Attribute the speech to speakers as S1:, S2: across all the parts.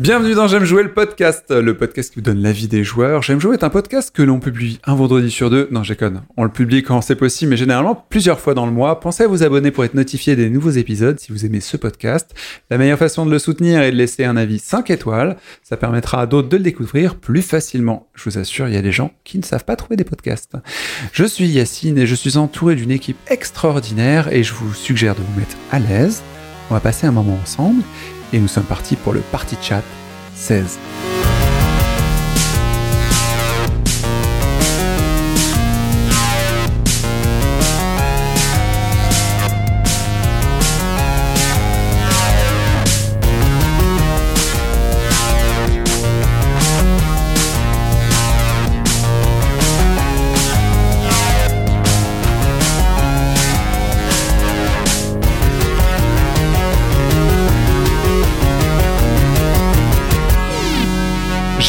S1: Bienvenue dans J'aime jouer le podcast, le podcast qui vous donne l'avis des joueurs. J'aime jouer est un podcast que l'on publie un vendredi sur deux. Non, j'ai conne. On le publie quand c'est possible, mais généralement plusieurs fois dans le mois. Pensez à vous abonner pour être notifié des nouveaux épisodes si vous aimez ce podcast. La meilleure façon de le soutenir est de laisser un avis 5 étoiles. Ça permettra à d'autres de le découvrir plus facilement. Je vous assure, il y a des gens qui ne savent pas trouver des podcasts. Je suis Yacine et je suis entouré d'une équipe extraordinaire et je vous suggère de vous mettre à l'aise. On va passer un moment ensemble et nous sommes partis pour le Party Chat 16.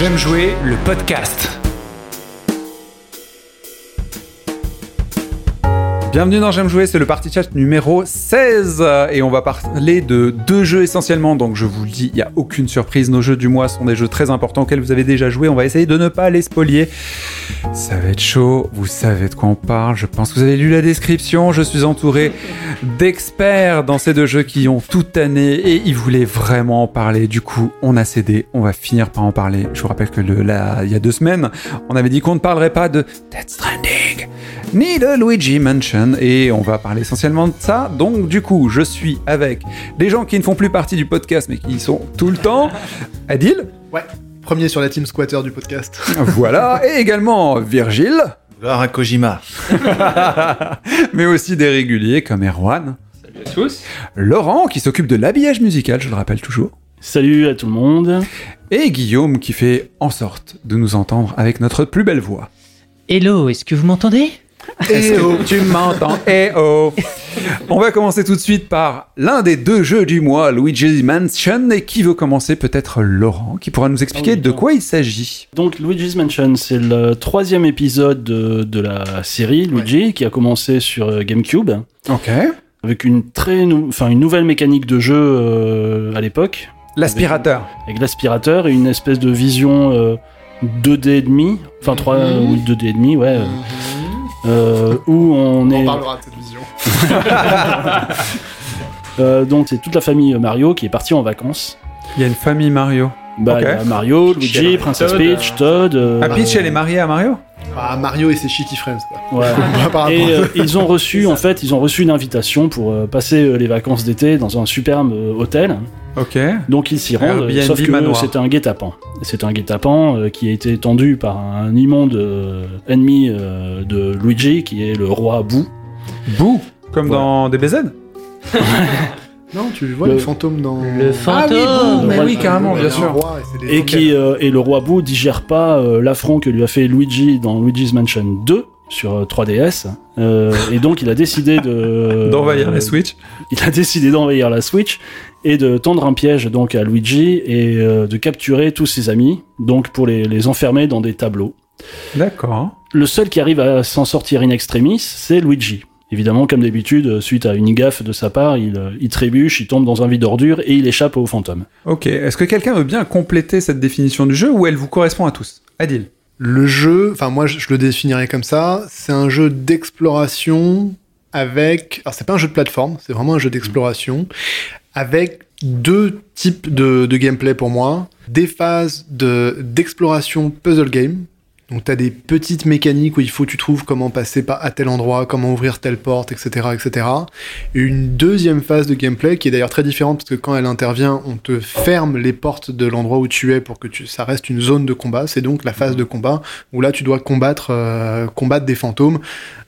S2: J'aime jouer le podcast.
S1: Bienvenue dans J'aime jouer, c'est le party chat numéro 16 et on va parler de deux jeux essentiellement. Donc je vous le dis, il n'y a aucune surprise, nos jeux du mois sont des jeux très importants auxquels vous avez déjà joué. On va essayer de ne pas les spolier. Ça va être chaud, vous savez de quoi on parle. Je pense que vous avez lu la description. Je suis entouré d'experts dans ces deux jeux qui ont toute année et ils voulaient vraiment en parler. Du coup, on a cédé, on va finir par en parler. Je vous rappelle que là, il y a deux semaines, on avait dit qu'on ne parlerait pas de Dead Stranding ni de Luigi Mansion et on va parler essentiellement de ça. Donc du coup, je suis avec des gens qui ne font plus partie du podcast mais qui y sont tout le temps. Adil
S3: Ouais, premier sur la team squatter du podcast.
S1: Voilà, et également Virgile,
S4: Gloire à Kojima.
S1: mais aussi des réguliers comme Erwan,
S5: Salut à tous.
S1: Laurent qui s'occupe de l'habillage musical, je le rappelle toujours,
S5: Salut à tout le monde.
S1: et Guillaume qui fait en sorte de nous entendre avec notre plus belle voix.
S6: Hello, est-ce que vous m'entendez?
S1: Eh oh, tu m'entends. Eh oh. On va commencer tout de suite par l'un des deux jeux du mois, Luigi's Mansion, et qui veut commencer? Peut-être Laurent, qui pourra nous expliquer
S5: Ah oui,
S1: de quoi il s'agit.
S5: Donc Luigi's Mansion, c'est le troisième épisode de, de la série Luigi qui a commencé sur euh, GameCube.
S1: Ok.
S5: avec une très, nou- une nouvelle mécanique de jeu euh, à l'époque.
S1: L'aspirateur.
S5: avec l'aspirateur et une espèce de vision euh, 2D et demi, enfin 3
S3: Mhm.
S5: ou 2D et demi, ouais, euh, où on,
S3: On
S5: est.
S3: parlera de cette vision.
S5: euh, donc c'est toute la famille Mario qui est partie en vacances.
S1: Il y a une famille Mario.
S5: Bah,
S1: Ok.
S5: il y a Mario, Luigi, Princess
S3: Todd,
S5: Peach, Todd. euh,
S1: Ah, Peach, elle est mariée à Mario
S3: Ah, Mario et ses shitty friends, quoi.
S5: ouais.
S3: Par rapport-
S5: Et euh, ils ont reçu, en fait, ils ont reçu une invitation pour euh, passer euh, les vacances d'été dans un superbe euh, hôtel.
S1: Ok.
S5: Donc ils s'y rendent,
S1: Airbnb
S5: sauf que
S1: manoir.
S5: c'était un guet-apens. C'est un guet-apens euh, qui a été tendu par un immonde euh, ennemi euh, de Luigi, qui est le roi Boo.
S1: Boo Comme
S5: Voilà.
S1: dans DBZ
S3: Non, tu vois
S5: Le-
S3: le fantôme dans...
S6: Le
S1: Ah oui,
S6: fantôme
S1: Boo, mais oui, carrément, bien sûr.
S3: roi et
S5: qui, euh, et le roi Boo digère pas euh, l'affront que lui a fait Luigi dans Luigi's Mansion 2 sur euh, 3DS. Euh, et donc il a décidé de...
S1: D'envahir
S5: euh,
S1: les Switch.
S5: il a décidé d'envahir la Switch et de tendre un piège donc à Luigi et euh, de capturer tous ses amis, donc pour les, les enfermer dans des tableaux.
S1: D'accord.
S5: Le seul qui arrive à s'en sortir in extremis, c'est Luigi. Évidemment, comme d'habitude, suite à une gaffe de sa part, il, euh, il trébuche, il tombe dans un vide ordure et il échappe au fantôme.
S1: Ok. Est-ce que quelqu'un veut bien compléter cette définition du jeu ou elle vous correspond à tous? Adil
S3: Le jeu, enfin moi je, je le définirais comme ça, c'est un jeu d'exploration avec... Alors c'est pas un jeu de plateforme, c'est vraiment un jeu d'exploration avec deux types de, gameplay pour moi. Des phases de- d'exploration puzzle game. Donc tu as des petites mécaniques où il faut que tu trouves comment passer à tel endroit, comment ouvrir telle porte, etc., etc. Et une deuxième phase de gameplay qui est d'ailleurs très différente parce que quand elle intervient, on te ferme les portes de l'endroit où tu es pour que ça reste une zone de combat. C'est donc la phase de combat où là tu dois combattre, euh, des fantômes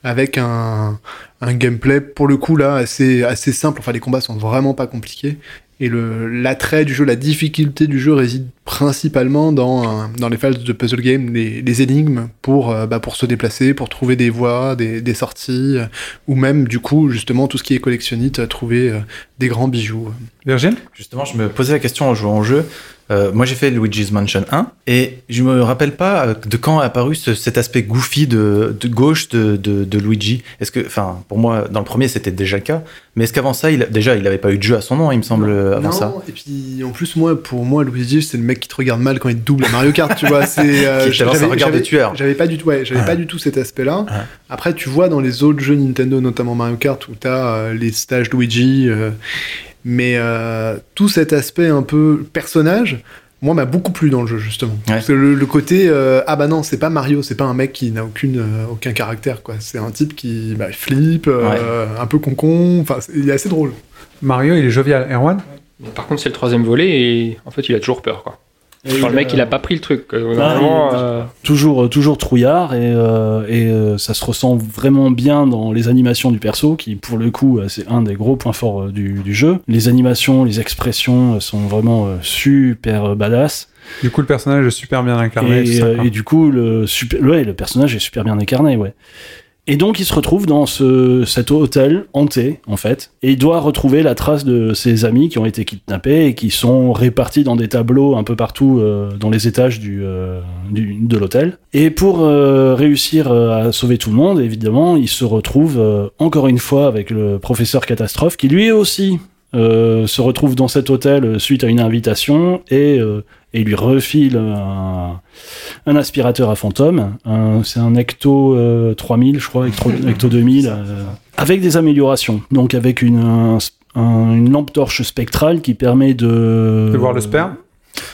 S3: avec un, un gameplay pour le coup là assez, assez simple. Enfin les combats sont vraiment pas compliqués. Et le l'attrait du jeu, la difficulté du jeu réside principalement dans, euh, dans les phases de puzzle game, les, les énigmes pour, euh, bah, pour se déplacer, pour trouver des voies, des, des sorties, euh, ou même du coup justement tout ce qui est collectionnite, trouver euh, des grands bijoux.
S1: Virgile?
S4: Justement, je me posais la question en jouant au jeu. Euh, moi, j'ai fait Luigi's Mansion 1 et je me rappelle pas euh, de quand est apparu ce- cet aspect goofy de, de gauche de, de, de Luigi. Est-ce que, enfin, pour moi, dans le premier, c'était déjà le cas. Mais est-ce qu'avant ça, il, déjà, il avait pas eu de jeu à son nom, il me semble, euh, avant
S3: non,
S4: ça
S3: et puis en plus, moi, pour moi, Luigi, c'est le mec qui te regarde mal quand il te double à Mario Kart, tu vois. C'est, euh, j'avais-
S4: regard de
S3: j'avais-
S4: tueur.
S3: J'avais pas du tout, ouais, j'avais pas du tout cet aspect-là. Après, tu vois dans les autres jeux Nintendo, notamment Mario Kart, où t'as euh, les stages Luigi, euh, mais euh, tout cet aspect un peu personnage. Moi, m'a beaucoup plu dans le jeu justement.
S4: Ouais.
S3: Parce que le, le côté euh, ah bah non, c'est pas Mario, c'est pas un mec qui n'a aucune euh, aucun caractère quoi. C'est un type qui bah, flippe, euh, un peu concon. Enfin, il est assez drôle.
S1: Mario, il est jovial. Erwan?
S7: Par contre, c'est le troisième volet et en fait, il a toujours peur. Quoi. Genre, le mec, il a pas pris le truc.
S5: Ah,
S7: Vraiment,
S5: il-
S7: euh,
S5: toujours, toujours trouillard et, euh, et euh, ça se ressent vraiment bien dans les animations du perso qui pour le coup euh, c'est un des gros points forts euh, du, du jeu. Les animations, les expressions euh, sont vraiment euh, super euh, badass
S1: Du coup, le personnage est super bien incarné.
S5: et, euh, et du coup le, super, ouais, le personnage est super bien incarné ouais. Et donc il se retrouve dans ce, cet hôtel hanté en fait et il doit retrouver la trace de ses amis qui ont été kidnappés et qui sont répartis dans des tableaux un peu partout euh, dans les étages du, euh, de l'hôtel. Et pour euh, réussir euh, à sauver tout le monde, évidemment, il se retrouve encore une fois avec le professeur Catastrophe qui lui aussi se retrouve dans cet hôtel euh, suite à une invitation et, euh, et lui refile un, un aspirateur à fantôme. C'est un Ecto euh, 3000, je crois, Ecto, Ecto 2000, euh, avec des améliorations. Donc avec une, un- un- une lampe torche spectrale qui permet de...
S1: De voir le sperme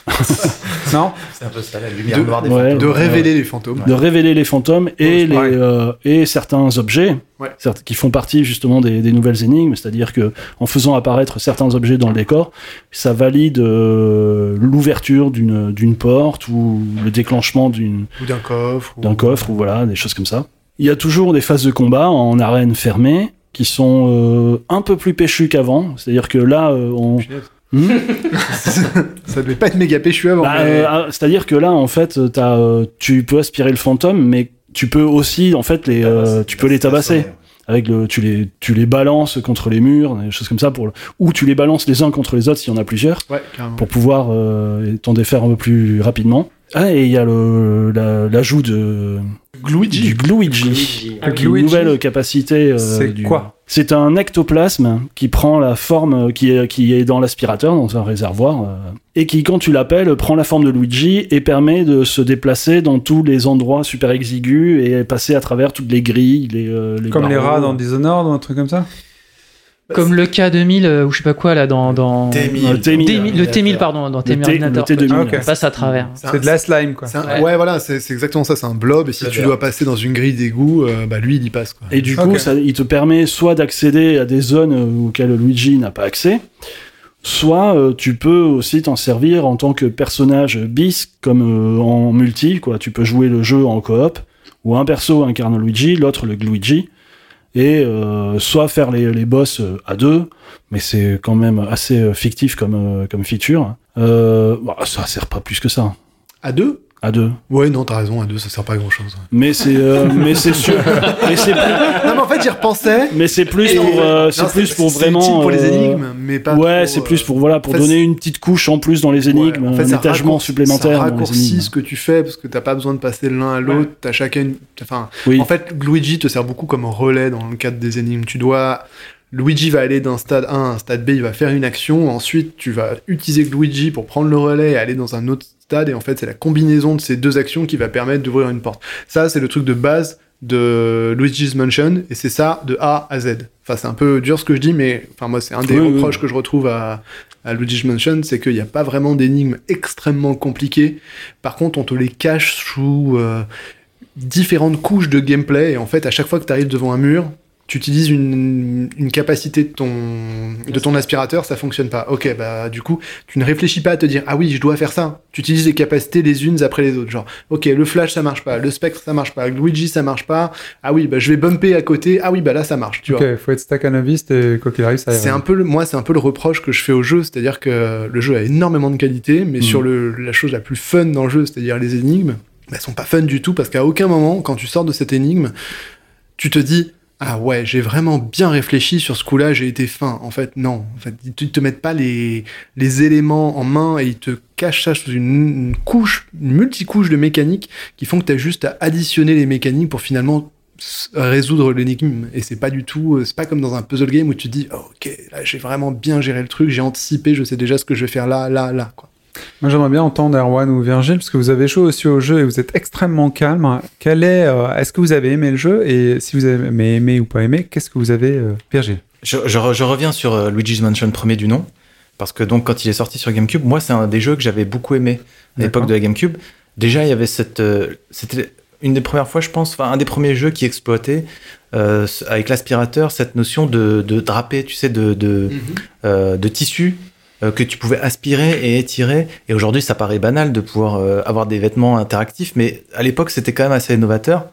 S1: Non
S4: C'est un peu ça, la lumière
S3: De-
S4: noire des
S5: ouais.
S3: De
S4: fantômes.
S3: révéler les fantômes.
S5: de révéler les fantômes et, les, euh, et certains objets
S3: Ouais.
S5: certes, qui font partie justement des, des nouvelles énigmes, c'est-à-dire que en faisant apparaître certains objets dans le décor, ça valide euh, l'ouverture d'une d'une porte ou le déclenchement d'une
S3: Ou d'un coffre. ou-
S5: d'un coffre ou voilà des choses comme ça. Il y a toujours des phases de combat en arène fermée qui sont euh, un peu plus péchues qu'avant, c'est-à-dire que là euh, on
S3: Punaise.
S5: Hmm
S3: Ça devait pas être méga péchu avant.
S5: Bah,
S3: mais-
S5: euh, ah, C'est-à-dire que là, en fait, t'as, euh, tu peux aspirer le fantôme, mais tu peux aussi, en fait, les, euh, tu peux les tabasser. Avec le, tu les, tu les balances contre les murs, des choses comme ça, pour le- ou tu les balances les uns contre les autres s'il y en a plusieurs,
S3: Ouais,
S5: pour pouvoir euh, t'en défaire un peu plus rapidement. Ah, et il y a le, la- l'ajout de
S3: Gluigi.
S5: du Gluigi,
S1: Gluigi,
S5: une nouvelle capacité. euh,
S1: c'est
S5: du-
S1: quoi?
S5: C'est un ectoplasme qui prend la forme euh, qui est, qui est dans l'aspirateur, dans un réservoir, euh, et qui, quand tu l'appelles, prend la forme de Luigi et permet de se déplacer dans tous les endroits super exigus et passer à travers toutes les grilles, les, euh, les
S1: Comme les rats dans Dishonored ou un truc comme ça?
S6: Comme le K2000 euh, ou je sais pas quoi là dans. dans...
S5: Euh,
S4: T1000.
S5: T1000,
S6: T1000, le T1000, pardon, dans
S5: Le T-
S6: Terminator.
S5: le T2000.
S1: Ah,
S6: passe à travers.
S3: C'est
S1: de la slime, quoi.
S6: Ouais.
S3: voilà, c'est c'est exactement ça. C'est un blob, et si tu dois passer dans une grille d'égout, euh, bah lui, il y passe. Quoi.
S5: Et du coup, ça, il te permet soit d'accéder à des zones euh, auxquelles Luigi n'a pas accès, soit euh, tu peux aussi t'en servir en tant que personnage bis, comme euh, en multi, quoi. Tu peux jouer le jeu en coop, où un perso incarne Luigi, l'autre le Luigi, et euh, soit faire les, les boss euh, à deux, mais c'est quand même assez euh, fictif comme, comme feature. Euh, bah, ça sert pas plus que ça,
S3: À deux?
S5: À deux.
S3: Ouais, non, t'as raison, à deux, ça sert pas à grand chose.
S5: Mais c'est euh, mais c'est sûr. mais c'est plus,
S3: non, mais en fait, j'y repensais.
S5: mais c'est plus pour euh,
S3: Non,
S5: c'est plus pour vraiment
S3: pour les
S5: euh,
S3: énigmes, mais pas.
S5: ouais, c'est
S3: euh,
S5: plus pour voilà pour
S3: en fait,
S5: donner une petite couche en plus dans les énigmes,
S3: Ouais, en fait,
S5: un étagement supplémentaire
S3: Ça
S5: dans les
S3: raccourcit ce que tu fais parce que t'as pas besoin de passer de l'un à l'autre. T'as chacun. une- Enfin,
S5: Oui.
S3: en fait, Luigi te sert beaucoup comme relais dans le cadre des énigmes. Tu dois. Luigi va aller d'un stade A à un stade B, il va faire une action. Ensuite, tu vas utiliser Luigi pour prendre le relais et aller dans un autre stade. Et en fait, c'est la combinaison de ces deux actions qui va permettre d'ouvrir une porte. Ça, c'est le truc de base de Luigi's Mansion et c'est ça de A à Z. Enfin, c'est un peu dur ce que je dis, mais enfin, moi, c'est un des
S5: Oui, oui,
S3: reproches que je retrouve à, à Luigi's Mansion, c'est qu'il n'y a pas vraiment d'énigmes extrêmement compliquées. Par contre, on te les cache sous euh, différentes couches de gameplay. Et en fait, à chaque fois que tu arrives devant un mur, tu utilises une, une capacité de ton, de ton aspirateur, ça fonctionne pas. Ok, bah du coup, tu ne réfléchis pas à te dire ah oui, je dois faire ça. Tu utilises les capacités les unes après les autres. Genre, ok, le flash ça marche pas, le spectre ça marche pas, Luigi ça marche pas. Ah oui, bah je vais bumper à côté. Ah oui, bah là ça marche. Tu vois.
S1: Ok, faut être stack à noviste et quoi qu'il arrive, ça
S3: C'est un peu le, moi, c'est un peu le reproche que je fais au jeu, c'est-à-dire que le jeu a énormément de qualité, mais
S5: Mhm.
S3: sur le, la chose la plus fun dans le jeu, c'est-à-dire les énigmes, bah, elles sont pas fun du tout parce qu'à aucun moment, quand tu sors de cette énigme, tu te dis ah ouais, j'ai vraiment bien réfléchi sur ce coup-là, j'ai été fin. En fait, non. En fait, ils te, mettent pas les, les éléments en main et ils te cachent ça sous une, couche, une multicouche de mécanique qui font que tu as juste à additionner les mécaniques pour finalement résoudre l'énigme. Et c'est pas du tout, euh, c'est pas comme dans un puzzle game où tu dis, oh, ok, là j'ai vraiment bien géré le truc, j'ai anticipé, je sais déjà ce que je vais faire là, là, là, quoi.
S1: Moi, j'aimerais bien entendre Erwan ou Virgile, parce que vous avez joué aussi au jeu et vous êtes extrêmement calme. Quel est, euh, est-ce que vous avez aimé le jeu Et si vous avez aimé, aimé ou pas aimé, qu'est-ce que vous avez, euh, Virgile?
S4: Je, je re- je reviens sur euh, Luigi's Mansion premier du nom, parce que donc quand il est sorti sur GameCube, moi c'est un des jeux que j'avais beaucoup aimé à l'époque de la GameCube. Déjà il y avait cette, euh, c'était une des premières fois je pense, enfin un des premiers jeux qui exploitait euh, avec l'aspirateur cette notion de, de draper, tu sais, de, de, euh, de tissu que tu pouvais aspirer et étirer. Et aujourd'hui, ça paraît banal de pouvoir euh, avoir des vêtements interactifs, mais à l'époque, c'était quand même assez innovateur.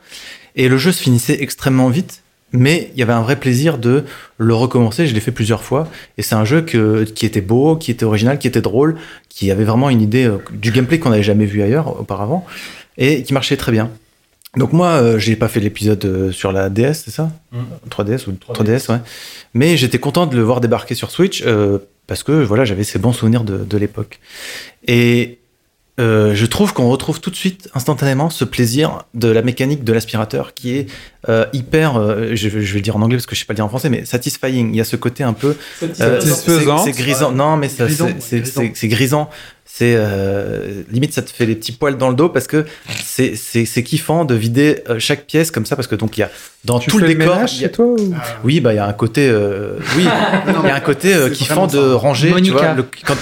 S4: Et le jeu se finissait extrêmement vite, mais il y avait un vrai plaisir de le recommencer. Je l'ai fait plusieurs fois, et c'est un jeu que, qui était beau, qui était original, qui était drôle, qui avait vraiment une idée euh, du gameplay qu'on n'avait jamais vu ailleurs auparavant, et qui marchait très bien. Donc moi, euh, j'ai pas fait l'épisode euh, sur la DS, c'est ça? 3DS ou 3DS, ouais. Mais j'étais content de le voir débarquer sur Switch euh, parce que voilà, j'avais ces bons souvenirs de, l'époque. Et euh, je trouve qu'on retrouve tout de suite, instantanément, ce plaisir de la mécanique de l'aspirateur qui est euh, hyper, euh, je, je vais le dire en anglais parce que je sais pas le dire en français, mais satisfying. Il y a ce côté un peu euh,
S1: Satisfaisant.
S4: c'est c'est grisant. Non, mais c'est-
S3: grisant.
S4: c'est- euh, limite ça te fait les petits poils dans le dos parce que c'est c'est c'est kiffant de vider euh, chaque pièce comme ça parce que donc il y a dans
S1: Tu
S4: tout
S1: fais
S4: le
S1: le
S4: décor.
S1: ménage
S4: il y a-
S1: chez toi ou-
S4: oui, bah il y a un côté, euh, oui, il y a un côté euh, kiffant de
S3: ça.
S4: ranger. Tu vois, le- quand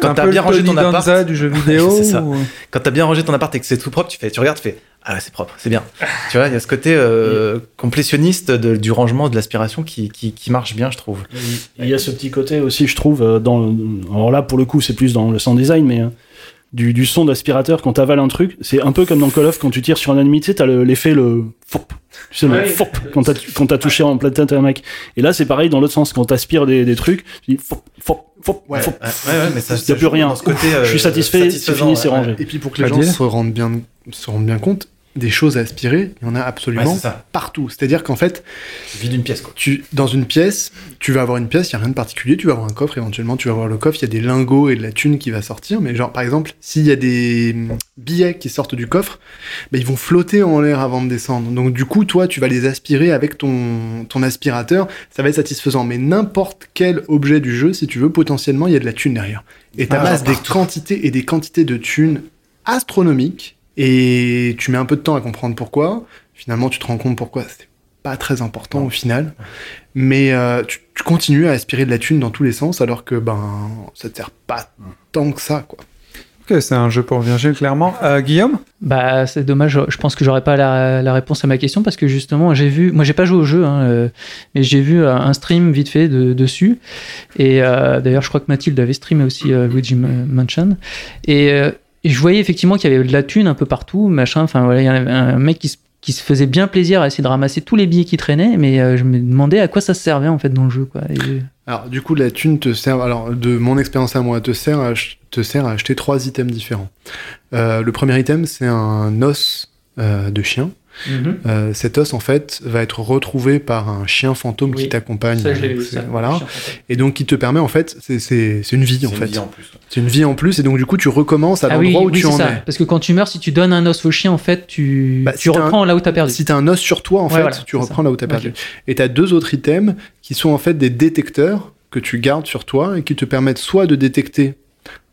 S4: quand t'as bien rangé ton appart,
S1: du jeu vidéo
S4: C'est ça.
S1: ou-
S4: quand t'as bien rangé ton appart et que c'est tout propre, tu fais, tu regardes, tu fais, ah ouais, c'est propre, c'est bien. tu vois, il y a ce côté euh, complétionniste de- du rangement, de l'aspiration qui, qui, qui marche bien, je trouve.
S5: Il y a ce petit côté aussi, je trouve, euh, dans. Alors là, pour le coup, c'est plus dans le sound design, mais. euh, Du, du son d'aspirateur quand t'avales un truc, c'est un peu comme dans Call of quand tu tires sur un ennemi, tu sais, t'as le- l'effet le fop. Tu sais, le
S6: Ouais.
S5: fop quand t'as quand t'as touché en pleine tête un mec. Et là, c'est pareil dans l'autre sens, quand t'aspires des, des trucs, tu dis fop, fop, fop,
S3: Ouais.
S5: fop.
S4: Ouais, ouais, mais ça,
S5: Il y a plus rien.
S4: côté, euh,
S5: Je suis satisfait, c'est fini, c'est
S4: ouais,
S5: rangé.
S4: ouais.
S3: Et puis pour que les gens se rendent bien, se rendent bien compte, des choses à aspirer, il y en a absolument partout. C'est-à-dire qu'en fait,
S4: Vide une pièce, quoi.
S3: tu, dans une pièce, tu vas avoir une pièce, il n'y a rien de particulier, tu vas avoir un coffre, éventuellement tu vas avoir le coffre, il y a des lingots et de la thune qui va sortir, mais genre par exemple, s'il y a des hum, billets qui sortent du coffre, bah, ils vont flotter en l'air avant de descendre. Donc du coup, toi, tu vas les aspirer avec ton, ton aspirateur, ça va être satisfaisant. Mais n'importe quel objet du jeu, si tu veux, potentiellement, il y a de la thune derrière. Et tu
S4: Ah,
S3: des quantités et des quantités de thunes astronomiques, et tu mets un peu de temps à comprendre pourquoi. Finalement, tu te rends compte pourquoi c'est pas très important au final. Mais euh, tu, tu continues à aspirer de la thune dans tous les sens, alors que ben ça te sert pas tant que ça, quoi.
S1: Ok, c'est un jeu pour Virgile, clairement. Euh, Guillaume?
S6: Bah, c'est dommage. Je pense que j'aurais pas la, la réponse à ma question parce que justement, j'ai vu. Moi, j'ai pas joué au jeu, hein, euh, mais j'ai vu un stream vite fait de- dessus. Et euh, d'ailleurs, je crois que Mathilde avait streamé aussi euh, Luigi Mansion. Et, euh, je voyais effectivement qu'il y avait de la thune un peu partout, machin. Enfin, voilà, il y avait un mec qui se, qui faisait bien plaisir à essayer de ramasser tous les billets qui traînaient, mais euh, je me demandais à quoi ça servait en fait dans le jeu,
S3: Alors, du coup, la thune te sert, alors de mon expérience à moi, te sert à, te sert à acheter trois items différents. Euh, le premier item, c'est un os euh, de chien. Euh, cet os, en fait, va être retrouvé par un chien fantôme
S6: Oui.
S3: qui t'accompagne.
S6: Ça, je l'ai vu,
S3: C'est-
S6: ça.
S3: Voilà. Et donc, qui te permet, en fait, c'est- c'est c'est une vie, en
S4: C'est une
S3: fait.
S4: vie en plus.
S3: C'est une vie en plus, et donc, du coup, tu recommences à
S6: Ah oui,
S3: l'endroit où
S6: oui,
S3: tu
S6: c'est
S3: en
S6: ça.
S3: es.
S6: Parce que quand tu meurs, si tu donnes un os au chien, en fait, tu,
S3: Bah,
S6: tu
S3: si
S6: reprends là où t'as perdu.
S3: Si t'as un os sur toi, en
S6: Ouais,
S3: fait,
S6: voilà,
S3: tu reprends
S6: ça.
S3: là où t'as perdu.
S6: Ok.
S3: Et t'as deux autres items qui sont en fait des détecteurs que tu gardes sur toi et qui te permettent soit de détecter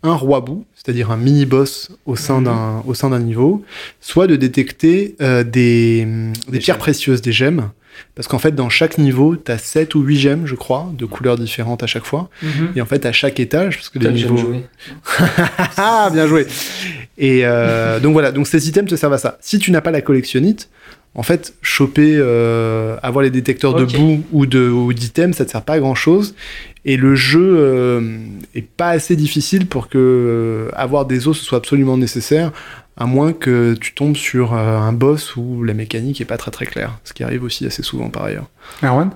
S3: un roi bout, c'est-à-dire un mini-boss au sein
S6: Mhm.
S3: d'un au sein d'un niveau, soit de détecter euh, des, des pierres précieuses, des gemmes. Parce qu'en fait, dans chaque niveau, t'as 7 ou 8 gemmes, je crois, de couleurs différentes à chaque fois.
S6: Mhm.
S3: Et en fait, à chaque étage, parce que les niveaux...
S7: jouer.
S3: Ah, bien joué. Et euh, donc voilà, donc ces items te servent à ça. Si tu n'as pas la collectionnite, en fait, choper, euh, avoir les détecteurs de boue ou de ou d'items, ça te sert pas à grand chose. Et le jeu euh, est pas assez difficile pour que euh, avoir des os ce soit absolument nécessaire, à moins que tu tombes sur euh, un boss où la mécanique est pas très très claire, ce qui arrive aussi assez souvent par ailleurs.
S1: Erwan?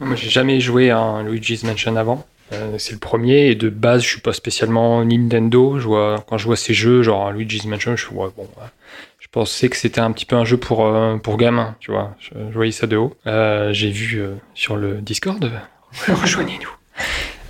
S7: Moi, j'ai jamais joué à un Luigi's Mansion avant. Euh, c'est le premier et de base je suis pas spécialement Nintendo. Je vois quand je vois ces jeux genre Luigi's Mansion, je vois bon. Je pensais que c'était un petit peu un jeu pour euh, pour gamins, tu vois. Je, je voyais ça de haut. Euh, J'ai vu euh, sur le Discord, rejoignez-nous.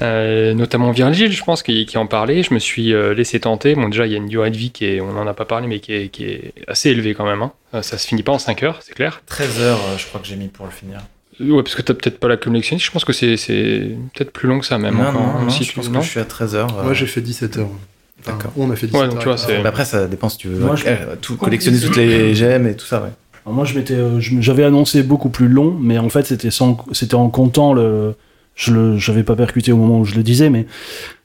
S7: Euh, notamment Virgile, je pense, qui, qui en parlait. Je me suis euh, laissé tenter. Bon, déjà, il y a une durée de vie qui est, on en a pas parlé, mais qui est, qui est assez élevée quand même. hein. Euh, ça se finit pas en 5 heures, c'est clair.
S4: 13 heures, euh, je crois que j'ai mis pour le finir.
S7: Ouais, parce que t'as peut-être pas la collectionniste. Je pense que c'est c'est peut-être plus long que ça même.
S4: non,
S7: encore,
S4: non,
S7: hein,
S4: non,
S7: si
S4: je
S7: tu-
S4: pense
S7: non
S4: que je suis à 13 heures. euh,
S3: Moi, j'ai fait 17 heures. Enfin. On a fait 17
S7: Ouais, donc tu vois, c'est-
S4: bah après, ça dépend si tu veux
S5: Moi, je-
S4: euh, tout, collectionner toutes les gemmes et tout ça, ouais.
S5: Alors moi, je m'étais, euh, je- j'avais annoncé beaucoup plus long, mais en fait, c'était sans, c'était en comptant le, je le, j'avais pas percuté au moment où je le disais, mais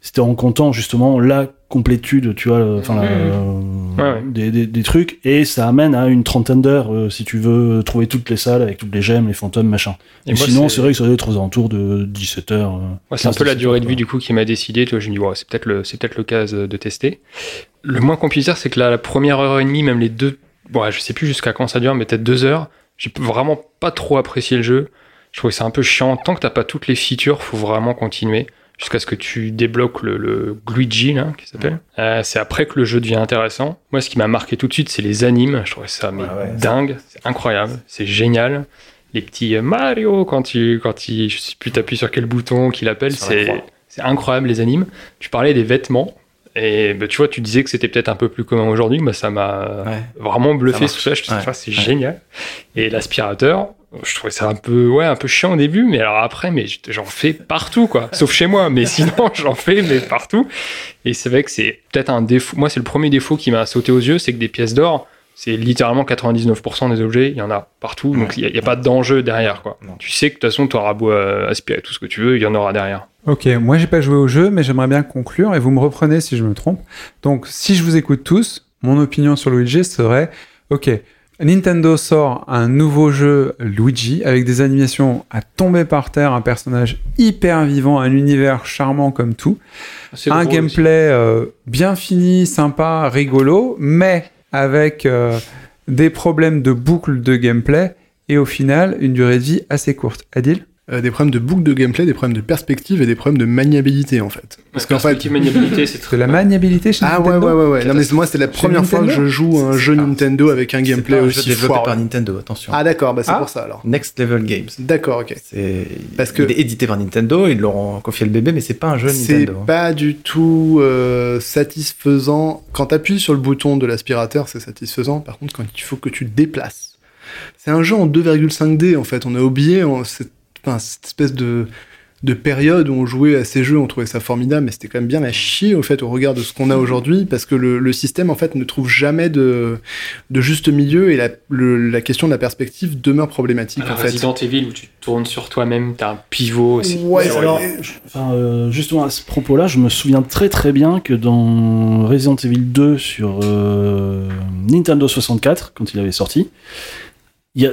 S5: c'était en comptant justement la complétude, tu vois, enfin,
S7: Mhm. Ouais, ouais.
S5: Des, des, des trucs, et ça amène à une trentaine d'heures euh, si tu veux trouver toutes les salles avec toutes les gemmes, les fantômes, machin.
S7: Et moi,
S5: sinon, c'est vrai que ça doit être aux alentours de 17 heures. euh,
S7: Ouais, c'est un peu la
S5: 15-17
S7: durée de vie du coup qui m'a décidé. Toi, je me dis, ouais, c'est peut-être le, c'est peut-être l'occasion de tester. Le moins qu'on puisse dire, c'est que la, la première heure et demie, même les deux, bon, je sais plus jusqu'à quand ça dure, mais peut-être deux heures, j'ai vraiment pas trop apprécié le jeu. Je trouve que c'est un peu chiant. Tant que t'as pas toutes les features, faut vraiment continuer jusqu'à ce que tu débloques le, le Luigi, là, qui s'appelle. Euh, c'est après que le jeu devient intéressant. Moi, ce qui m'a marqué tout de suite, c'est les animes. Je trouvais ça mais
S4: Ouais, ouais.
S7: dingue, c'est incroyable, c'est génial. Les petits euh, Mario, quand tu, quand il, je sais plus, t'appuies sur quel bouton qu'il appelle, c'est, c'est incroyable les animes. Tu parlais des vêtements. Et bah, tu vois, tu disais que c'était peut-être un peu plus commun aujourd'hui, bah, ça m'a
S4: Ouais.
S7: vraiment bluffé. Je trouve
S4: Ouais.
S7: c'est génial. Et l'aspirateur, je trouvais ça un peu, ouais, un peu chiant au début, mais alors après, mais j'en fais partout, quoi. Sauf chez moi, mais sinon, j'en fais, mais partout. Et c'est vrai que c'est peut-être un défaut. Moi, c'est le premier défaut qui m'a sauté aux yeux, c'est que des pièces d'or, c'est littéralement 99% des objets, il y en a partout, donc il n'y a, pas d'enjeu derrière, quoi.
S4: Non.
S7: Tu sais que de toute façon, tu auras beau euh, aspirer tout ce que tu veux, il y en aura derrière.
S1: Ok, moi j'ai pas joué au jeu, mais j'aimerais bien conclure et vous me reprenez si je me trompe. Donc, si je vous écoute tous, mon opinion sur Luigi serait ok, Nintendo sort un nouveau jeu Luigi avec des animations à tomber par terre, un personnage hyper vivant, un univers charmant comme tout, un gameplay euh, bien fini, sympa, rigolo, mais avec euh, des problèmes de boucle de gameplay et au final une durée de vie assez courte. Adil?
S3: Euh, des problèmes de boucle de gameplay, des problèmes de perspective et des problèmes de maniabilité en fait. Parce qu'en fait.
S7: maniabilité, c'est
S1: De la maniabilité chez
S3: Ah ouais,
S1: Nintendo
S3: ouais, ouais, ouais. Non, mais moi, c'est la première fois que je joue un jeu Nintendo avec un
S4: C'est
S3: gameplay
S4: pas un jeu
S3: aussi
S4: développé
S3: foireux.
S4: par Nintendo, attention.
S3: Ah d'accord, bah c'est
S1: Ah.
S3: pour ça alors.
S4: Next Level Games.
S3: D'accord, ok.
S4: C'est
S3: Parce que-
S4: il est édité par Nintendo, ils leur ont confié le bébé, mais c'est pas un jeu
S3: C'est
S4: Nintendo. hein.
S3: pas du tout euh, satisfaisant. Quand tu appuies sur le bouton de l'aspirateur, c'est satisfaisant. Par contre, quand il faut que tu te déplaces. C'est un jeu en 2,5D en fait. On a oublié enfin, cette espèce de, de période où on jouait à ces jeux, on trouvait ça formidable, mais c'était quand même bien à chier au fait au regard de ce qu'on a aujourd'hui, parce que le, le système en fait ne trouve jamais de, de juste milieu et la, le- la question de la perspective demeure problématique en fait.
S7: Resident Evil où tu tournes sur toi-même, t'as un pivot aussi.
S3: Ouais,
S7: C'est
S5: alors,
S7: horrible.
S5: Enfin, euh, justement à ce propos-là, je me souviens très très bien que dans Resident Evil 2 sur euh, Nintendo 64, quand il avait sorti,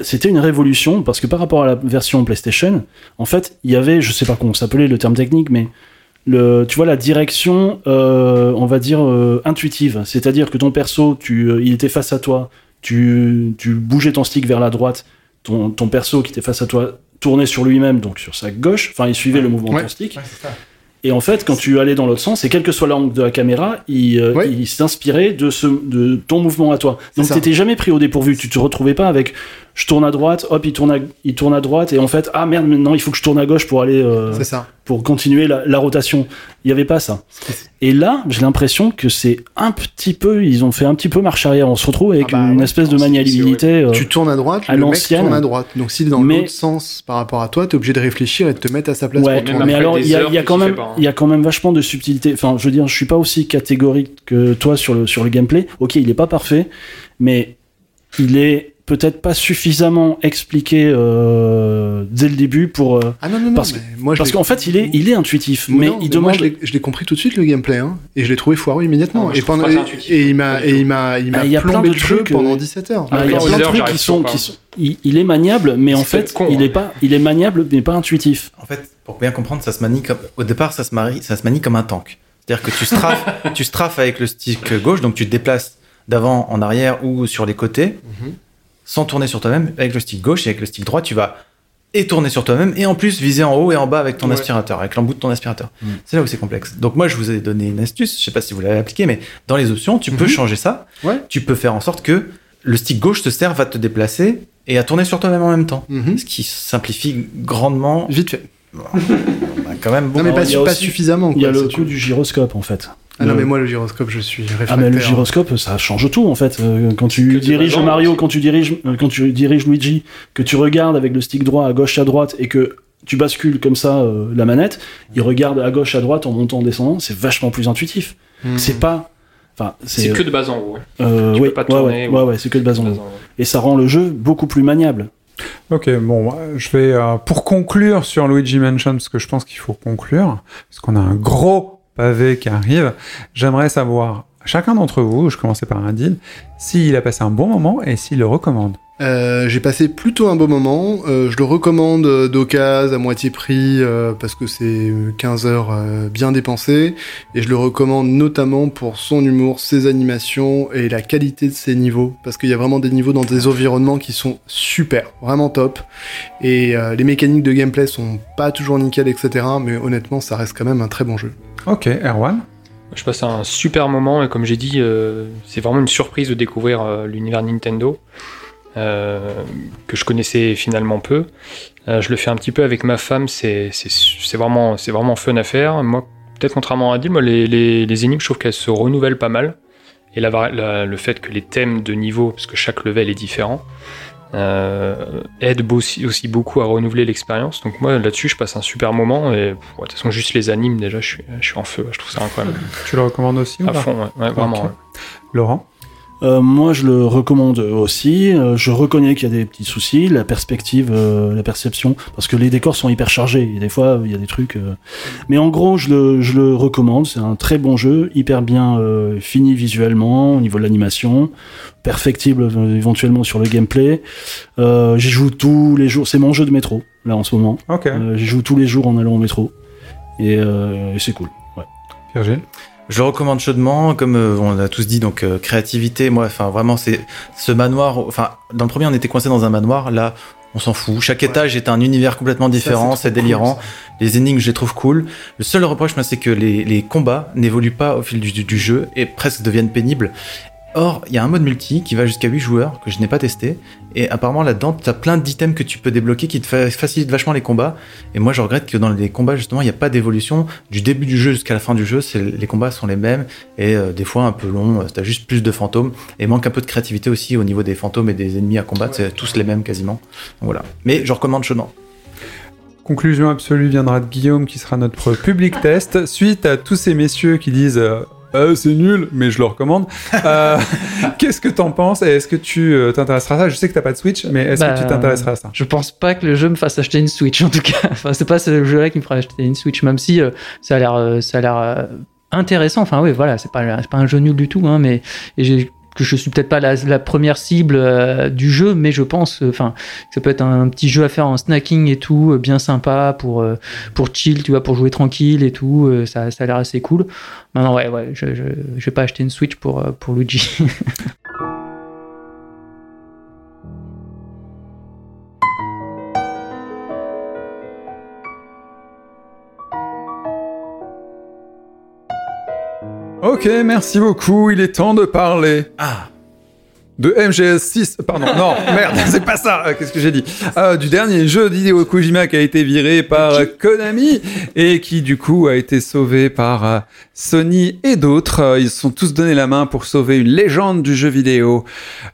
S5: c'était une révolution parce que par rapport à la version PlayStation, en fait, il y avait, je sais pas comment s'appelait le terme technique, mais le, tu vois la direction, euh, on va dire euh, intuitive, c'est-à-dire que ton perso, tu, euh, il était face à toi, tu, tu bougeais ton stick vers la droite, ton, ton perso qui était face à toi tournait sur lui-même, donc sur sa gauche, enfin il suivait le mouvement de ton stick. Et en fait, quand tu allais dans l'autre sens, et quel que soit l'angle de la caméra, il, euh, il s'inspirait de, ce, de ton mouvement à toi. Donc t'étais jamais pris au dépourvu. Tu te retrouvais pas avec je tourne à droite, hop, il tourne à, il tourne à droite, et en fait, ah merde, maintenant il faut que je tourne à gauche pour aller euh,
S3: ça.
S5: pour continuer la, la rotation. Il y avait pas ça. Et là, j'ai l'impression que c'est un petit peu, ils ont fait un petit peu marche arrière. On se retrouve avec
S3: Ah bah
S5: une
S3: ouais,
S5: espèce de maniabilité. euh,
S3: Tu tournes à droite,
S5: à
S3: le mec
S5: l'ancienne.
S3: tourne à droite. Donc s'il est dans
S5: Mais-
S3: l'autre sens par rapport à toi, t'es obligé de réfléchir et de te mettre à sa place
S5: Ouais,
S3: pour tourner.
S5: mais alors il y a, y a quand même,
S7: hein.
S5: il y a quand même vachement de subtilité. Enfin, je veux dire, je suis pas aussi catégorique que toi sur le sur le gameplay. Ok, il est pas parfait, mais il est peut-être pas suffisamment expliqué euh, dès le début pour euh,
S3: Ah non, non, non,
S5: Parce
S3: mais moi,
S5: parce qu'en fait il est il est intuitif,
S3: Moi,
S5: mais
S3: non,
S5: il
S3: moi,
S5: demande.
S3: je l'ai- je l'ai compris tout de suite le gameplay, hein, et je l'ai trouvé foireux immédiatement.
S7: Ah, moi,
S3: et, pendant, et, il m'a, il m'a, il m'a
S5: Ah, il y a plein
S3: plombé
S5: de
S3: le jeu
S5: trucs,
S3: pendant
S5: euh,
S3: 17 heures.
S5: Ah, il y a plein de trucs qui sont,
S7: pas.
S5: qui sont il, il est maniable, mais en fait
S7: con,
S5: il
S7: hein.
S5: est pas il est maniable mais pas intuitif.
S4: En fait, pour bien comprendre, ça se manie comme au départ, ça se manie, ça se manie comme un tank. C'est-à-dire que tu strafes, tu strafes avec le stick gauche, donc tu te déplaces d'avant en arrière ou sur les côtés,
S3: Mhm.
S4: Sans tourner sur toi-même. Avec le stick gauche et avec le stick droit, tu vas et tourner sur toi-même et en plus viser en haut et en bas avec ton
S3: Ouais.
S4: aspirateur, avec l'embout de ton aspirateur.
S5: Mm.
S4: C'est là où c'est complexe. Donc moi je vous ai donné une astuce, je sais pas si vous l'avez appliqué, mais dans les options tu peux
S3: Mhm.
S4: changer ça.
S3: Ouais.
S4: Tu peux faire en sorte que le stick gauche te serve à te déplacer et à tourner sur toi-même en même temps.
S3: Mhm.
S4: Ce qui simplifie grandement,
S3: Vite fait.
S4: bah, quand même beaucoup.
S3: Non, mais pas, suffisamment.
S5: Il y a le coup du gyroscope en fait.
S3: Ah non, mais moi, le gyroscope, je suis réfractaire.
S5: Ah mais le gyroscope, ça change tout en fait. Euh, Quand tu diriges Mario, quand tu diriges, euh, quand tu diriges Luigi, que tu regardes avec le stick droit à gauche à droite et que tu bascules comme ça euh, la manette, il regarde à gauche à droite en montant en descendant, c'est vachement plus intuitif.
S3: Mhm.
S5: C'est pas, enfin
S7: C'est
S5: c'est
S7: que de bas en haut. ouais.
S5: euh,
S7: tu
S5: oui,
S7: peux pas
S5: ouais,
S7: tourner,
S5: ouais,
S7: ou-
S5: ouais, c'est que de base en
S7: Bas
S5: haut.
S7: en haut.
S5: Et ça rend le jeu beaucoup plus maniable.
S1: Ok, bon, je vais euh, pour conclure sur Luigi Mansion, parce que je pense qu'il faut conclure, parce qu'on a un gros pavé qui arrive. J'aimerais savoir, chacun d'entre vous, je commençais par un deal, s'il a passé un bon moment et s'il le recommande.
S3: Euh, j'ai passé plutôt un beau moment. Euh, je le recommande euh, d'occasion, à moitié prix, parce que c'est euh, 15 heures bien dépensées. Et je le recommande notamment pour son humour, ses animations et la qualité de ses niveaux. Parce qu'il y a vraiment des niveaux dans des environnements qui sont super, vraiment top. Et les mécaniques de gameplay sont pas toujours nickel, etc. Mais honnêtement, ça reste quand même un très bon jeu.
S1: Ok, Erwan?
S7: Je passe un super moment et comme j'ai dit, euh, c'est vraiment une surprise de découvrir euh, l'univers Nintendo euh, que je connaissais finalement peu. Je le fais un petit peu avec ma femme, c'est vraiment, vraiment fun à faire. Moi, peut-être contrairement à moi, les, les, énigmes, je trouve qu'elles se renouvellent pas mal. Et le fait que les thèmes de niveau, parce que chaque level est différent, euh, aide aussi, aussi beaucoup à renouveler l'expérience. Donc moi là-dessus je passe un super moment et de toute façon juste les animes déjà je suis, je suis en feu, je trouve ça incroyable.
S1: Tu le recommandes aussi
S7: À fond, ouais, ouais, vraiment. Ouais.
S1: Laurent?
S5: Euh, moi, je le recommande aussi. Euh, je reconnais qu'il y a des petits soucis, la perspective, euh, la perception, parce que les décors sont hyper chargés. Et des fois, il y a des trucs. euh, Mais en gros, je le, je le recommande. C'est un très bon jeu, hyper bien euh, fini visuellement au niveau de l'animation, perfectible euh, éventuellement sur le gameplay. Euh, J'y joue tous les jours. C'est mon jeu de métro là en ce moment.
S1: Ok,
S5: Euh, J'y joue tous les jours en allant au métro. Et, euh, et c'est cool. Ouais.
S1: Virgile.
S4: Je le recommande chaudement, comme euh, on a tous dit, donc euh, créativité, moi, enfin vraiment, c'est ce manoir, enfin, dans le premier, on était coincé dans un manoir, là, on s'en fout. Chaque
S3: Ouais.
S4: étage est un univers complètement différent, c'est délirant.
S3: cool.
S4: Les énigmes, je les trouve cool. Le seul reproche, moi, c'est que les, les combats n'évoluent pas au fil du, du- du jeu et presque deviennent pénibles. Or, il y a un mode multi qui va jusqu'à 8 joueurs que je n'ai pas testé. Et apparemment, là-dedans, tu as plein d'items que tu peux débloquer qui te fa- facilitent vachement les combats. Et moi, je regrette que dans les combats, justement, il n'y a pas d'évolution. Du début du jeu jusqu'à la fin du jeu, les combats sont les mêmes. Et euh, des fois, un peu longs. Tu as juste plus de fantômes. Et manque un peu de créativité aussi au niveau des fantômes et des ennemis à combattre. C'est tous les mêmes quasiment. Donc, voilà. Mais je recommande chaudement.
S1: Conclusion absolue viendra de Guillaume qui sera notre public test. Suite à tous ces messieurs qui disent euh, c'est nul, mais je le recommande. Euh, Qu'est-ce que t'en penses et est-ce que tu euh, t'intéresseras à ça? Je sais que t'as pas de Switch, mais est-ce
S6: Bah,
S1: que tu t'intéresseras à ça?
S6: Je pense pas que le jeu me fasse acheter une Switch en tout cas. Enfin, c'est pas ce jeu-là qui me fera acheter une Switch, même si euh, ça a l'air, euh, ça a l'air euh, intéressant. Enfin, oui, voilà, c'est pas, c'est pas un jeu nul du tout, hein, mais j'ai- que je suis peut-être pas la, première cible euh, du jeu, mais je pense, euh, enfin, ça peut être un, petit jeu à faire en snacking et tout, euh, bien sympa pour pour chill, tu vois, pour jouer tranquille et tout. ça, ça a l'air assez cool. Maintenant, ouais, ouais, je, je, je vais pas acheter une Switch pour pour Luigi.
S1: Ok, merci beaucoup. Il est temps de parler
S4: Ah
S1: de MGS6. Pardon, non, merde, c'est pas ça. Euh, Qu'est-ce que j'ai dit Euh, Du dernier jeu d'Hideo Kojima qui a été viré par euh, Konami et qui du coup a été sauvé par Sony et d'autres. Ils se sont tous donné la main pour sauver une légende du jeu vidéo.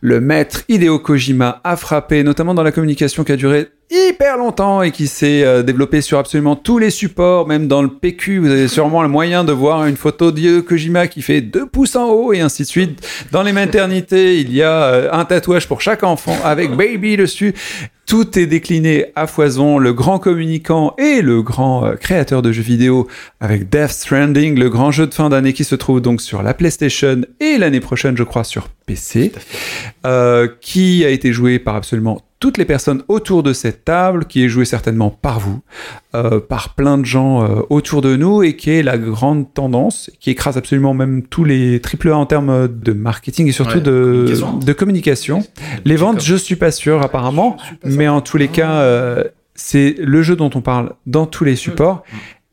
S1: Le maître Hideo Kojima a frappé, notamment dans la communication qui a duré hyper longtemps et qui s'est euh, développé sur absolument tous les supports, même dans le PQ. Vous avez sûrement le moyen de voir une photo d'Hideo Kojima qui fait deux pouces en haut et ainsi de suite. Dans les maternités, il y a euh, un tatouage pour chaque enfant avec baby dessus. Tout est décliné à foison, le grand communicant et le grand euh, créateur de jeux vidéo avec Death Stranding, le grand jeu de fin d'année qui se trouve donc sur la PlayStation et l'année prochaine, je crois, sur PC, euh, qui a été joué par absolument toutes les personnes autour de cette table, qui est joué certainement par vous, euh, par plein de gens euh, autour de nous et qui est la grande tendance, qui écrase absolument même tous les triple A en termes de marketing et surtout
S4: Ouais,
S1: de,
S4: communication.
S1: de communication. Les ventes, je suis pas sûr apparemment,
S3: pas
S1: mais en tous les cas, euh, C'est le jeu dont on parle dans tous les supports.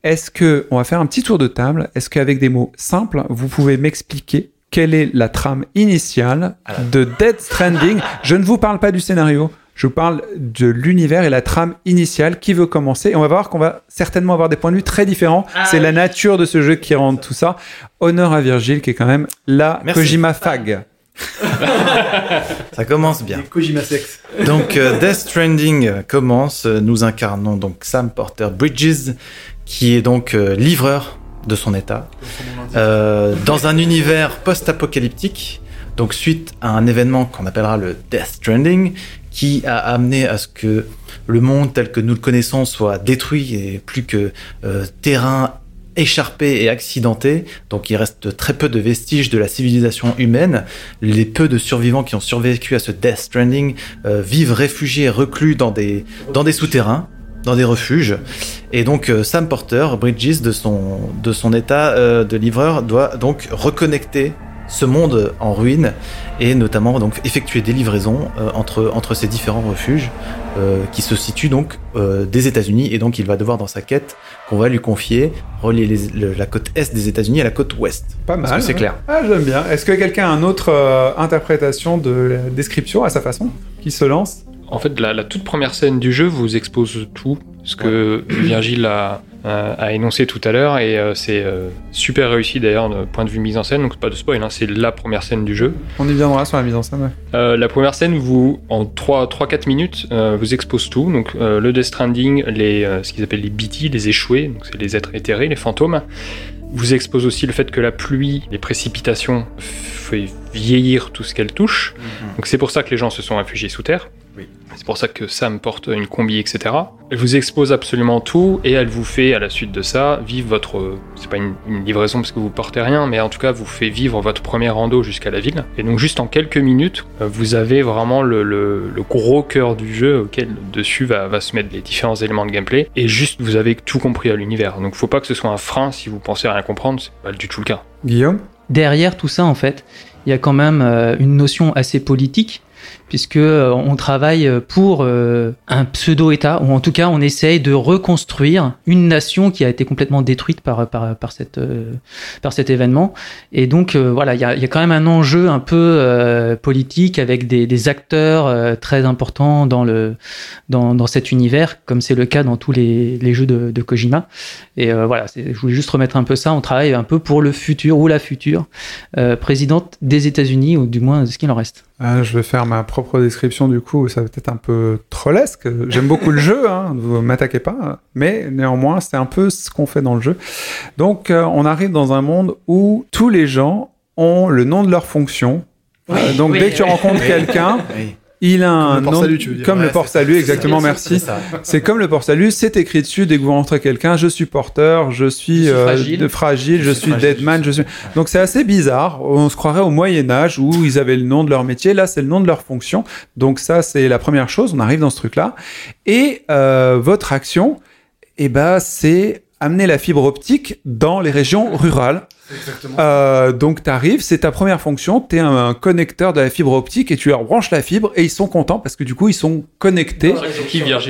S1: Est-ce que on va faire un petit tour de table. Est-ce qu'avec des mots simples, vous pouvez m'expliquer quelle est la trame initiale de Dead Stranding? Je ne vous parle pas du scénario. Je vous parle de l'univers et la trame initiale qui veut commencer. Et on va voir qu'on va certainement avoir des points de vue très différents. C'est la nature de ce jeu qui rend tout ça. Honneur à Virgile qui est quand même la
S4: Merci.
S1: Kojima Fag.
S4: Ça commence bien.
S3: Kojima Sex.
S4: Donc euh, Death Stranding commence. Nous incarnons donc Sam Porter Bridges, qui est donc euh, livreur de son état, euh, dans un univers post-apocalyptique. Donc suite à un événement qu'on appellera le Death Stranding, qui a amené à ce que le monde tel que nous le connaissons soit détruit et plus que euh, terrain écharpé et accidenté. Donc il reste très peu de vestiges de la civilisation humaine. Les peu de survivants qui ont survécu à ce Death Stranding euh, vivent réfugiés, reclus dans des, souterrains, dans des refuges. Et donc euh, Sam Porter, Bridges, de son, état de livreur, doit donc reconnecter ce monde en ruine et notamment donc effectuer des livraisons euh, entre, entre ces différents refuges euh, qui se situent donc euh, des États-Unis et donc il va devoir dans sa quête qu'on va lui confier relier les- le- la côte est des États-Unis à la côte ouest.
S1: Pas mal.
S4: c'est
S1: hein.
S4: clair?
S1: Ah, j'aime bien. Est-ce que quelqu'un a une autre euh, interprétation de la description à sa façon qui se lance?
S7: En fait, la, la toute première scène du jeu vous expose tout, ce que Virgile a, a- a énoncé tout à l'heure, et euh, c'est euh, super réussi d'ailleurs de point de vue mise en scène, donc pas de spoil, hein, c'est la première scène du jeu.
S1: On y viendra sur la mise en scène. ouais.
S7: Euh, la première scène, vous, en 3-4 minutes, euh, vous expose tout. Donc, euh, le Death Stranding, les, euh, ce qu'ils appellent les BT, les échoués, donc c'est les êtres éthérés, les fantômes. Vous expose aussi le fait que la pluie, les précipitations, fait vieillir tout ce qu'elle touche. Donc, c'est pour ça que les gens se sont réfugiés sous terre.
S4: Oui.
S7: C'est pour ça que Sam porte une combi, etc. Elle vous expose absolument tout et elle vous fait, à la suite de ça, vivre votre. C'est pas une, une livraison parce que vous portez rien, mais en tout cas, vous fait vivre votre premier rando jusqu'à la ville. Et donc, juste en quelques minutes, euh, vous avez vraiment le, le- le gros cœur du jeu auquel dessus va, va se mettre les différents éléments de gameplay. Et juste, vous avez tout compris à l'univers. Donc, faut pas que ce soit un frein si vous pensez à rien comprendre, c'est pas du tout le cas.
S1: Guillaume?
S6: Derrière tout ça, en fait, il y a quand même euh, une notion assez politique, puisque euh, on travaille pour euh, un pseudo-État, ou en tout cas, on essaye de reconstruire une nation qui a été complètement détruite par, par, par, cette, euh, par cet événement. Et donc, euh, voilà, il y a, y a quand même un enjeu un peu euh, politique avec des, des acteurs euh, très importants dans, le, dans, dans cet univers, comme c'est le cas dans tous les, les jeux de, de Kojima. Et euh, voilà, je voulais juste remettre un peu ça. On travaille un peu pour le futur ou la future euh, présidente des États-Unis, ou du moins ce qu'il en reste.
S1: Ah, je vais faire ma propre description du coup, ça va peut-être un peu trollesque. J'aime beaucoup le jeu, hein, vous m'attaquez pas, mais néanmoins c'est un peu ce qu'on fait dans le jeu. Donc euh, on arrive dans un monde où tous les gens ont le nom de leur fonction. Euh, donc
S6: oui,
S1: dès que tu rencontres quelqu'un. Il a un nom
S3: salut, tu veux dire.
S1: comme le port salut exactement, merci.
S4: C'est
S1: comme le port salut, c'est écrit dessus dès que vous rencontrez quelqu'un, je suis porteur, je suis,
S6: Je suis
S1: euh,
S6: fragile.
S1: de fragile, je suis
S4: fragile,
S1: deadman, je suis. Donc c'est assez bizarre. On se croirait au Moyen Âge où ils avaient le nom de leur métier. Là, c'est le nom de leur fonction. Donc ça, c'est la première chose. On arrive dans ce truc-là. Et euh, votre action, eh ben, c'est amener la fibre optique dans les régions rurales. Euh, donc tu arrives, c'est ta première fonction, tu es un, un connecteur de la fibre optique et tu leur branches la fibre et ils sont contents parce que du coup ils sont connectés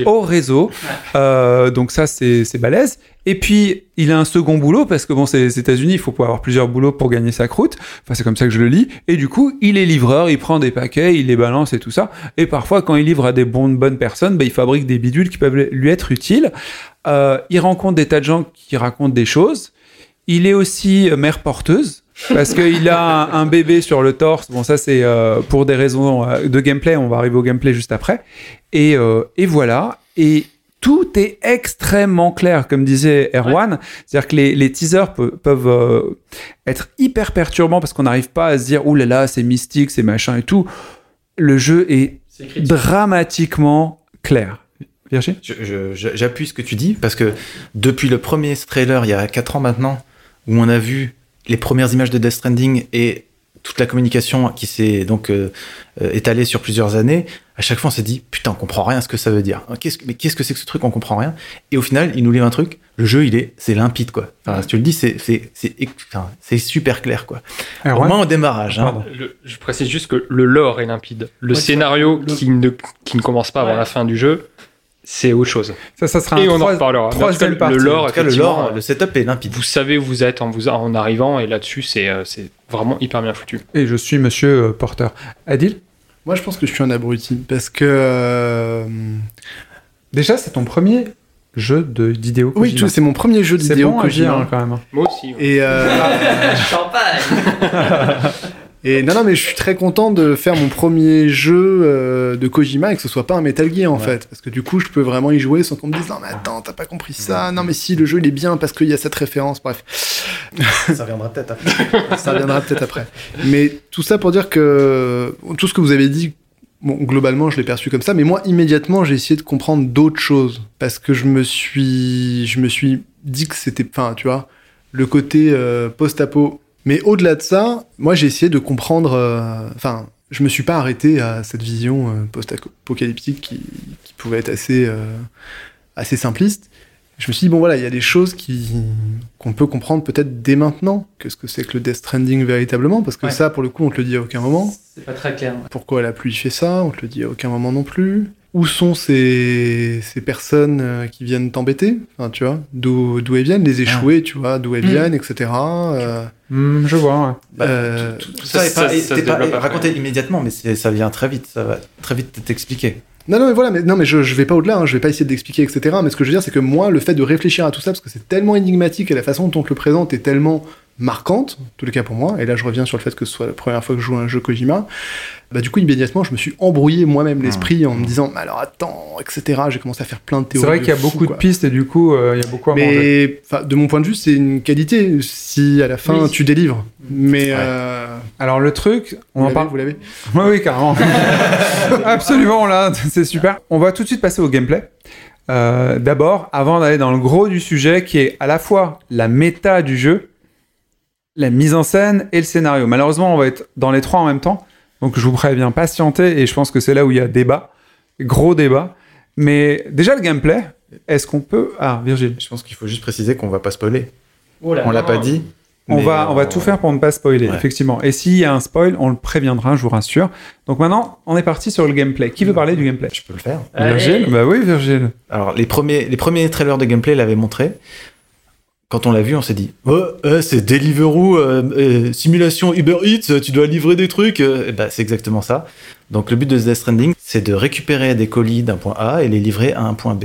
S1: au réseau. Euh, donc ça, c'est c'est balèze. Et puis, il a un second boulot, parce que bon, c'est les États-Unis, il faut pouvoir avoir plusieurs boulots pour gagner sa croûte. Enfin, c'est comme ça que je le lis. Et du coup, il est livreur, il prend des paquets, il les balance et tout ça. Et parfois, quand il livre à des bonnes, personnes, ben, il fabrique des bidules qui peuvent lui être utiles. Euh, il rencontre des tas de gens qui racontent des choses. Il est aussi euh, mère porteuse. Parce qu'il a un, bébé sur le torse. Bon, ça, c'est euh, pour des raisons de gameplay. On va arriver au gameplay juste après. Et, et voilà. Et tout est extrêmement clair, comme disait Erwan. C'est-à-dire que les, les teasers pe- peuvent euh, être hyper perturbants parce qu'on n'arrive pas à se dire, ouh là là, c'est mystique, c'est machin et tout. Le jeu est dramatiquement clair. Virginie
S4: je- J'appuie ce que tu dis parce que depuis le premier trailer, il y a 4 ans maintenant, où on a vu les premières images de Death Stranding et toute la communication qui s'est donc euh, euh, étalée sur plusieurs années, à chaque fois on s'est dit putain on comprend rien à ce que ça veut dire. Qu'est-ce que- mais qu'est-ce que c'est que ce truc on comprend rien Et au final il nous livre un truc, le jeu il est c'est limpide quoi. Enfin si tu le dis c'est c'est c'est enfin, c'est super clair quoi. Au
S1: Erwan
S4: moins au démarrage. hein.
S7: Le- je précise juste que le lore est limpide. Le
S6: Ouais,
S7: scénario
S6: le-
S7: qui, ne, qui ne commence pas avant
S6: Ouais.
S7: la fin du jeu, c'est autre chose.
S1: Ça, ça sera
S7: Et
S1: un
S7: on en
S1: trois-
S7: reparlera.
S1: Troisième
S7: le-
S1: partie.
S7: le lore,
S4: En tout cas, le lore, le setup est limpide.
S7: Vous savez où vous êtes en, vous, en arrivant, et là-dessus, c'est euh, c'est vraiment hyper bien foutu.
S1: Et je suis monsieur euh, Porter. Adil?
S3: Moi, je pense que je suis un abruti parce que. euh,
S1: Déjà, c'est ton premier jeu de d'idéo.
S3: Oui, tout- c'est mon premier jeu
S1: c'est
S3: d'idéo
S1: bon à
S3: Kojima.
S1: dire hein, quand même.
S7: Moi aussi. ouais.
S3: Et, euh, et non, non, mais je suis très content de faire mon premier jeu euh, de Kojima et que ce soit pas un Metal Gear en
S4: Ouais.
S3: fait. Parce que du coup, je peux vraiment y jouer sans qu'on me dise non, mais attends, t'as pas compris ça. Non, mais si, le jeu il est bien parce qu'il y a cette référence. Bref,
S4: Ça reviendra peut-être après.
S3: ça reviendra peut-être après. Mais tout ça pour dire que tout ce que vous avez dit, bon, globalement, je l'ai perçu comme ça. Mais moi, immédiatement, j'ai essayé de comprendre d'autres choses parce que je me suis, je me suis dit que c'était, enfin, tu vois, le côté euh, post-apo. Mais au-delà de ça, moi, j'ai essayé de comprendre. euh, Enfin, je me suis pas arrêté à cette vision euh, post-apocalyptique qui, qui pouvait être assez, euh, assez simpliste. Je me suis dit, bon voilà, il y a des choses qui qu'on peut comprendre peut-être dès maintenant. Qu'est-ce que c'est que le Death Stranding véritablement? Parce que
S6: Ouais.
S3: ça, pour le coup, on te le dit à aucun moment.
S6: C'est pas très clair. ouais.
S3: Pourquoi la pluie fait ça? On te le dit à aucun moment non plus. Où sont ces, ces personnes euh, qui viennent t'embêter Enfin, tu vois, d'où d'où elles viennent, les échoués, tu vois, d'où elles
S6: Mm.
S3: viennent, etc. Euh,
S1: Hmm, je vois. ouais.
S4: Bah,
S3: Euh,
S4: tout, tout
S7: ça-
S4: ça,
S7: ça-
S4: pas, t'es pas
S7: après.
S4: raconté immédiatement, mais ça vient très vite. Ça va très vite t'expliquer.
S3: Non, non, mais voilà, mais, non, mais je, je vais pas au-delà, hein, je vais pas essayer d'expliquer, etc. Mais ce que je veux dire, c'est que moi, le fait de réfléchir à tout ça, parce que c'est tellement énigmatique et la façon dont on te le présente est tellement marquante, en tous les cas pour moi, et là je reviens sur le fait que ce soit la première fois que je joue à un jeu Kojima, bah du coup, immédiatement, je me suis embrouillé moi-même l'esprit en me disant, mais alors attends, etc. J'ai commencé à faire plein de
S1: C'est
S3: théories.
S1: vrai qu'il y a beaucoup de pistes et du coup, euh, il y a beaucoup à.
S3: Mais de mon point de vue, c'est une qualité si à la fin
S6: Oui.
S3: tu délivres. Mais
S4: Ouais.
S3: euh,
S1: Alors le truc, on
S3: vous
S1: en parle.
S3: vous l'avez
S1: Oui, oui, carrément. Absolument, là, c'est super. On va tout de suite passer au gameplay. Euh, D'abord, avant d'aller dans le gros du sujet, qui est à la fois la méta du jeu, la mise en scène et le scénario. Malheureusement, on va être dans les trois en même temps, donc je vous préviens, patientez, et je pense que c'est là où il y a débat, gros débat. Mais déjà, le gameplay, est-ce qu'on peut... Ah, Virgile.
S4: Je pense qu'il faut juste préciser qu'on va pas spoiler.
S6: Oh là.
S4: On l'a pas dit.
S1: On va, on va tout faire pour ne pas spoiler,
S4: Ouais.
S1: effectivement. Et s'il y a un spoil, on le préviendra, je vous rassure. Donc maintenant, on est parti sur le gameplay. Qui veut parler du gameplay?
S4: Je peux le faire.
S6: Allez.
S1: Virgile Bah oui, Virgile.
S4: Alors, les premiers, les premiers trailers de gameplay l'avaient montré. Quand on l'a vu, on s'est dit Oh, euh, c'est Deliveroo, euh, euh, simulation Uber Eats, tu dois livrer des trucs. euh. Eh ben, c'est exactement ça. Donc, le but de Death Stranding, c'est de récupérer des colis d'un point A et les livrer à un point B.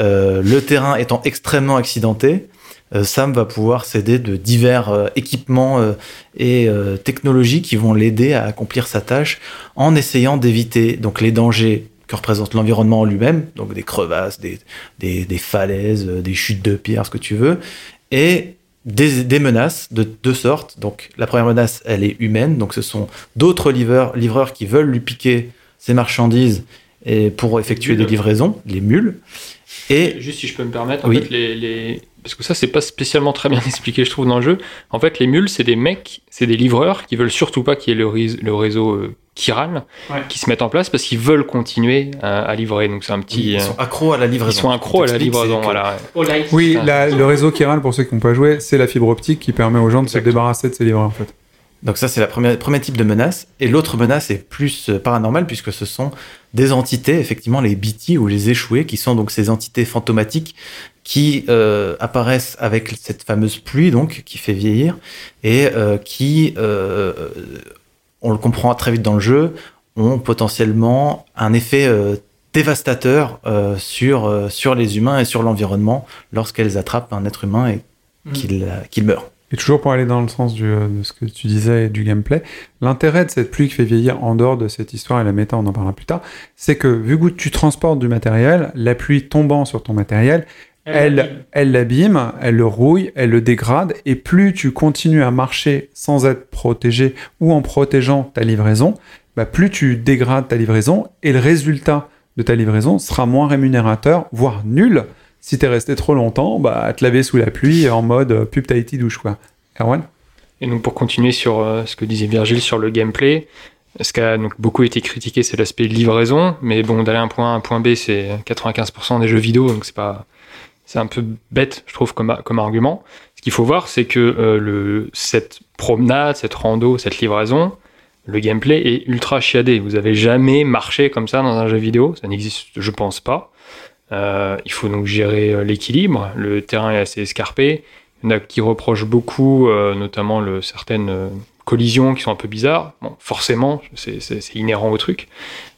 S4: Euh, le terrain étant extrêmement accidenté, euh, Sam va pouvoir s'aider de divers euh, équipements euh, et euh, technologies qui vont l'aider à accomplir sa tâche en essayant d'éviter donc les dangers que représente l'environnement en lui-même, donc des crevasses, des, des, des falaises, euh, des chutes de pierres, ce que tu veux, et des, des menaces de deux sortes. Donc la première menace, elle est humaine, donc ce sont d'autres livreurs, livreurs qui veulent lui piquer ses marchandises et pour effectuer des livraisons, les mules. Et
S7: Juste si je peux me permettre, en
S4: Oui.
S7: fait, les, les- parce que ça c'est pas spécialement très bien expliqué, je trouve, dans le jeu. En fait, les mules, c'est des mecs, c'est des livreurs qui veulent surtout pas qu'il y ait le, réseau euh,
S6: Ouais.
S7: qui se mettent en place parce qu'ils veulent continuer à, à livrer. Donc c'est un petit,
S4: ils
S7: euh,
S4: sont accros à la livraison.
S7: ils sont accros à la livraison.
S4: que-
S7: Voilà.
S1: Oui, la- le réseau Kiral, pour ceux qui n'ont pas joué, c'est la fibre optique qui permet aux gens de se débarrasser de ces livreurs, en fait.
S4: Donc ça, c'est la première, premier type de menace. Et l'autre menace est plus euh, paranormale puisque ce sont des entités, effectivement, les BT ou les échoués, qui sont donc ces entités fantomatiques qui euh, apparaissent avec cette fameuse pluie, donc, qui fait vieillir, et euh, qui, euh, on le comprend très vite dans le jeu, ont potentiellement un effet euh, dévastateur euh, sur, euh, sur les humains et sur l'environnement lorsqu'elles attrapent un être humain et
S6: Mhm.
S4: qu'il euh, qu'il meurt.
S1: Et toujours pour aller dans le sens du, de ce que tu disais et du gameplay, l'intérêt de cette pluie qui fait vieillir en dehors de cette histoire et la méta, on en parlera plus tard, c'est que vu que tu transportes du matériel, la pluie tombant sur ton matériel, elle, elle l'abîme, elle le rouille, elle le dégrade, et plus tu continues à marcher sans être protégé ou en protégeant ta livraison, bah plus tu dégrades ta livraison, et le résultat de ta livraison sera moins rémunérateur, voire nul. Si t'es resté trop longtemps, bah à te laver sous la pluie en mode euh, pub Tahiti douche quoi. Erwan?
S7: Et donc pour continuer sur euh, ce que disait Virgile sur le gameplay, ce qui a donc beaucoup été critiqué, c'est l'aspect livraison. Mais bon, d'aller d'un point A à un point B, c'est 95% des jeux vidéo, donc c'est pas, c'est un peu bête, je trouve, comme, argument. Ce qu'il faut voir, c'est que euh, cette promenade, cette rando, cette livraison, le gameplay est ultra chiadé. Vous avez jamais marché comme ça dans un jeu vidéo, ça n'existe, je pense pas. Euh, il faut donc gérer euh, l'équilibre. Le terrain est assez escarpé. Il y en a qui reprochent beaucoup, notamment certaines collisions qui sont un peu bizarres. Bon, forcément, c'est- inhérent au truc.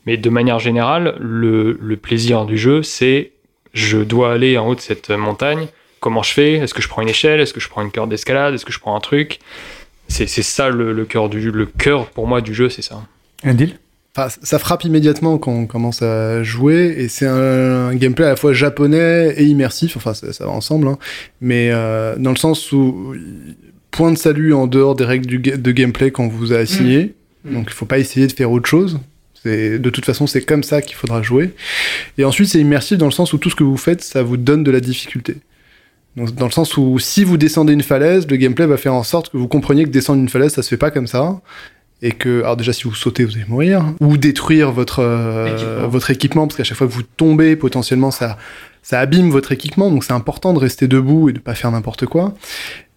S7: Mais de manière générale, le, le plaisir du jeu, c'est je dois aller en haut de cette montagne. Comment je fais? Est-ce que je prends une échelle? Est-ce que je prends une corde d'escalade? Est-ce que je prends un truc? C'est c'est ça le, le cœur du le cœur pour moi du jeu, c'est ça.
S1: Adil?
S3: Enfin, ça frappe immédiatement quand on commence à jouer, et c'est un, un gameplay à la fois japonais et immersif, enfin ça, ça va ensemble, hein. mais euh, dans le sens où point de salut en dehors des règles du de gameplay qu'on vous a assignées,
S6: Mm.
S3: donc il faut pas essayer de faire autre chose. De toute façon, c'est comme ça qu'il faudra jouer. Et ensuite, c'est immersif dans le sens où tout ce que vous faites, ça vous donne de la difficulté. Donc, dans le sens où si vous descendez une falaise, le gameplay va faire en sorte que vous compreniez que descendre une falaise, ça se fait pas comme ça. Et que, alors déjà, si vous sautez, vous allez mourir. Ou détruire votre, euh,
S6: Équipement.
S3: votre équipement, parce qu'à chaque fois que vous tombez, potentiellement, ça, ça abîme votre équipement. Donc, c'est important de rester debout et de pas faire n'importe quoi.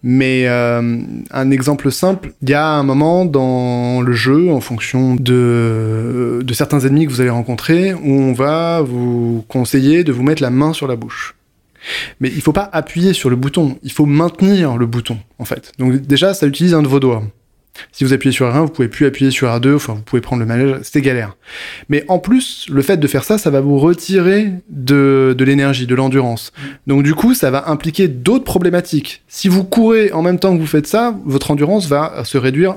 S3: Mais euh, un exemple simple, il y a un moment dans le jeu, en fonction de, de certains ennemis que vous allez rencontrer, où on va vous conseiller de vous mettre la main sur la bouche. Mais il faut pas appuyer sur le bouton, il faut maintenir le bouton, en fait. Donc déjà, ça utilise un de vos doigts. Si vous appuyez sur R1, vous pouvez plus appuyer sur R2, enfin vous pouvez prendre le manège, c'est galère. Mais en plus, le fait de faire ça, ça va vous retirer de, l'énergie, de l'endurance. Donc du coup, ça va impliquer d'autres problématiques. Si vous courez en même temps que vous faites ça, votre endurance va se réduire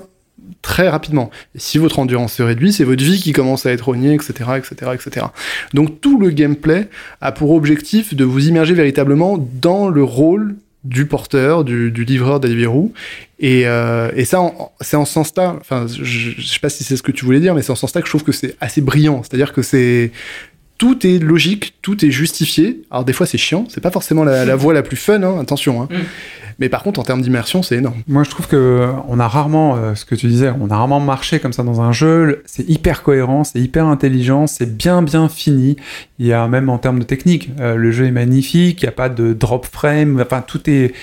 S3: très rapidement. Et si votre endurance se réduit, c'est votre vie qui commence à être rognée, etc., etc., etc. Donc tout le gameplay a pour objectif de vous immerger véritablement dans le rôle du porteur, du, du livreur Deliveroo. Et, euh, et ça, c'est en sens-là, enfin, je, je sais pas si c'est ce que tu voulais dire, mais c'est en sens-là que je trouve que c'est assez brillant. C'est-à-dire que c'est tout est logique, tout est justifié. Alors des fois c'est chiant, c'est pas forcément la, la voie la plus fun, hein, attention. hein.
S6: Mm.
S3: Mais par contre en termes d'immersion c'est énorme.
S1: Moi, je trouve que on a rarement, euh, ce que tu disais, on a rarement marché comme ça dans un jeu. C'est hyper cohérent, c'est hyper intelligent, c'est bien bien fini. Il y a même en termes de technique, euh, le jeu est magnifique. Il n'y a pas de drop frame. Enfin, tout est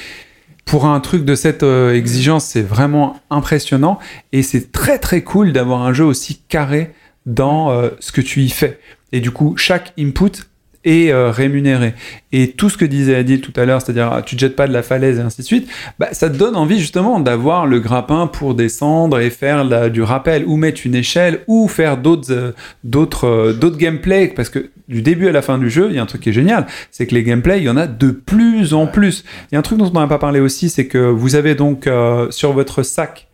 S1: pour un truc de cette euh, exigence, c'est vraiment impressionnant. Et c'est très très cool d'avoir un jeu aussi carré dans euh, ce que tu y fais. Et du coup, chaque input est euh, rémunéré. Et tout ce que disait Adil tout à l'heure, c'est-à-dire ah, tu te jettes pas de la falaise et ainsi de suite, bah, ça te donne envie justement d'avoir le grappin pour descendre et faire la- du rappel ou mettre une échelle ou faire d'autres euh, d'autres euh, d'autres gameplays parce que du début à la fin du jeu, il y a un truc qui est génial, c'est que les gameplays, il y en a de plus en plus. Il y a un truc dont on n'a pas parlé aussi, c'est que vous avez donc sur votre sac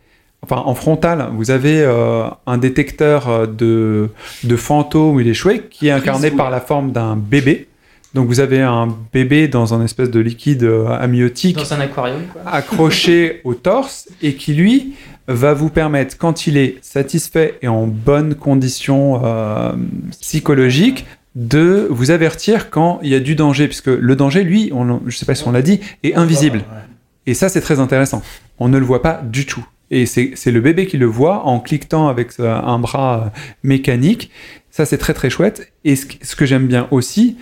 S1: Enfin, en frontal, vous avez euh, un détecteur euh, de, de fantômes ou d'échoués qui est incarné par la forme d'un bébé. Donc vous avez un bébé dans un espèce de liquide euh, amniotique
S6: Dans un aquarium, quoi.
S1: accroché au torse et qui lui va vous permettre, quand il est satisfait et en bonne condition euh, psychologique, de vous avertir quand il y a du danger, puisque le danger, lui, on, je sais pas si on l'a dit, est invisible. Et ça, c'est très intéressant. On ne le voit pas du tout. Et c'est le bébé qui le voit en cliquetant avec euh, un bras euh, mécanique. Ça, c'est très très chouette. Et ce, que- j'aime bien aussi,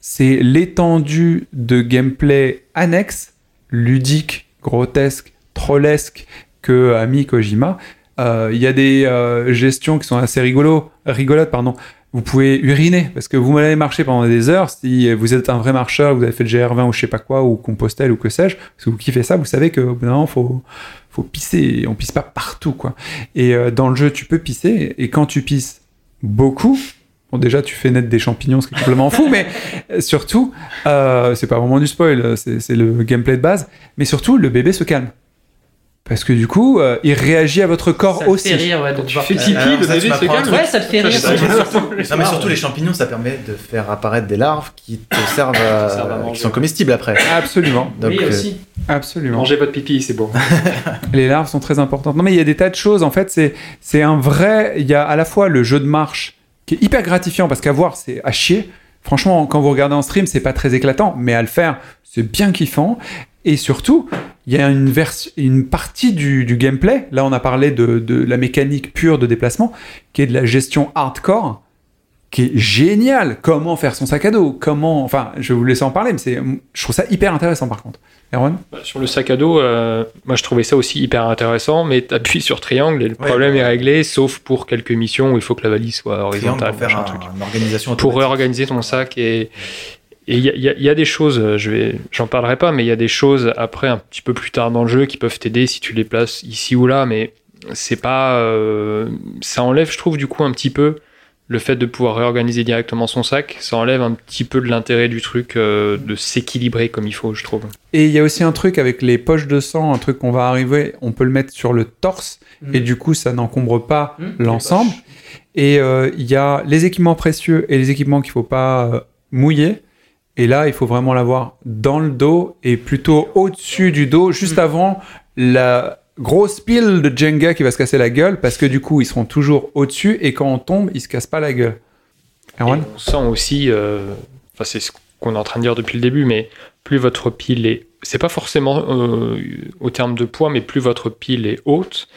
S1: c'est l'étendue de gameplay annexe, ludique, grotesque, trollesque que a mis Kojima. Euh, Il y a des euh, gestions qui sont assez rigolo, rigolotes. Pardon. Vous pouvez uriner parce que vous m'avez marché pendant des heures. Si vous êtes un vrai marcheur, vous avez fait le GR20 ou je sais pas quoi, ou Compostelle ou que sais-je, que vous kiffez ça, vous savez que au bout d'un faut, faut pisser. On pisse pas partout, quoi. Et euh, dans le jeu, tu peux pisser. Et quand tu pisses beaucoup, bon, déjà, tu fais naître des champignons, ce qui est complètement fou, mais euh, surtout, euh, c'est pas vraiment du spoil, c'est le gameplay de base. Mais surtout, le bébé se calme. Parce que du coup, euh, il réagit à votre corps
S6: Ça te
S1: aussi.
S6: fait rire, ouais, de
S7: Tu
S6: voir
S7: fais
S6: ça.
S7: pipi,
S4: ça,
S7: se
S4: m'apprends un
S7: calme.
S6: Ouais, ça te fait rire.
S7: Ça,
S4: Non, mais surtout les champignons, ça permet de faire apparaître des larves qui te servent à,
S7: servent à
S4: qui sont comestibles après.
S1: Absolument,
S4: Donc,
S6: oui,
S4: euh,
S6: aussi.
S1: absolument.
S7: Mangez votre pipi, c'est bon.
S1: Les larves sont très importantes. Non, mais il y a des tas de choses. En fait, c'est c'est un vrai. Il y a à la fois le jeu de marche qui est hyper gratifiant parce qu'à voir, c'est à chier. Franchement, quand vous regardez en stream, c'est pas très éclatant, mais à le faire, c'est bien kiffant. Et surtout, il y a une, vers- une partie du, du gameplay. Là, on a parlé de, de la mécanique pure de déplacement, qui est de la gestion hardcore, qui est géniale. Comment faire son sac à dos? Comment Enfin, je vais vous laisser en parler, mais c'est, je trouve ça hyper intéressant par contre. Erwan?
S7: Bah, Sur le sac à dos, euh, moi je trouvais ça aussi hyper intéressant, mais t'appuies sur triangle et le
S4: Ouais.
S7: problème est réglé, sauf pour quelques missions où il faut que la valise soit
S4: triangle
S7: horizontale,
S4: pour faire un-
S7: truc.
S4: une organisation
S7: Pour réorganiser ton sac et, Et il y a, y y des choses, euh, je vais, j'en parlerai pas, mais il y a des choses après un petit peu plus tard dans le jeu qui peuvent t'aider si tu les places ici ou là, mais c'est pas, euh, ça enlève, je trouve, du coup un petit peu le fait de pouvoir réorganiser directement son sac. Ça enlève un petit peu de l'intérêt du truc euh, de s'équilibrer comme il faut, je trouve.
S1: Et il y a aussi un truc avec les poches de sang, un truc qu'on va arriver, on peut le mettre sur le torse, et du coup, ça n'encombre pas l'ensemble. Et euh, il y a les équipements précieux et les équipements qu'il faut pas euh, mouiller. Et là, il faut vraiment l'avoir dans le dos et plutôt au-dessus du dos, juste avant la grosse pile de Jenga qui va se casser la gueule, parce que du coup, ils seront toujours au-dessus et quand on tombe, ils se cassent pas la gueule. Erwan
S7: Et on sent aussi, euh, enfin c'est ce qu'on est en train de dire depuis le début, mais plus votre pile est, c'est pas forcément euh, au terme de poids, mais plus votre pile est haute,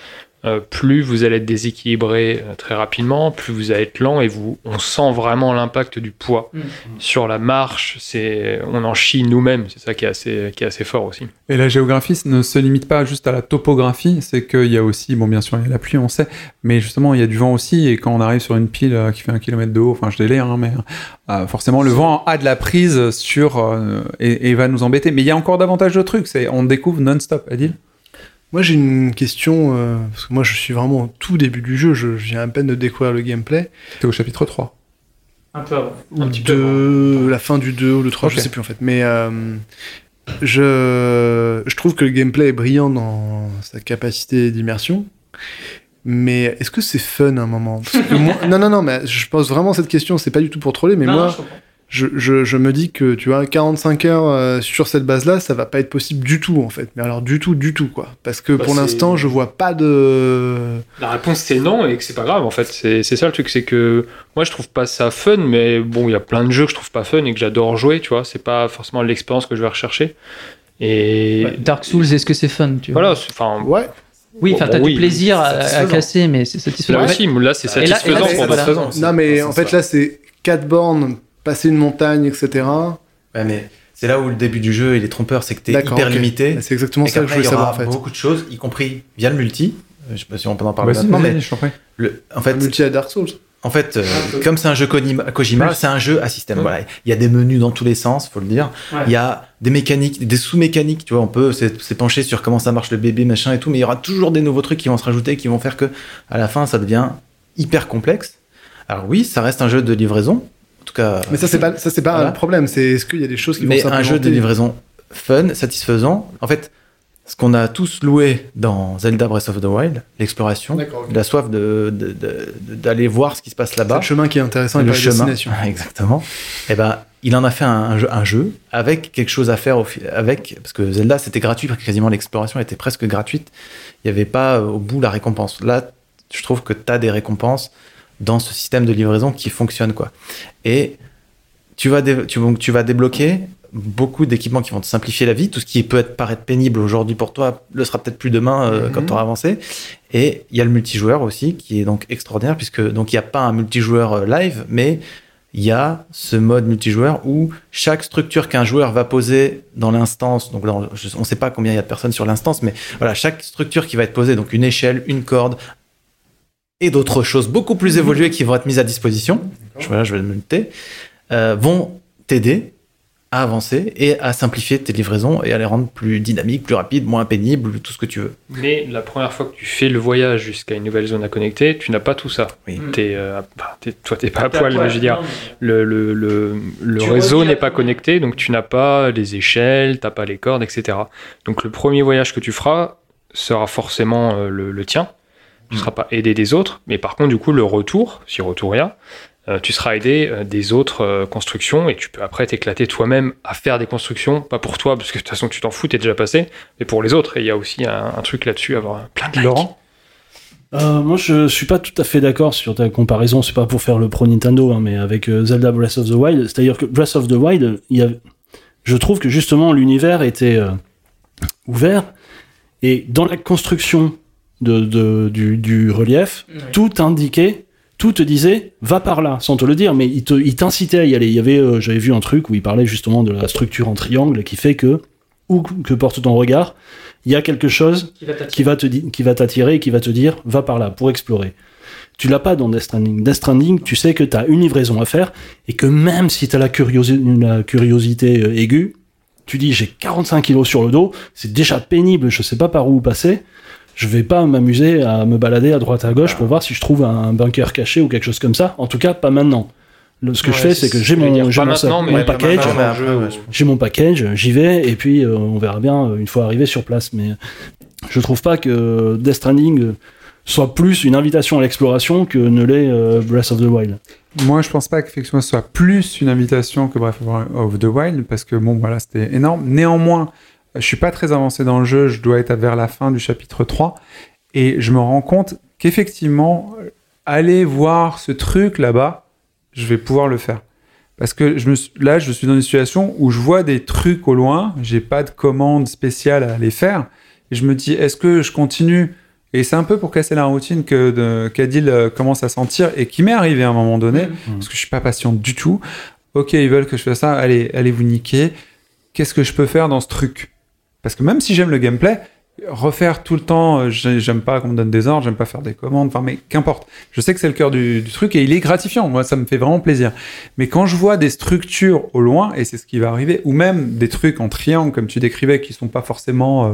S7: euh, plus vous allez être déséquilibré euh, très rapidement, plus vous allez être lent et vous, on sent vraiment l'impact du poids sur la marche. C'est, on en chie nous-mêmes. C'est ça qui est assez, qui est assez fort aussi.
S1: Et la géographie ne se limite pas juste à la topographie, c'est qu'il y a aussi, bon bien sûr il y a la pluie on sait, mais justement il y a du vent aussi, et quand on arrive sur une pile euh, qui fait un kilomètre de haut, enfin je délire, hein, mais euh, forcément le vent a de la prise sur, euh, et, et va nous embêter. Mais il y a encore davantage de trucs, c'est on découvre non-stop, Adil
S3: Moi, j'ai une question, euh, parce que moi, je suis vraiment au tout début du jeu, je je viens à peine de découvrir le gameplay.
S1: T'es au chapitre 3.
S6: Un peu avant.
S3: ou de la fin du 2 ou le 3,
S1: Ok.
S3: je sais plus en fait. Mais euh, je, je trouve que le gameplay est brillant dans sa capacité d'immersion. Mais est-ce que c'est fun à un moment? Parce que moi- Non, non, non, mais je pose vraiment cette question, c'est pas du tout pour troller, mais moi, je, je, je me dis que, tu vois, 45 heures euh, sur cette base-là, ça va pas être possible du tout, en fait. Mais alors, du tout, du tout, quoi. Parce que
S7: Bah,
S3: pour l'instant, je vois pas de...
S7: La réponse c'est non et que c'est pas grave en fait. C'est ça le truc, c'est que moi je trouve pas ça fun, mais bon, il y a plein de jeux que je trouve pas fun et que j'adore jouer, tu vois. C'est pas forcément l'expérience que je vais rechercher. Et
S6: Ouais, Dark Souls, est-ce que c'est fun tu vois
S7: voilà, enfin,
S3: Ouais,
S6: Oui, enfin,
S7: Bon,
S6: t'as
S7: oui,
S6: du plaisir à, casser, mais c'est satisfaisant.
S7: là aussi, là c'est
S6: là- là,
S7: satisfaisant
S6: c'est-
S7: pour
S6: voilà.
S7: d'autres raisons.
S3: non, mais en fait, là, c'est 4 bornes, passer une montagne, etc.
S4: Ouais, mais c'est là où le début du jeu il est trompeur, c'est que t'es
S3: D'accord,
S4: hyper limité.
S3: Bah, C'est exactement
S4: Et
S3: ça que je
S4: il
S3: voulais
S4: y aura
S3: savoir, en fait.
S4: beaucoup de choses, y compris via le multi. Euh, Je sais pas si on peut en parler maintenant, mais
S1: je prie.
S4: le, en fait,
S3: multi à Dark Souls.
S4: En fait, euh, comme c'est un jeu Kojima, Kojima, c'est un jeu à système. Voilà, il y a des menus dans tous les sens, faut le dire.
S6: Ouais.
S4: Il y a des mécaniques, des sous-mécaniques. Tu vois, on peut penché sur comment ça marche le bébé, machin et tout, mais il y aura toujours des nouveaux trucs qui vont se rajouter, qui vont faire que à la fin, ça devient hyper complexe. Alors oui, ça reste un jeu de livraison. Tout cas,
S3: Mais ça, c'est pas, ça, c'est pas
S4: Voilà.
S3: le problème. C'est est-ce qu'il y a des choses qui
S4: mais
S3: vont
S4: un jeu de livraison fun, satisfaisant. En fait, ce qu'on a tous loué dans Zelda Breath of the Wild, l'exploration, la soif de- d'aller voir ce qui se passe
S3: C'est
S4: là-bas.
S3: le chemin qui est intéressant et
S4: le
S3: pas
S4: chemin,
S3: destination.
S4: exactement. Et ben, il en a fait un, un jeu, un jeu avec quelque chose à faire au avec parce que Zelda c'était gratuit, quasiment l'exploration était presque gratuite. Il n'y avait pas euh, au bout la récompense. Là, je trouve que tu as des récompenses dans ce système de livraison qui fonctionne quoi. Et tu vas tu, tu vas débloquer beaucoup d'équipements qui vont te simplifier la vie. Tout ce qui peut être paraître pénible aujourd'hui pour toi le sera peut-être plus demain euh,
S3: Mhm.
S4: quand tu auras avancé. Et il y a le multijoueur aussi qui est donc extraordinaire puisque donc il n'y a pas un multijoueur euh, live, mais il y a ce mode multijoueur où chaque structure qu'un joueur va poser dans l'instance, donc dans- on ne sait pas combien il y a de personnes sur l'instance, mais voilà, chaque structure qui va être posée, donc une échelle, une corde et d'autres choses beaucoup plus évoluées qui vont être mises à disposition, je, voilà, je vais le noter, euh, vont t'aider à avancer et à simplifier tes livraisons et à les rendre plus dynamiques, plus rapides, moins pénibles, tout ce que tu veux.
S7: Mais la première fois que tu fais le voyage jusqu'à une nouvelle zone à connecter, tu n'as pas tout ça.
S4: Oui.
S7: T'es, euh, bah, t'es- toi, t'es pas à poil, mais je veux dire, le, le, le, le
S6: Tu
S7: réseau n'est pas connecté, donc tu n'as pas les échelles, t'as pas les cordes, etc. Donc le premier voyage que tu feras sera forcément euh, le, le tien. Tu ne seras pas aidé des autres, mais par contre, du coup, le retour, si retour il y a, euh, tu seras aidé euh, des autres euh, constructions et tu peux après t'éclater toi-même à faire des constructions, pas pour toi, parce que de toute façon tu t'en fous, t'es déjà passé, mais pour les autres. Et il y a aussi un, un truc là-dessus, avoir plein de likes.
S1: Laurent?
S5: Euh, moi, je suis pas tout à fait d'accord sur ta comparaison. C'est pas pour faire le pro Nintendo, hein, mais avec euh, Zelda Breath of the Wild. C'est-à-dire que Breath of the Wild, il y a... je trouve que justement l'univers était euh, ouvert et dans la construction de, de- du, du relief, tout indiquait, tout te disait, va par là, sans te le dire, mais il te- il t'incitait à y aller. Il y avait, euh, j'avais vu un truc où il parlait justement de la structure en triangle qui fait que où que porte ton regard, il y a quelque chose qui va te di- qui va t'attirer et qui va te dire va par là pour explorer. Tu l'as pas dans Death Stranding. Death Stranding, tu sais que tu as une livraison à faire et que même si tu as la, curiosi- la curiosité euh, aiguë, tu dis j'ai 45 kilos sur le dos, c'est déjà pénible, je sais pas par où passer. Je vais pas m'amuser à me balader à droite à gauche pour voir si je trouve un bunker caché ou quelque chose comme ça. En tout cas, pas maintenant. Le- ce que je fais, c'est que j'ai mon, package, j'ai mon package, j'y vais et puis euh, on verra bien euh, une fois arrivé sur place. Mais je trouve pas que Death Stranding euh, soit plus une invitation à l'exploration que ne l'est euh, Breath of the Wild.
S1: Moi, je pense pas qu'effectivement ce soit plus une invitation que Breath of the Wild, parce que bon, voilà, c'était énorme. Néanmoins, je suis pas très avancé dans le jeu, je dois être vers la fin du chapitre 3, et je me rends compte qu'effectivement, aller voir ce truc là-bas, je vais pouvoir le faire. Parce que je me suis- là, je suis dans une situation où je vois des trucs au loin, j'ai pas de commande spéciale à les faire, et je me dis, est-ce que je continue? Et c'est un peu pour casser la routine que qu'Adil euh, commence à sentir, et qui m'est arrivé à un moment donné, parce que je suis pas patient du tout. Ok, ils veulent que je fasse ça, allez, allez vous niquer. Qu'est-ce que je peux faire dans ce truc? Parce que même si j'aime le gameplay, refaire tout le temps, euh, j'ai- j'aime pas qu'on me donne des ordres, j'aime pas faire des commandes, enfin, mais qu'importe. Je sais que c'est le cœur du, du truc et il est gratifiant. Moi, ça me fait vraiment plaisir. Mais quand je vois des structures au loin, et c'est ce qui va arriver, ou même des trucs en triangle, comme tu décrivais, qui sont pas forcément euh,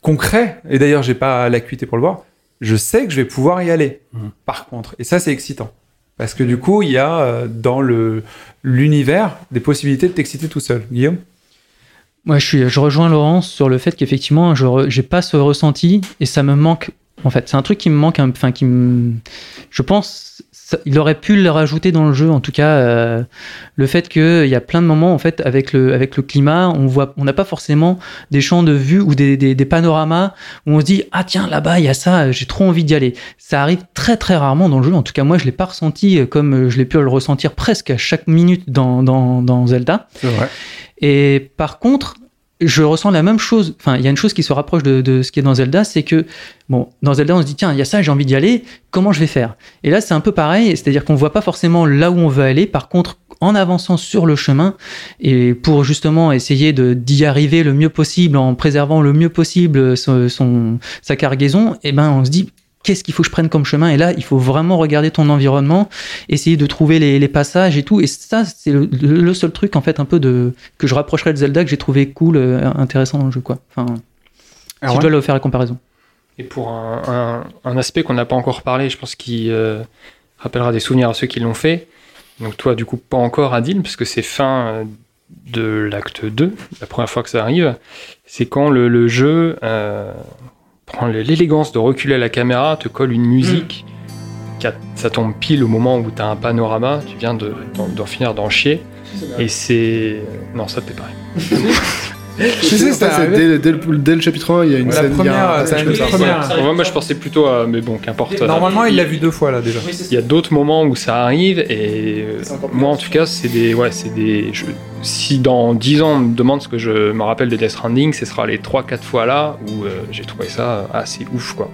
S1: concrets, et d'ailleurs, j'ai pas l'acuité pour le voir, je sais que je vais pouvoir y aller.
S5: Mhm.
S1: Par contre, et ça, c'est excitant. Parce que du coup, il y a euh, dans le l'univers des possibilités de t'exciter tout seul. Guillaume?
S6: Moi, je, rejoins Laurence sur le fait qu'effectivement, je j'ai pas ce ressenti et ça me manque. En fait, c'est un truc qui me manque, enfin qui me, je pense, ça- il aurait pu le rajouter dans le jeu. En tout cas, euh, le fait qu'il y a plein de moments, en fait, avec le avec le climat, on voit, on n'a pas forcément des champs de vue ou des, des, des panoramas où on se dit ah tiens là-bas il y a ça, j'ai trop envie d'y aller. Ça arrive très très rarement dans le jeu. En tout cas, moi, je l'ai pas ressenti euh, comme euh, je l'ai pu le ressentir presque à chaque minute dans dans, dans Zelda.
S1: C'est vrai.
S6: Et par contre, je ressens la même chose. Enfin, il y a une chose qui se rapproche de, ce qui est dans Zelda, c'est que, bon, dans Zelda, on se dit, tiens, il y a ça, j'ai envie d'y aller, comment je vais faire? Et là, c'est un peu pareil, c'est-à-dire qu'on voit pas forcément là où on veut aller. Par contre, en avançant sur le chemin, et pour justement essayer d'y arriver le mieux possible, en préservant le mieux possible son, son- sa cargaison, et ben, on se dit, qu'est-ce qu'il faut que je prenne comme chemin Et là, il faut vraiment regarder ton environnement, essayer de trouver les, les passages et tout. Et ça, c'est le, le seul truc, en fait, un peu de que je rapprocherais de Zelda que j'ai trouvé cool, euh, intéressant dans le jeu, quoi. Enfin,
S1: Ah
S6: si
S1: ouais
S6: je dois le faire la comparaison.
S7: Et pour un, un- un aspect qu'on n'a pas encore parlé, je pense qu'il euh, rappellera des souvenirs à ceux qui l'ont fait. Donc toi, du coup, pas encore Adil, parce que c'est fin euh, de l'acte 2, la première fois que ça arrive. C'est quand le, le jeu euh, prend l'élégance de reculer la caméra, te colle une musique, a- ça tombe pile au moment où tu as un panorama, tu viens de- d'en d'en finir d'en chier. Et c'est... Non, ça te plaît pas.
S1: Je sais,
S3: Ça, c'est dès, dès le, dès le chapitre 1, il y a une
S1: La
S3: scène. il y a un
S1: première,
S3: passage comme ça.
S1: première-
S7: Ouais, moi, je pensais plutôt à... Mais bon, qu'importe.
S1: Normalement, il l'a vu deux fois là déjà.
S7: Il y a d'autres moments où ça arrive et euh, moi en tout cas c'est des ouais c'est des je- si dans 10 ans on me demande ce que je me rappelle de Death Stranding ce sera les 3-4 fois là où euh, j'ai trouvé ça assez ouf quoi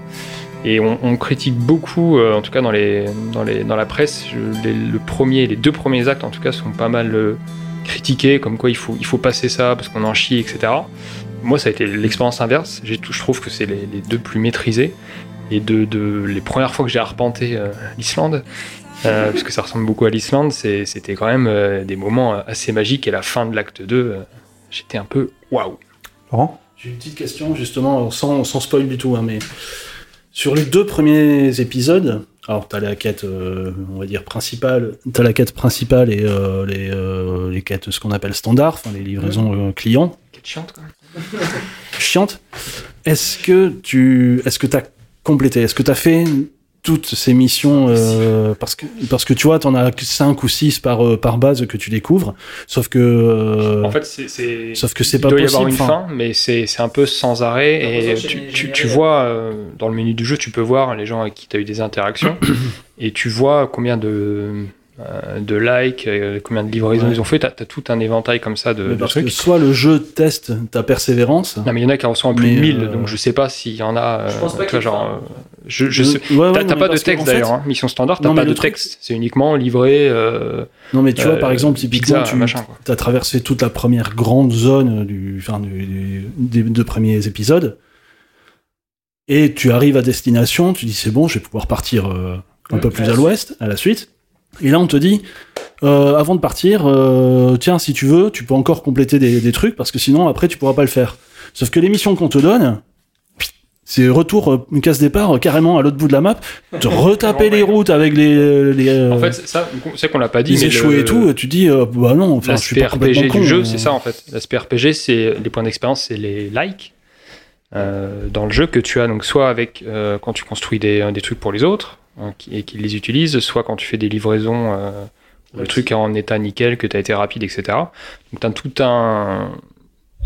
S7: et on, on critique beaucoup euh, en tout cas dans les dans les dans la presse je- les- le premier les deux premiers actes en tout cas sont pas mal euh, critiqués comme quoi il faut il faut passer ça parce qu'on en chie etc moi ça a été l'expérience inverse J'ai tout- je trouve que c'est les, les deux plus maîtrisés et de, de les premières fois que j'ai arpenté euh, l'Islande, euh, parce que ça ressemble beaucoup à l'Islande, c'était quand même euh, des moments assez magiques. Et la fin de l'acte 2, euh, j'étais un peu waouh.
S1: Laurent?
S5: J'ai une petite question, justement, sans, sans spoil du tout, hein, mais sur les deux premiers épisodes, alors t'as la quête, euh, on va dire, principale, t'as la quête principale et euh, les, euh, les quêtes, ce qu'on appelle standard, enfin les livraisons clients,
S7: Quelle chiante, quoi.
S5: chiantes. Est-ce que tu est-ce que t'as complété? Est-ce que t'as fait toutes ces missions euh, parce que parce que tu vois t'en as cinq ou six par euh, par base que tu découvres sauf que euh,
S7: En fait, c'est-
S5: sauf que c'est
S7: Il
S5: pas
S7: doit y
S5: possible
S7: avoir une fin, mais c'est c'est un peu sans arrêt. Et tu, tu, tu vois, euh, dans le menu du jeu, tu peux voir les gens avec qui tu as eu des interactions. et tu vois combien de, de likes, euh, combien de livraisons
S5: Ouais.
S7: ils ont fait. Tu as, tout un éventail comme ça de,
S5: mais
S7: de
S5: parce
S7: trucs.
S5: que soit le jeu teste ta persévérance
S7: Non, mais il y en a qui en reçoivent plus de 1000,
S5: euh,
S7: donc je sais pas s'il y en a. euh,
S6: Je pense pas
S7: vois, genre, euh, je, je
S5: Euh,
S7: sais.
S5: ouais, ouais,
S7: T'as t'as pas de texte
S5: fait-
S7: d'ailleurs, hein. mission standard, t'as pas de
S5: truc-
S7: texte, c'est uniquement livré. euh,
S5: Non, mais tu vois,
S7: euh,
S5: par exemple, typiquement,
S7: pizza,
S5: tu
S7: machin, quoi.
S5: as traversé toute la première grande zone du, enfin, du- du- des deux premiers épisodes, et tu arrives à destination, tu dis c'est bon, je vais pouvoir partir, euh, un peu plus à l'ouest, à la suite. Et là, on te dit, euh, avant de partir, euh, tiens, si tu veux, tu peux encore compléter des, des trucs parce que sinon, après, tu pourras pas le faire. Sauf que les missions qu'on te donne, c'est retour, euh, une case départ euh, carrément à l'autre bout de la map, te retaper les routes avec les, les, euh,
S7: En fait, ça, c'est qu'on l'a pas dit.
S5: les
S7: mais
S5: échoués
S7: le-
S5: et tout, et tu dis, euh, bah non, enfin, je suis pas complètement
S7: RPG
S5: con,
S7: du jeu,
S5: euh.
S7: c'est ça en fait. L'aspect RPG, c'est les points d'expérience, c'est les likes euh, dans le jeu que tu as donc soit avec euh, quand tu construis des, des trucs pour les autres et qu'ils les utilisent, soit quand tu fais des livraisons, euh, le truc est en état nickel, que tu as été rapide, etc. Donc tu as tout un.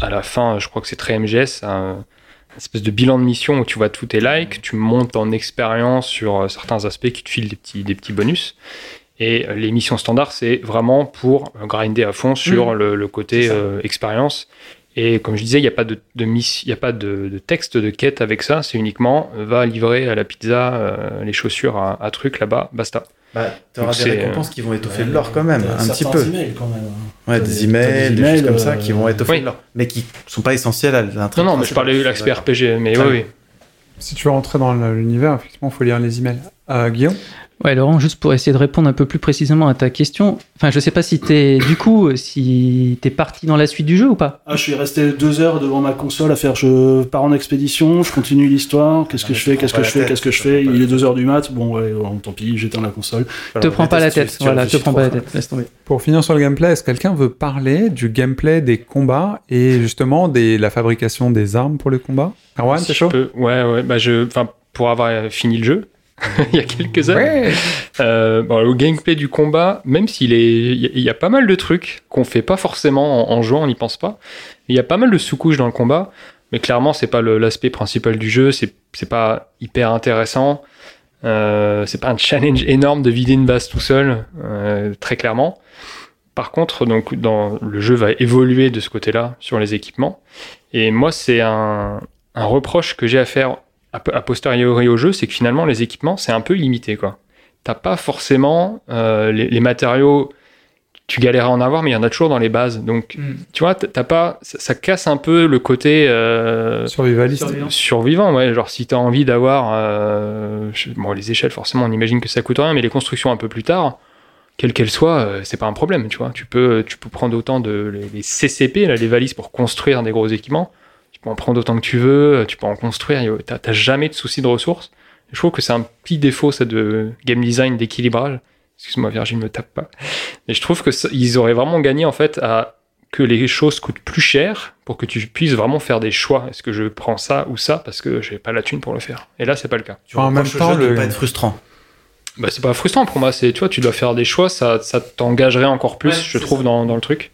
S7: À la fin, je crois que c'est très MGS, un, une espèce de bilan de mission où tu vois tous tes likes, tu montes en expérience sur euh, certains aspects qui te filent des petits, des petits bonus. Et euh, les missions standards, c'est vraiment pour grinder à fond sur le, le côté euh, expérience. Et comme je disais, il n'y a pas de, de miss- il y a pas de, de texte de quête avec ça. C'est uniquement euh, va livrer à la pizza euh, les chaussures à, à truc là-bas, basta.
S4: Bah, t'auras
S7: Donc
S4: des récompenses qui vont étoffer le lore quand même, un petit peu.
S5: emails, quand même.
S4: Ouais, des
S5: des-
S4: emails,
S5: des
S4: des,
S5: emails,
S4: choses comme ça
S5: euh,
S4: qui vont étoffer
S7: oui.
S4: le lore, mais qui sont pas essentiels à l'intrigue.
S7: Non, non, mais je parlais de l'aspect. RPG. Mais oui.
S1: Si tu veux rentrer dans l'univers, effectivement, il faut lire les emails. Euh, Guillaume?
S6: Ouais, Laurent, juste pour essayer de répondre un peu plus précisément à ta question. Enfin, je sais pas si t'es, du coup, si t'es parti dans la suite du jeu ou pas.
S5: Ah, je suis resté deux heures devant ma console à faire je pars en expédition, je continue l'histoire, qu'est-ce que je fais, qu'est-ce que je fais, qu'est-ce que je fais, il est deux heures du mat, bon ouais, bon, tant pis, j'éteins la console.
S6: Te prends pas la tête. Voilà, te prends pas la tête. Laisse tomber.
S1: Pour finir sur le gameplay, est-ce que quelqu'un veut parler du gameplay des combats et justement de la fabrication des armes pour les combats Erwan,
S7: Si
S1: t'es chaud?
S7: peux- Ouais, ouais. Bah, je, enfin, pour avoir fini le jeu, il y a quelques heures.
S1: Ouais.
S7: Euh, bon, le gameplay du combat, même s'il est, il y, a- pas mal de trucs qu'on fait pas forcément en, en jouant, on n'y pense pas. Il y a pas mal de sous-couches dans le combat, mais clairement c'est pas l'aspect principal du jeu. C'est c'est pas hyper intéressant. Euh, c'est pas un challenge énorme de vider une base tout seul, euh, très clairement. Par contre, donc dans le jeu va évoluer de ce côté-là sur les équipements. Et moi, c'est un, un reproche que j'ai à faire a, posteriori au jeu, c'est que finalement les équipements c'est un peu limité quoi t'as pas forcément euh, les, les matériaux tu galères à en avoir mais il y en a toujours dans les bases donc
S6: Mm.
S7: tu vois t'as pas ça, ça casse un peu le côté euh,
S1: Survivaliste.
S6: Survivant.
S7: survivant ouais genre si t'as envie d'avoir euh, bon les échelles forcément on imagine que ça coûte rien mais les constructions un peu plus tard quelles qu'elles soient c'est pas un problème tu vois tu peux tu peux prendre autant de les, les CCP là, les valises pour construire des gros équipements tu peux en prendre autant que tu veux tu peux en construire t'as t'as jamais de souci de ressources je trouve que c'est un petit défaut ça de game design d'équilibrage excuse-moi Virgile me tape pas mais je trouve que ça- ils auraient vraiment gagné en fait à que les choses coûtent plus cher pour que tu puisses vraiment faire des choix. Est-ce que je prends ça ou ça? Parce que j'ai pas la thune pour le faire. Et là, c'est pas le cas.
S4: Tu
S1: En même temps, le-
S4: pas être frustrant.
S7: Bah, c'est pas frustrant pour moi. C'est tu vois, tu dois faire des choix. Ça, ça t'engagerait encore plus,
S6: Ouais,
S7: je trouve, dans, dans le truc.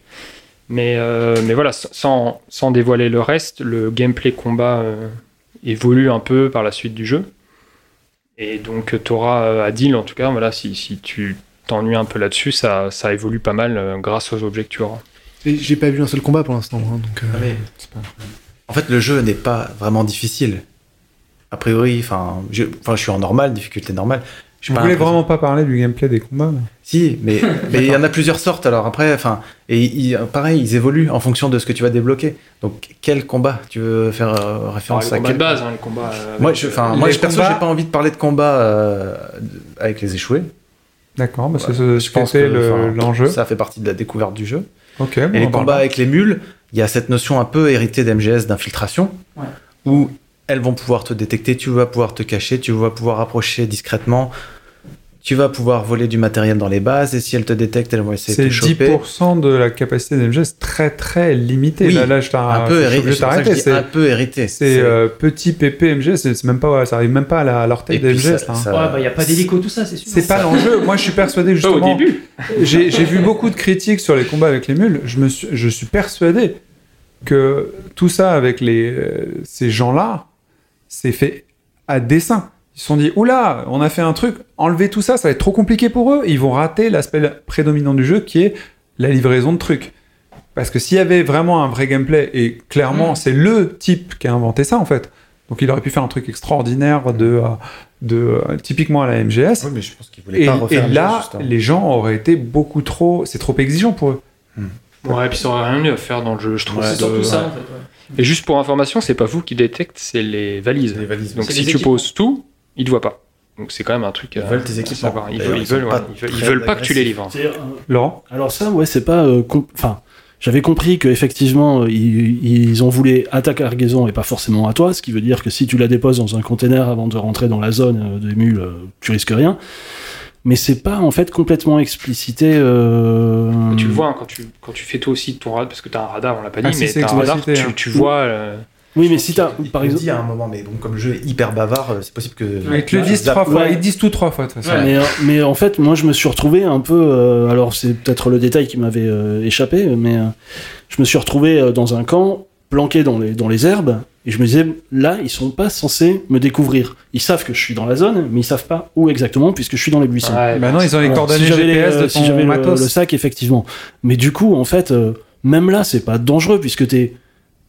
S7: Mais euh, mais voilà, sans, sans dévoiler le reste, le gameplay combat euh, évolue un peu par la suite du jeu. Et donc, tu auras Adil, en tout cas, voilà, si, si tu t'ennuies un peu là-dessus, ça, ça évolue pas mal euh, grâce aux objets que tu auras.
S3: J'ai pas vu un seul combat pour l'instant. hein, donc, euh,
S4: Ah, mais- En fait, le jeu n'est pas vraiment difficile. A priori, enfin, je, enfin, je suis en normal, difficulté normale. Je pas impressionné.
S1: vraiment pas parler du gameplay des combats
S4: Si, mais mais il y en a plusieurs sortes. Alors après, enfin, et ils- pareil, ils évoluent en fonction de ce que tu vas débloquer. Donc, quel combat tu veux faire euh, référence à
S7: les combats
S4: quel
S7: de base, hein, les combats. euh,
S4: Moi, je, enfin, moi, je perso,
S1: combats-
S4: j'ai pas envie de parler de combat euh, avec les échoués.
S1: D'accord, bah c'est
S4: Ouais,
S1: ce
S4: je pense que,
S1: le- l'enjeu.
S4: Ça fait partie de la découverte du jeu.
S1: Ok,
S4: Et
S1: bon,
S4: les combats avec les mules, il y a cette notion un peu héritée d'MGS d'infiltration,
S6: Ouais.
S4: où elles vont pouvoir te détecter, tu vas pouvoir te cacher, tu vas pouvoir approcher discrètement, tu vas pouvoir voler du matériel dans les bases, et si elles te détectent, elles vont essayer de
S1: C'est
S4: te choper.
S1: 10% de la capacité d'MGS très très limité.
S4: Oui,
S1: là, là, je t'ai
S4: Un peu hérité. c'est
S1: C'est
S4: un peu hérité.
S1: c'est, euh, petit PP MGS, c'est c'est même pas, ça arrive même pas à la- à l'orteil
S4: Et puis
S1: d'MGS.
S4: ça-
S1: hein.
S4: ça-
S6: Ouais, bah, y a pas d'hélico, tout ça, c'est sûr.
S1: C'est pas l'enjeu. Moi, je suis persuadé
S7: Pas au
S1: justement.
S7: début.
S1: J'ai j'ai vu beaucoup de critiques sur les combats avec les mules. Je, me suis, je suis persuadé que tout ça avec les, euh, ces gens-là, c'est fait à dessein. Ils se sont dit, oula, on a fait un truc, enlever tout ça, ça va être trop compliqué pour eux. Ils vont rater l'aspect prédominant du jeu qui est la livraison de trucs. Parce que s'il y avait vraiment un vrai gameplay, et clairement,
S6: Mm.
S1: c'est le type qui a inventé ça en fait. Donc il aurait pu faire un truc extraordinaire de, euh, de euh, typiquement à la MGS.
S4: Oui, mais je pense qu'ils voulaient
S1: Et,
S4: pas refaire
S1: et
S4: le jeu,
S1: là,
S4: justement.
S1: les gens auraient été beaucoup trop. C'est trop exigeant pour eux.
S7: Ouais, et puis ça aurait rien mieux à faire dans le jeu, je trouve.
S4: Ouais,
S6: C'est
S7: de-
S6: surtout ça,
S7: ouais.
S6: en fait. ouais.
S7: Et juste pour information, c'est pas vous qui détecte, c'est les valises.
S4: Les valises.
S7: Donc si tu
S6: équipements.
S7: poses tout, il te voit pas. Donc c'est quand même un truc.
S4: Ils
S7: à-
S4: veulent tes équipements.
S7: savoir. Ils veulent,
S4: ils
S7: ils veulent, ouais,
S4: pas
S7: ils veulent- ils
S4: très
S7: veulent pas que tu les livres.
S5: Euh,
S1: Laurent
S5: Alors ça, ouais, c'est pas... euh, Enfin, j'avais compris qu'effectivement, euh, ils, ils en voulaient à ta cargaison et pas forcément à toi, ce qui veut dire que si tu la déposes dans un container avant de rentrer dans la zone euh, des mules, euh, tu risques rien. Mais c'est pas en fait complètement explicité. euh,
S7: Tu le vois hein, quand, tu, quand tu fais toi aussi ton radar, parce que tu as un radar, on l'a pas dit,
S1: Ah, si,
S7: mais
S1: c'est
S7: tu as un radar, tu,
S1: hein.
S7: tu vois. euh,
S5: Oui, mais si t'as, par
S4: il le
S5: exemple,
S4: dit à un moment, mais bon, comme le jeu est hyper bavard, euh, c'est possible que.
S1: Ils te le disent trois fois,
S5: Ouais.
S1: ils te disent tout trois fois de toute façon.
S5: Mais, euh, mais en fait, moi, je me suis retrouvé un peu. euh, alors, c'est peut-être le détail qui m'avait euh, échappé, mais euh, je me suis retrouvé euh, dans un camp, planqué dans les, dans les herbes, et je me disais, là, ils sont pas censés me découvrir. Ils savent que je suis dans la zone, mais ils savent pas où exactement, puisque je suis dans les buissons.
S7: ouais,
S1: Maintenant, ils ont les
S5: Alors,
S1: coordonnées
S5: si les,
S1: GPS
S5: euh,
S1: de
S5: si
S1: ton
S5: j'avais le,
S1: matos.
S5: le sac, effectivement. Mais du coup, en fait, euh, même là, c'est pas dangereux, puisque t'es.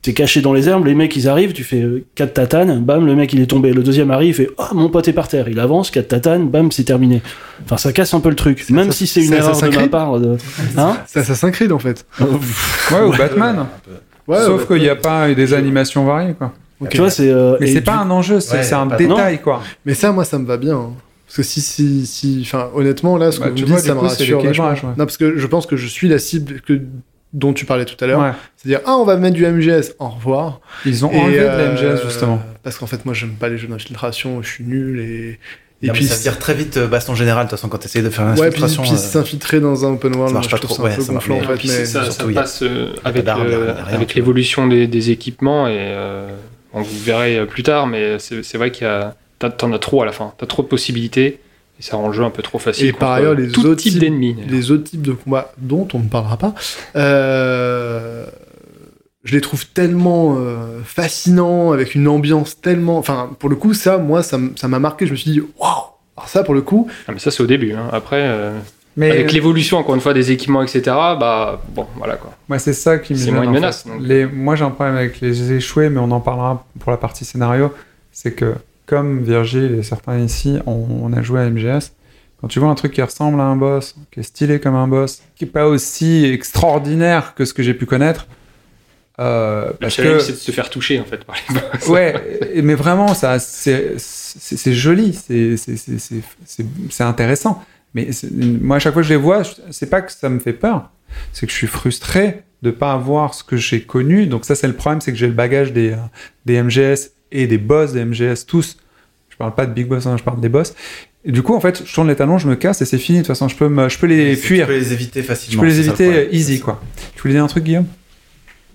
S5: T'es caché dans les herbes, les mecs ils arrivent, tu fais 4 tatanes, bam, le mec il est tombé. Le deuxième arrive, il fait Oh mon pote est par terre, il avance, 4 tatanes, bam, c'est terminé. Enfin, ça casse un peu le truc, même
S3: ça-
S5: si c'est une
S3: ça- ça
S5: erreur de ma part. De... Hein
S3: C'est Assassin's Creed en fait.
S1: Ouais, ou Batman.
S3: Ouais,
S1: Sauf
S3: ouais.
S1: qu'il n'y a pas des animations variées, quoi.
S5: Tu vois, c'est. euh,
S1: Mais
S5: et
S1: c'est
S5: du-
S1: pas un enjeu, c'est
S4: Ouais,
S1: c'est un détail, quoi.
S3: Mais ça, moi, ça me va bien. hein. Parce que si, si, si, enfin, honnêtement, là, ce que
S1: Bah,
S3: vous
S1: tu
S3: me
S1: vois,
S3: dites, ça me rassure vachement.
S1: ouais.
S3: Non, parce que je pense que je suis la cible que, dont tu parlais tout à l'heure.
S1: Ouais.
S3: C'est-à-dire, ah, on va mettre du MGS, au revoir.
S1: Ils ont
S3: Et,
S1: enlevé de la
S3: euh,
S1: MGS, justement.
S3: Parce qu'en fait, moi, j'aime pas les jeux d'infiltration, je suis nul et. Et puis,
S4: ça veut dire très vite euh, baston général, de toute façon, quand tu essayes de faire une
S3: ouais, puis,
S4: infiltration.
S3: puis
S4: euh,
S3: s'infiltrer dans un open world,
S4: ça marche pas trop. Ouais, ça marche
S3: gonflant, en fait.
S7: Puis
S3: mais-
S7: ça, ça
S4: surtout,
S7: passe euh,
S4: pas
S7: avec, avec l'évolution des, des équipements et euh, bon, vous verrez plus tard, mais c'est c'est vrai qu'il y a t'as- t'en as trop à la fin, t'as trop de possibilités et ça rend le jeu un peu trop facile.
S3: Et par ailleurs, les
S7: tout
S3: autres
S7: type
S3: types-
S7: d'ennemis.
S3: les autres types de combats dont on ne parlera pas, euh, je les trouve tellement euh, fascinants, avec une ambiance tellement... Enfin, pour le coup, ça, moi, ça m'a marqué. Je me suis dit, waouh Alors ça, pour le coup,
S7: Ah, mais ça c'est au début. hein. Après, euh,
S1: Mais
S7: avec l'évolution encore une fois des équipements, etc. Bah bon, voilà quoi.
S1: moi, c'est ça qui me
S7: C'est moins une menace, donc.
S1: Les... Moi, j'ai un problème avec les échoués, mais on en parlera pour la partie scénario. C'est que, comme Virgile et certains ici, on, on a joué à MGS. Quand tu vois un truc qui ressemble à un boss, qui est stylé comme un boss, qui est pas aussi extraordinaire que ce que j'ai pu connaître, euh,
S7: Le
S1: parce
S7: challenge
S1: que
S7: c'est de se faire toucher en fait par les boss.
S1: ouais, mais vraiment, ça, c'est c'est- c'est joli, c'est intéressant. Mais moi, à chaque fois que je les vois, c'est pas que ça me fait peur, c'est que je suis frustré de pas avoir ce que j'ai connu. Donc ça, c'est le problème, c'est que j'ai le bagage des, euh, des MGS et des boss des MGS tous. Je parle pas de big boss, hein, je parle des boss. Et du coup, en fait, je tourne les talons, je me casse et c'est fini. De toute façon, je peux, me, je peux les
S4: tu
S1: fuir.
S4: peux les éviter
S1: Je
S4: facilement.
S1: peux les éviter
S4: problème.
S1: euh, easy, quoi. Tu voulais dire un truc, Guillaume?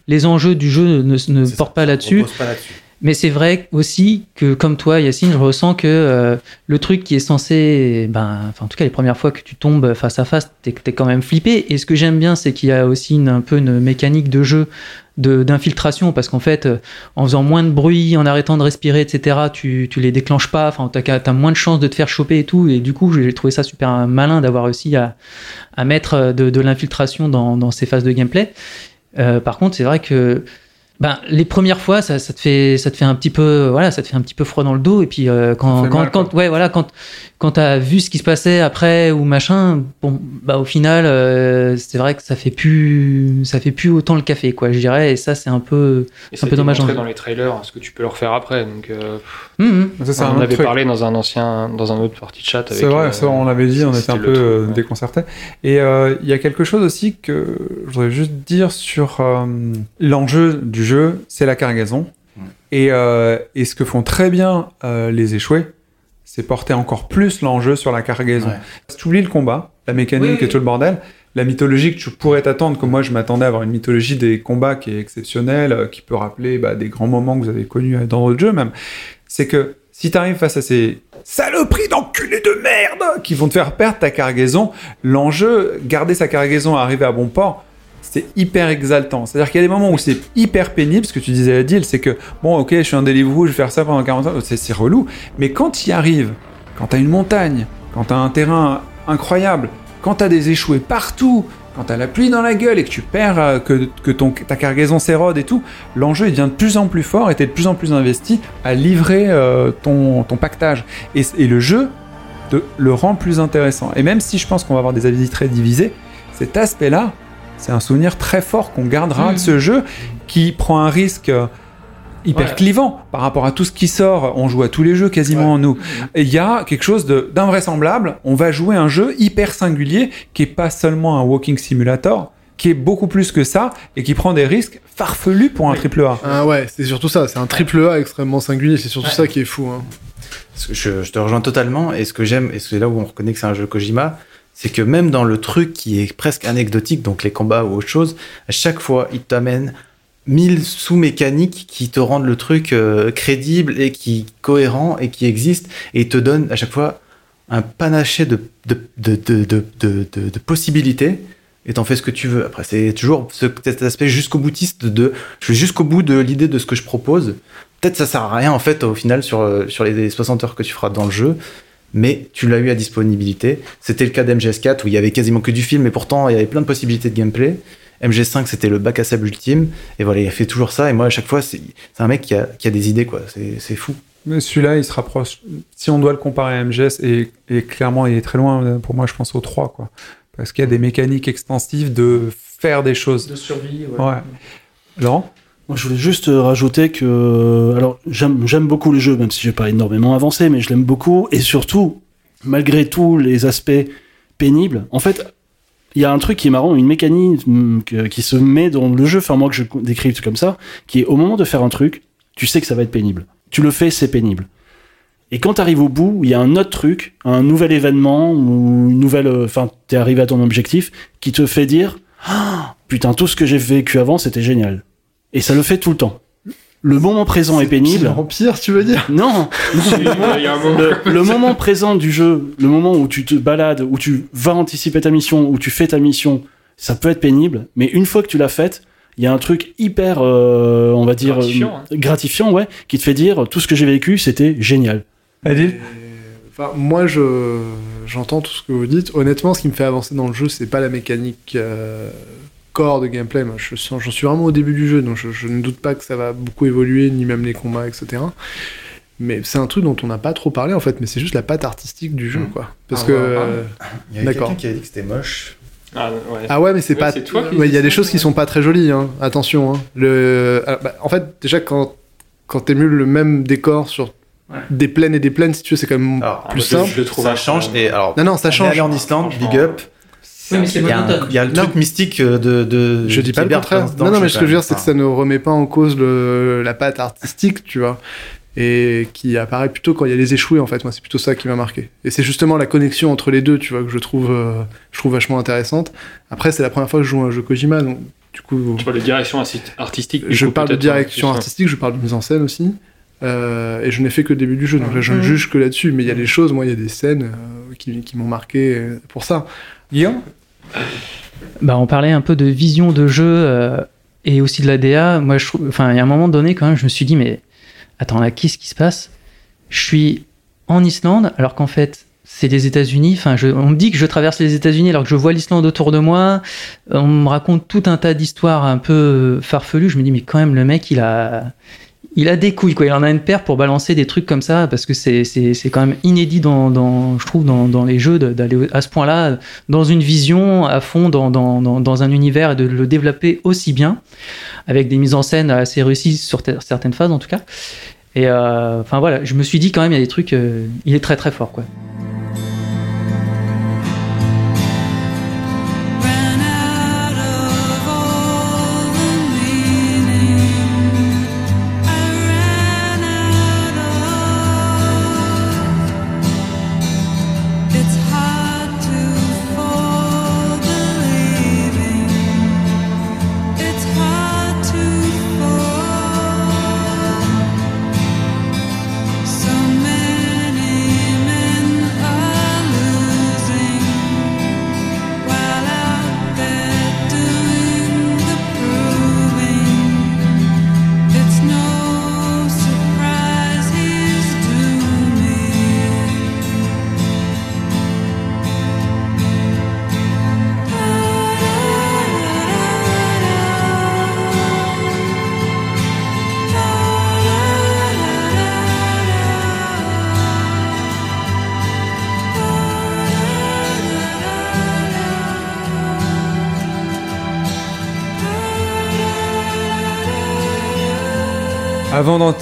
S6: Les enjeux du jeu ne, ne
S4: ça,
S6: portent là-dessus.
S4: pas là-dessus.
S6: Mais c'est vrai aussi que, comme toi, Yacine, je ressens que euh, le truc qui est censé, ben, enfin, en tout cas, les premières fois que tu tombes face à face, t'es es quand même flippé. Et ce que j'aime bien, c'est qu'il y a aussi un peu une mécanique de jeu d'infiltration, parce qu'en fait, euh, en faisant moins de bruit, en arrêtant de respirer, etc., tu, tu les déclenches pas. Enfin, t'as t'as moins de chances de te faire choper et tout. Et du coup, j'ai trouvé ça super malin d'avoir réussi à, mettre euh, de, l'infiltration dans, dans ces phases de gameplay. Par contre, c'est vrai que ben, les premières fois, ça, ça te fait, ça te fait un petit peu, voilà, ça te fait un petit peu froid dans le dos. Et puis euh, quand, quand,
S1: mal,
S6: quand, ouais, voilà, quand, quand t'as vu ce qui se passait après ou machin, bon, bah au final, euh, c'est vrai que ça fait plus, ça fait plus autant le café, quoi, je dirais. Et ça, c'est un peu, C'est un peu dommage, hein.
S7: dans les trailers, ce que tu peux leur faire après. Donc, euh,
S1: Ça, c'est
S7: on en avait
S1: truc.
S7: parlé dans un ancien, dans un autre partie de chat. avec,
S1: C'est vrai,
S7: euh,
S1: ça on l'avait dit, on était
S7: c'était
S1: un peu
S7: truc,
S1: euh,
S7: ouais.
S1: déconcerté. Et euh, il y a quelque chose aussi que je voudrais juste dire sur euh, l'enjeu du jeu, c'est la cargaison. Et, euh, et ce que font très bien euh, les échoués, c'est porter encore plus l'enjeu sur la cargaison.
S4: Ouais.
S1: Si tu oublies le combat, la mécanique
S6: Oui,
S1: et tout le bordel, la mythologie que tu pourrais t'attendre, comme moi je m'attendais à avoir une mythologie des combats qui est exceptionnelle, euh, qui peut rappeler bah, des grands moments que vous avez connus euh, dans votre jeu même, c'est que si tu arrives face à ces saloperies d'enculés de merde qui vont te faire perdre ta cargaison, l'enjeu, garder sa cargaison arriver à bon port, c'est hyper exaltant. C'est-à-dire qu'il y a des moments où c'est hyper pénible, ce que tu disais à Deal, c'est que, bon, ok, je suis un Deliveroo, je vais faire ça pendant 40 ans, c'est relou. Mais quand tu y arrives, quand t'as une montagne, quand t'as un terrain incroyable, quand t'as des échoués partout, quand t'as la pluie dans la gueule et que tu perds, euh, que, que ton, ta cargaison s'érode et tout, l'enjeu il devient de plus en plus fort et t'es de plus en plus investi à livrer euh, ton, ton pactage. Et, et le jeu te le rend plus intéressant. Et même si je pense qu'on va avoir des avis très divisés, cet aspect-là, c'est un souvenir très fort qu'on gardera de ce jeu qui prend un risque euh, hyper
S6: Ouais.
S1: clivant par rapport à tout ce qui sort. On joue à tous les jeux quasiment nous. Et il y a quelque chose d'invraisemblable. On va jouer un jeu hyper singulier qui est pas seulement un walking simulator, qui est beaucoup plus que ça et qui prend des risques farfelus pour un triple A.
S3: Ah ouais, c'est surtout ça. C'est un triple A extrêmement singulier. C'est surtout ça qui est fou. hein.
S4: Je, je te rejoins totalement. Et ce que j'aime, et c'est là où on reconnaît que c'est un jeu Kojima, c'est que même dans le truc qui est presque anecdotique, donc les combats ou autre chose, à chaque fois, il t'amène mille sous-mécaniques qui te rendent le truc euh, crédible et qui cohérent et qui existe et te donne à chaque fois un panaché de, de, de, de, possibilités et t'en fais ce que tu veux. Après, c'est toujours ce, cet aspect jusqu'au boutiste de je vais jusqu'au bout de l'idée de ce que je propose. Peut-être ça sert à rien en fait au final sur, euh, sur les 60 heures que tu feras dans le jeu, mais tu l'as eu à disponibilité. C'était le cas d'MGS4 où il y avait quasiment que du film, mais pourtant il y avait plein de possibilités de gameplay. MG5 c'était le bac à sable ultime, et voilà, il a fait toujours ça, et moi à chaque fois c'est un mec qui a, qui a des idées quoi, c'est c'est fou.
S1: Mais celui-là, il se rapproche. Si on doit le comparer à MGS, et, et clairement, il est très loin, pour moi, je pense au 3, quoi. Parce qu'il y a des mécaniques extensives de faire des choses.
S6: De survie,
S1: Ouais. Laurent?
S5: Moi, je voulais juste euh, rajouter que. Alors, j'aime j'aime beaucoup le jeu, même si j'ai pas énormément avancé, mais je l'aime beaucoup. Et surtout, malgré tous les aspects pénibles, en fait, il y a un truc qui est marrant, une mécanique que- qui se met dans le jeu, enfin, moi que je décris comme ça, qui est au moment de faire un truc, tu sais que ça va être pénible. Tu le fais, c'est pénible. Et quand tu arrives au bout, il y a un autre truc, un nouvel événement, ou une nouvelle. euh, Enfin, t'es arrivé à ton objectif, qui te fait dire Ah, Putain, tout ce que j'ai vécu avant, c'était génial. Et ça le fait tout le temps. Le moment présent est, pénible.
S3: Pire en pire, tu veux dire?
S5: Non, le, le moment présent du jeu, le moment où tu te balades, où tu vas anticiper ta mission, où tu fais ta mission, ça peut être pénible, mais une fois que tu l'as faite, il y a un truc hyper, euh, on va dire,
S7: Gratifiant, hein.
S5: euh, gratifiant, ouais, qui te fait dire tout ce que j'ai vécu, c'était génial.
S1: Adil?
S3: Enfin, moi, je j'entends tout ce que vous dites. Honnêtement, ce qui me fait avancer dans le jeu, c'est pas la mécanique euh, core de gameplay. Moi, je suis, j'en suis vraiment au début du jeu, donc je, je ne doute pas que ça va beaucoup évoluer, ni même les combats, etc. Mais c'est un truc dont on n'a pas trop parlé en fait, mais c'est juste la patte artistique du jeu,
S4: Mhm.
S3: quoi. Parce
S4: Ah,
S3: que euh,
S4: Il y
S3: D'accord.
S4: quelqu'un qui avait dit que c'était moche.
S7: Ah, ouais.
S3: ah ouais, mais c'est
S7: Ouais,
S3: pas.
S7: c'est toi qui
S3: Ouais, il y a des choses qui sont pas très jolies. Hein. Attention. Hein. Le, ah, bah, en fait, déjà quand quand t'émules le même décor sur
S6: Ouais.
S3: des plaines et des plaines, si tu veux, c'est quand même
S4: Alors,
S3: plus
S7: je-
S3: simple.
S7: je le trouve
S4: ça change et alors
S3: Non, non, ça
S4: on est
S3: change.
S4: allé en Islande, big up.
S6: Oui, mais c'est
S4: Il y a, un-
S6: monotone.
S4: il y a le
S3: Non.
S4: truc mystique euh, de, de
S3: Je dis pas le contraire. Non, non, mais ce que je veux dire, c'est que ça ne remet pas en cause le, la patte artistique, tu vois, et qui apparaît plutôt quand il y a les échoués, en fait. Moi, c'est plutôt ça qui m'a marqué. Et c'est justement la connexion entre les deux, tu vois, que je trouve, euh, je trouve vachement intéressante. Après, c'est la première fois que je joue un jeu Kojima, donc du coup,
S7: Tu vois, de direction arti- artistique.
S3: je
S7: coup,
S3: parle de direction
S7: plus,
S3: artistique, je parle de mise en scène aussi. Euh, et je n'ai fait que le début du jeu, donc là, je ne
S6: Mhm.
S3: juge que là-dessus. Mais il y a des choses, moi, il y a des scènes euh, qui, qui m'ont marqué pour ça.
S1: Guillaume?
S6: Bah, on parlait un peu de vision de jeu euh, et aussi de la DA. Moi, je enfin, il y a un moment donné quand je me suis dit, mais attends là, qu'est-ce qui se passe? Je suis en Islande, alors qu'en fait, c'est les États-Unis. Enfin, on me dit que je traverse les États-Unis alors que je vois l'Islande autour de moi. On me raconte tout un tas d'histoires un peu farfelues. Je me dis, mais quand même, le mec, il a. Il a des couilles, quoi. Il en a une paire pour balancer des trucs comme ça, parce que c'est, c'est, c'est quand même inédit, dans, je trouve, dans, dans les jeux, d'aller à ce point-là, dans une vision à fond, dans, dans, un univers, et de le développer aussi bien, avec des mises en scène assez réussies sur certaines phases, en tout cas. Et euh, enfin voilà, je me suis dit quand même, il y a des trucs, euh, il est très très fort, quoi.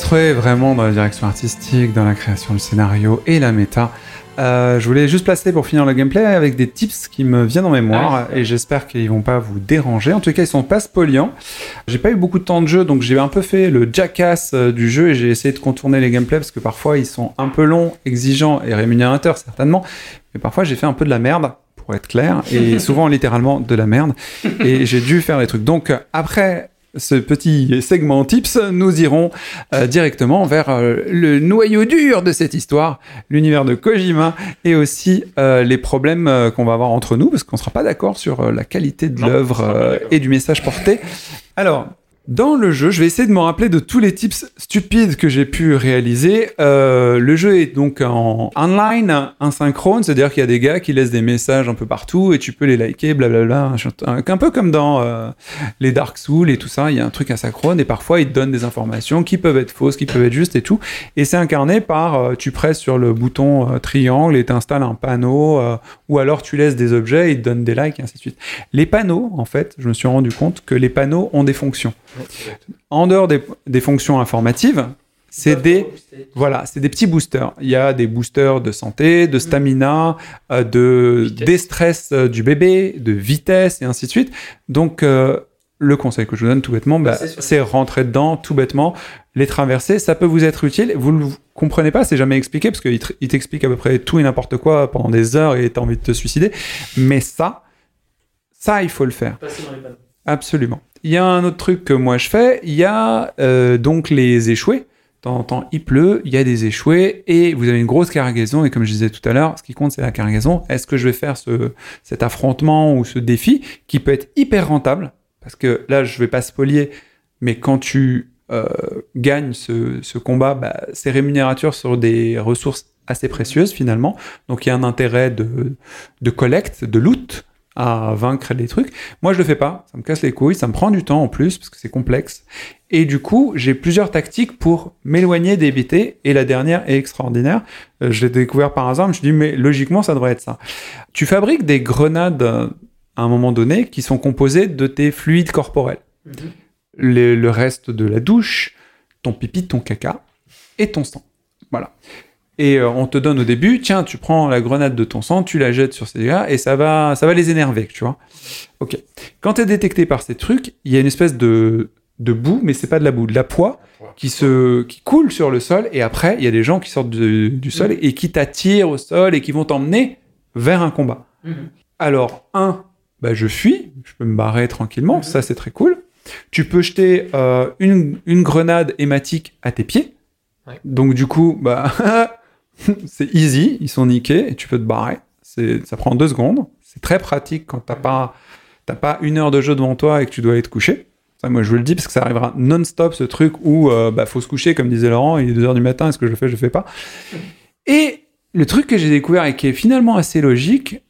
S1: Avant d'entrer vraiment dans la direction artistique, dans la création du scénario et la méta, euh, je voulais juste placer pour finir le gameplay avec des tips qui me viennent en mémoire et j'espère qu'ils vont pas vous déranger. En tout cas, ils sont pas spoliants. J'ai pas eu beaucoup de temps de jeu, donc j'ai un peu fait le jackass euh, du jeu et j'ai essayé de contourner les gameplays parce que parfois ils sont un peu longs, exigeants et rémunérateurs certainement, mais parfois j'ai fait un peu de la merde pour être clair et souvent littéralement de la merde et j'ai dû faire des trucs. Donc après ce petit segment tips, nous irons euh, directement vers euh, le noyau dur de cette histoire, l'univers de Kojima et aussi euh, les problèmes qu'on va avoir entre nous parce qu'on ne sera pas d'accord sur la qualité de l'œuvre et du message porté. Alors, dans le jeu, je vais essayer de me rappeler de tous les tips stupides que j'ai pu réaliser. Euh, le jeu est donc en online, asynchrone, c'est-à-dire qu'il y a des gars qui laissent des messages un peu partout et tu peux les liker, blablabla. Un, peu comme dans euh, les Dark Souls et tout ça, il y a un truc asynchrone et parfois ils te donnent des informations qui peuvent être fausses, qui peuvent être justes et tout. Et c'est incarné par, euh, tu presses sur le bouton triangle et t'installes un panneau, ou alors tu laisses des objets, ils te donnent des likes et ainsi de suite. Les panneaux, en fait, je me suis rendu compte que les panneaux ont des fonctions. En dehors des, des fonctions informatives, c'est des, voilà, c'est des petits boosters. Il y a des boosters de santé, de stamina, euh, de
S7: Vitesse.
S1: déstress euh, du bébé, de vitesse et ainsi de suite. Donc, euh, le conseil que je vous donne tout bêtement, bah, c'est rentrer dedans tout bêtement, les traverser. Ça peut vous être utile. Vous ne comprenez pas, c'est jamais expliqué parce qu'il t'explique à peu près tout et n'importe quoi pendant des heures et t'as envie de te suicider. Mais ça, ça, il faut le faire. Absolument. Il y a un autre truc que moi je fais, il y a euh, donc les échoués. De temps en temps, il pleut, il y a des échoués, et vous avez une grosse cargaison, et comme je disais tout à l'heure, ce qui compte, c'est la cargaison. Est-ce que je vais faire ce, cet affrontement ou ce défi qui peut être hyper rentable? Parce que là, je vais pas spolier, mais quand tu euh, gagnes ce, ce combat, bah, c'est rémunérateur sur des ressources assez précieuses finalement. Donc il y a un intérêt de, de collecte, de loot à vaincre les trucs. Moi, je le fais pas. Ça me casse les couilles. Ça me prend du temps en plus parce que c'est complexe. Et du coup, j'ai plusieurs tactiques pour m'éloigner des BT. Et la dernière est extraordinaire. Euh, je l'ai découvert par hasard. Je me suis dit, mais logiquement, ça devrait être ça. Tu fabriques des grenades euh, à un moment donné qui sont composées de tes fluides corporels. Le, le reste de la douche, ton pipi, ton caca et ton sang. Voilà. Et euh, on te donne au début, tiens, tu prends la grenade de ton sang, tu la jettes sur ces gars et ça va, ça va les énerver, tu vois. Ok. Quand tu es détecté par ces trucs, il y a une espèce de, de boue, mais c'est pas de la boue, de la poix qui se qui coule sur le sol et après il y a des gens qui sortent du, du sol et qui t'attirent au sol et qui vont t'emmener vers un combat. Alors un, bah, je fuis, je peux me barrer tranquillement, ça c'est très cool. Tu peux jeter euh, une, une grenade hématique à tes pieds.
S7: Ouais.
S1: Donc du coup, bah c'est easy, ils sont niqués et tu peux te barrer. Ça prend deux secondes. C'est très pratique quand t'as pas, pas une heure de jeu devant toi et que tu dois aller te coucher. Ça, moi, je vous le dis parce que ça arrivera non-stop ce truc où euh, bah, faut se coucher, comme disait Laurent, il est 2 heures du matin, est-ce que je le fais, je le fais pas? Et le truc que j'ai découvert et qui est finalement assez logique,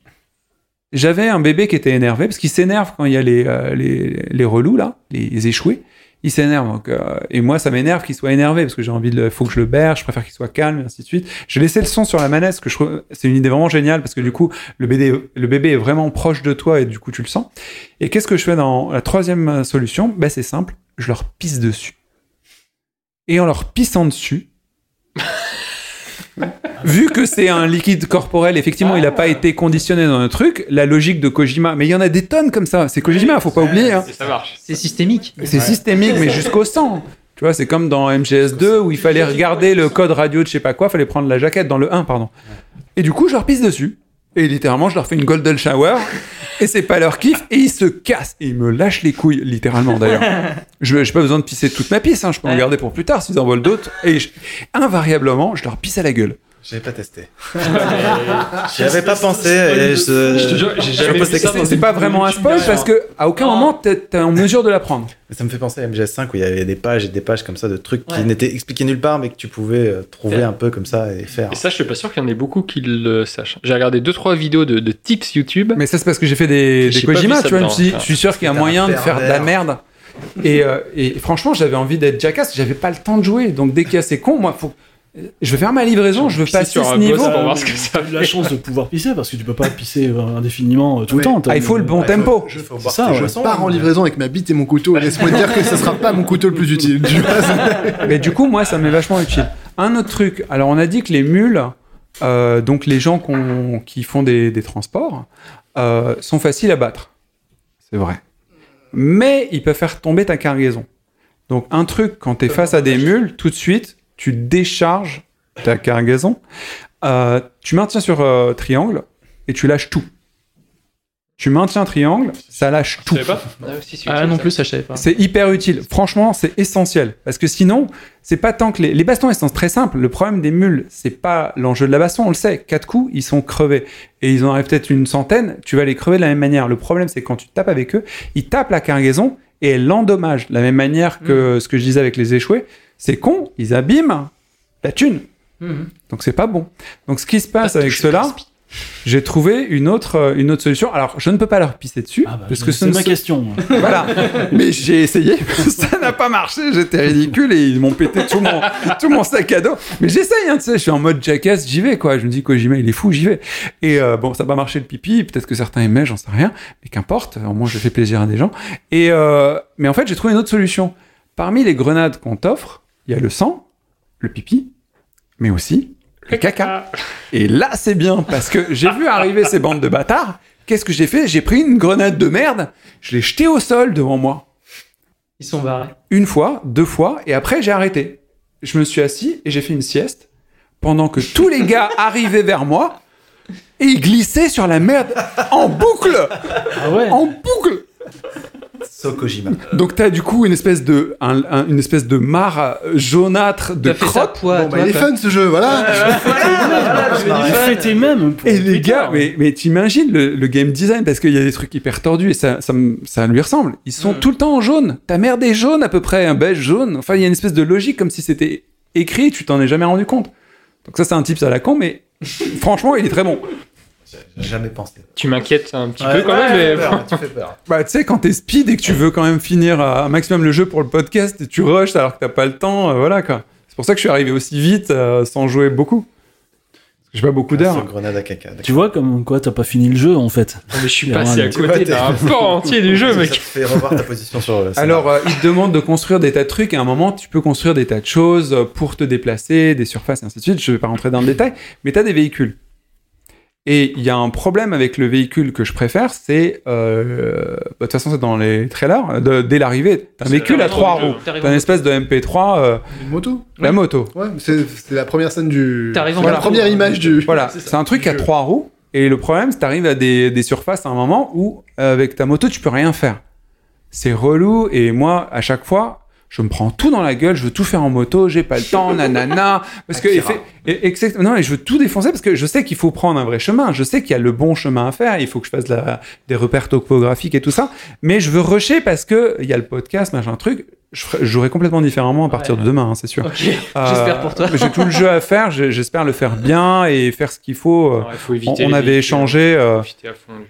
S1: j'avais un bébé qui était énervé parce qu'il s'énerve quand il y a les, euh, les, les relous là, les échoués. Il s'énerve. euh, et moi, ça m'énerve qu'il soit énervé parce que j'ai envie de. faut que je le berge, je préfère qu'il soit calme et ainsi de suite. J'ai laissé le son sur la manette que je trouve c'est une idée vraiment géniale parce que du coup, le bébé, le bébé est vraiment proche de toi et du coup, tu le sens. Et qu'est-ce que je fais dans la troisième solution? Ben, C'est simple, je leur pisse dessus. Et en leur pissant dessus, vu que c'est un liquide corporel, effectivement, il n'a pas été conditionné dans le truc, la logique de Kojima, mais il y en a des tonnes comme ça, c'est Kojima, faut pas oublier. Hein.
S7: Et ça marche.
S6: C'est systémique.
S1: C'est systémique, mais jusqu'au sang. Tu vois, c'est comme dans MGS2 où il fallait regarder le code radio de je sais pas quoi, fallait prendre la jaquette dans le 1, pardon. Et du coup, je leur pisse dessus. Et littéralement, je leur fais une golden shower. Et c'est pas leur kiff. Et ils se cassent. Et ils me lâchent les couilles, littéralement d'ailleurs. Je j'ai pas besoin de pisser toute ma pisse. Hein. Je peux en garder pour plus tard s'ils en veulent d'autres. Et je- invariablement, je leur pisse à la gueule.
S4: J'avais pas testé. J'y avais pas pensé. et je,
S7: Je te jure, j'ai
S4: je
S7: jamais vu ça
S1: C'est pas vraiment un spoil parce que à aucun moment t'es en mesure de l'apprendre.
S4: Ça me fait penser à MGS5 où il y avait des pages et des pages comme ça de trucs qui n'étaient expliqués nulle part mais que tu pouvais euh, trouver un peu comme ça et faire.
S7: Et ça, je suis pas sûr qu'il y en ait beaucoup qui le sachent. J'ai regardé deux trois vidéos de, tips YouTube.
S1: Mais ça, c'est parce que j'ai fait des,
S7: J'ai
S1: Kojima, tu vois. Je suis sûr qu'il y a moyen de faire de la merde. Et, euh, et franchement, j'avais envie d'être jackass. J'avais pas le temps de jouer. Donc, dès qu'il y a ces cons, moi, faut, Je veux faire ma livraison, je veux passer
S7: sur
S1: ce niveau.
S7: pour voir ce que ça
S5: la chance de pouvoir pisser parce que tu peux pas pisser euh, indéfiniment euh, tout le temps.
S1: Ah, il faut le bon tempo.
S4: Je
S5: ça,
S3: Je pars en
S4: hein.
S3: livraison avec ma bite et mon couteau. Laisse-moi te dire que ce sera pas mon couteau le plus utile.
S1: Mais du coup, moi, ça m'est vachement utile. Un autre truc. Alors, on a dit que les mules, euh, donc les gens qui font des, des transports, euh, sont faciles à battre. C'est vrai. Mais ils peuvent faire tomber ta cargaison. Donc, un truc, quand tu es face à des mules, tout de suite, tu décharges ta cargaison. Euh, tu maintiens sur euh, triangle et tu lâches tout. Tu maintiens triangle, ça lâche tout.
S7: Pas
S6: Ah non plus, ça je savais pas.
S1: C'est hyper utile. Franchement, c'est essentiel. Parce que sinon, c'est pas tant que les, les bastons, ils sont très simples. Le problème des mules, c'est pas l'enjeu de la baston, on le sait. Quatre coups, ils sont crevés. Et ils en arrivent peut-être une centaine, tu vas les crever de la même manière. Le problème, c'est que quand tu tapes avec eux, ils tapent la cargaison et elles l'endommagent. De la même manière que ce que je disais avec les échoués. C'est con, ils abîment la thune.
S6: Mhm.
S1: Donc c'est pas bon. Donc ce qui se passe
S6: Pas
S1: avec cela, j'ai trouvé une autre, euh, une autre solution. Alors je ne peux pas leur pisser dessus.
S5: Ah bah,
S1: parce que ce
S5: c'est ma question.
S1: voilà. Mais j'ai essayé, ça n'a pas marché, j'étais ridicule et ils m'ont pété tout mon, tout mon sac à dos. Mais j'essaye, hein, tu sais, je suis en mode jackass, j'y vais, quoi. Je me dis, Kojima, il est fou, j'y vais. Et euh, bon, ça n'a pas marché le pipi, peut-être que certains aimaient, j'en sais rien, mais qu'importe, au moins je fais plaisir à des gens. Et, euh, mais en fait, j'ai trouvé une autre solution. Parmi les grenades qu'on t'offre, il y a le sang, le pipi, mais aussi le caca. Et là, c'est bien, parce que j'ai vu arriver ces bandes de bâtards. Qu'est-ce que j'ai fait? J'ai pris une grenade de merde, je l'ai jetée au sol devant moi.
S6: Ils sont barrés.
S1: Une fois, deux fois, et après j'ai arrêté. Je me suis assis et j'ai fait une sieste pendant que tous les gars arrivaient vers moi et ils glissaient sur la merde en boucle
S5: Ah ouais.
S1: En boucle
S4: So Kojima.
S1: Donc t'as du coup une espèce de, un- un- une espèce de mare jaunâtre de crotte.
S6: poids,
S3: Bon, bah, il est fun ce jeu, voilà.
S5: Faites même.
S1: Et les gars,
S5: tard.
S1: mais, mais t'imagines le, le game design, parce qu'il y a des trucs hyper tordus et ça, ça, ça lui ressemble. Ils sont
S6: Mm.
S1: tout le temps en jaune. Ta merde est jaune à peu près, un beige jaune. Enfin, il y a une espèce de logique comme si c'était écrit tu t'en es jamais rendu compte. Donc ça, c'est un type à la con, mais franchement, il est très bon.
S4: Jamais pensé.
S7: Tu m'inquiètes un petit
S4: Ouais,
S7: peu quand
S4: ouais,
S7: même, mais
S4: tu fais peur, tu fais peur.
S1: Bah, tu sais, quand t'es speed et que tu veux quand même finir à un maximum le jeu pour le podcast et tu rushes alors que t'as pas le temps, euh, voilà quoi. C'est pour ça que je suis arrivé aussi vite euh, sans jouer beaucoup. Parce que j'ai pas beaucoup
S4: So
S1: d'heures.
S4: grenade à caca. d'accord.
S5: Tu vois comme quoi t'as pas fini le jeu en fait.
S7: mais je suis passé à côté
S4: t'es-
S7: d'un pan entier du jeu,
S4: Ça
S7: mec.
S4: te fait revoir ta position sur le
S1: Alors, euh, il te demande de construire des tas de trucs et à un moment, tu peux construire des tas de choses euh, pour te déplacer, des surfaces et ainsi de suite. Je vais pas rentrer dans le détail, mais tu as des véhicules. Et il y a un problème avec le véhicule que je préfère, c'est. euh, bah, De toute façon, c'est dans les trailers. euh, de- dès l'arrivée, t'as un véhicule à trois roues. T'as une espèce de MP3, euh,
S3: Une moto.
S1: la moto.
S3: Ouais, c'est la première scène du.
S6: T'arrives en
S3: c'est la première image du.
S1: Voilà,
S3: C'est
S1: un truc à trois roues. Et le problème, c'est que t'arrives à des, des surfaces à un moment où, euh, avec ta moto, tu peux rien faire. C'est relou. Et moi, à chaque fois, je me prends tout dans la gueule. Je veux tout faire en moto. J'ai pas le temps, nanana. Parce que, et- non, et je veux tout défoncer parce que je sais qu'il faut prendre un vrai chemin. Je sais qu'il y a le bon chemin à faire. Il faut que je fasse la- des repères topographiques et tout ça. Mais je veux rusher parce que il y a le podcast, machin truc. Je, jouerai complètement différemment à partir
S6: Ouais.
S1: de demain, hein, c'est sûr. Euh,
S6: j'espère pour toi.
S1: J'ai tout le jeu à faire. J'espère le faire bien et faire ce qu'il faut. euh,
S7: Alors, il faut
S1: on,
S7: éviter
S1: on
S7: les
S1: avait échangé. euh.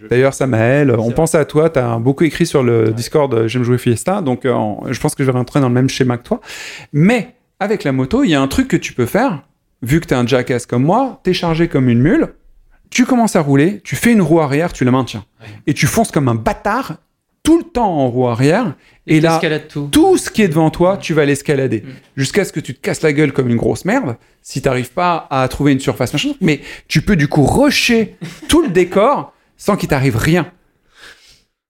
S1: D'ailleurs, Samaël, on pense à toi. Tu as beaucoup écrit sur le Discord euh, J'aime jouer Fiesta. Donc, euh, je pense que je vais rentrer dans le même schéma que toi. Mais avec la moto, il y a un truc que tu peux faire. Vu que tu es un jackass comme moi, tu es chargé comme une mule. Tu commences à rouler, tu fais une roue arrière, tu la maintiens. Et tu fonces comme un bâtard tout le temps en roue arrière. Et là,
S6: tout.
S1: tout ce qui est devant toi, tu vas l'escalader.
S6: Mm.
S1: Jusqu'à ce que tu te casses la gueule comme une grosse merde, si t'arrives pas à trouver une surface machin. Mais tu peux du coup rusher tout le décor sans qu'il t'arrive rien.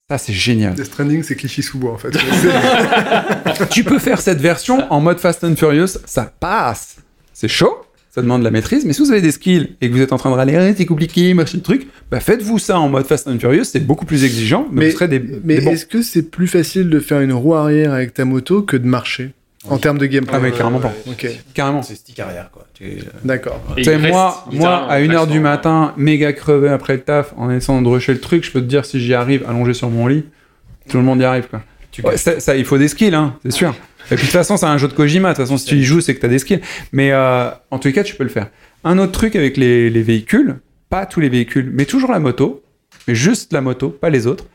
S1: Ça, c'est génial.
S3: Death Stranding, c'est cliché sous bois en fait.
S1: Tu peux faire cette version en mode Fast and Furious, ça passe. C'est chaud, ça demande de la maîtrise, mais si vous avez des skills et que vous êtes en train de râler, c'est compliqué, machin truc, bah faites-vous ça en mode Fast and Furious, c'est beaucoup plus exigeant, mais,
S3: Mais-
S1: vous serez des,
S3: Mais
S1: des bons.
S3: est-ce que c'est plus facile de faire une roue arrière avec ta moto que de marcher en termes de gameplay?
S1: Ah, mais carrément pas.
S3: Ok,
S1: Carrément.
S4: C'est stick arrière, quoi. Tu-
S3: d'accord.
S1: Tu sais, moi, moi, à 1h du
S7: l'accent,
S1: matin, méga crevé après le taf, en essayant de rusher le truc, je peux te dire si j'y arrive allongé sur mon lit, tout le monde y arrive, quoi.
S4: Tu
S1: Ouais, ça, ça, il faut des skills, hein, c'est sûr. Et puis de toute façon, c'est un jeu de Kojima. De toute façon, si tu y joues, c'est que tu as des skills. Mais euh, en tous les cas, tu peux le faire. Un autre truc avec les, les véhicules, pas tous les véhicules, mais toujours la moto, mais juste la moto, pas les autres.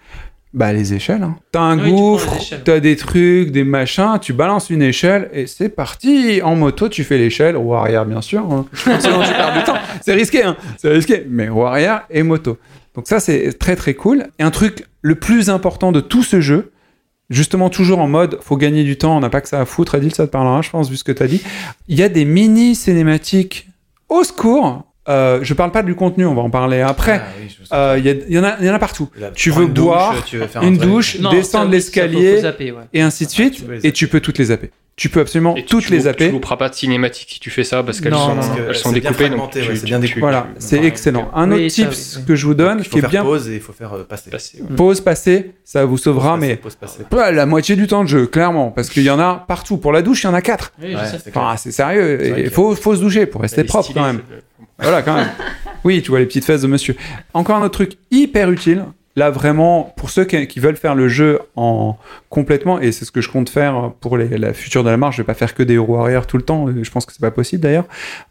S1: Bah les échelles. Hein. T'as un
S6: Oui,
S1: gouffre, t'as des trucs, des machins, tu balances une échelle et c'est parti. En moto, tu fais l'échelle, roue arrière bien sûr. hein. Sinon tu perds du temps. C'est risqué, hein. C'est risqué. Mais roue arrière et moto. Donc ça c'est très très cool. Et un truc le plus important de tout ce jeu, justement toujours en mode faut gagner du temps, on n'a pas que ça à foutre. Adil, ça te parlera, je pense, vu ce que t'as dit. Il y a des mini cinématiques au secours. Euh, je parle pas du contenu, on va en parler après.
S4: Ah oui.
S1: Euh, Il y, en a, il y en a partout.
S4: Là,
S1: tu veux
S4: douche,
S1: boire,
S4: tu veux faire
S1: une
S4: truc.
S1: douche,
S6: Non,
S1: descendre l'escalier
S6: ouais.
S1: et ainsi de
S4: Ah,
S1: suite.
S4: tu
S1: et tu peux toutes les zapper. Tu peux absolument
S7: Et
S1: toutes
S7: tu
S1: les zapper.
S7: Tu louperas pas de cinématique si tu fais ça parce qu'elles sont,
S6: parce
S4: que
S7: elles sont
S4: c'est bien
S7: découpées. donc
S4: fragmenté,
S7: tu-
S4: ouais, c'est
S7: tu-
S4: bien
S7: tu-
S4: découpé.
S1: Voilà, c'est
S7: Ouais,
S1: excellent. Un
S6: Oui,
S1: autre tips
S6: oui,
S1: que je vous donne,
S4: Il
S1: qui
S4: faut
S1: est
S4: faire
S1: bien
S4: pause et il faut faire euh, passer.
S7: passer, ouais.
S1: pause passée, ça vous sauvera, mais
S4: passer.
S1: la moitié du temps de jeu, clairement, parce qu'il y en a partout. Pour la douche, il y en a quatre.
S4: C'est clair.
S1: Enfin, c'est sérieux. Il faut, faut se doucher pour rester propre quand même. Voilà, quand même. Oui, tu vois les petites fesses de monsieur. Encore un autre truc hyper utile. Là, vraiment, pour ceux qui, qui veulent faire le jeu en complètement, et c'est ce que je compte faire pour les- la future de la marche, je vais pas faire que des roues arrière tout le temps. euh, Je pense que c'est pas possible d'ailleurs.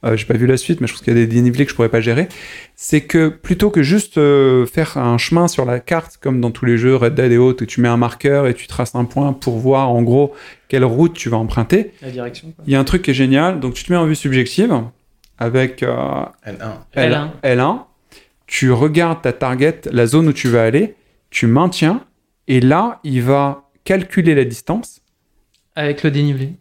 S1: Euh, J'ai pas vu la suite, mais je pense qu'il y a des dénivelés que je pourrais pas gérer. C'est que plutôt que juste euh, faire un chemin sur la carte, comme dans tous les jeux Red Dead et autres, où tu mets un marqueur et tu traces un point pour voir en gros quelle route tu vas emprunter,
S6: La direction. quoi.
S1: il y a un truc qui est génial. Donc tu te mets en vue subjective avec euh,
S4: N1.
S1: L1. L1, tu regardes ta target, la zone où tu vas aller, tu maintiens, et là, il va calculer la distance.
S6: Avec le dénivelé.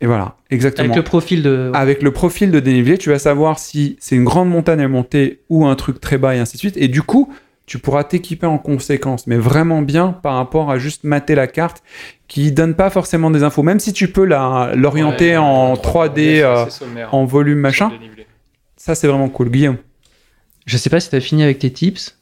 S1: Et voilà, exactement.
S6: Avec le profil de.
S1: Avec le profil de dénivelé, tu vas savoir si c'est une grande montagne à monter ou un truc très bas et ainsi de suite. Et du coup, tu pourras t'équiper en conséquence, mais vraiment bien par rapport à juste mater la carte qui donne pas forcément des infos. Même si tu peux la- l'orienter
S7: Ouais,
S1: en
S7: ouais,
S1: 3D,
S7: c'est
S1: euh,
S7: sommaire.
S1: en volume machin, ça c'est vraiment cool. Guillaume,
S6: Je sais pas si t'as fini avec tes tips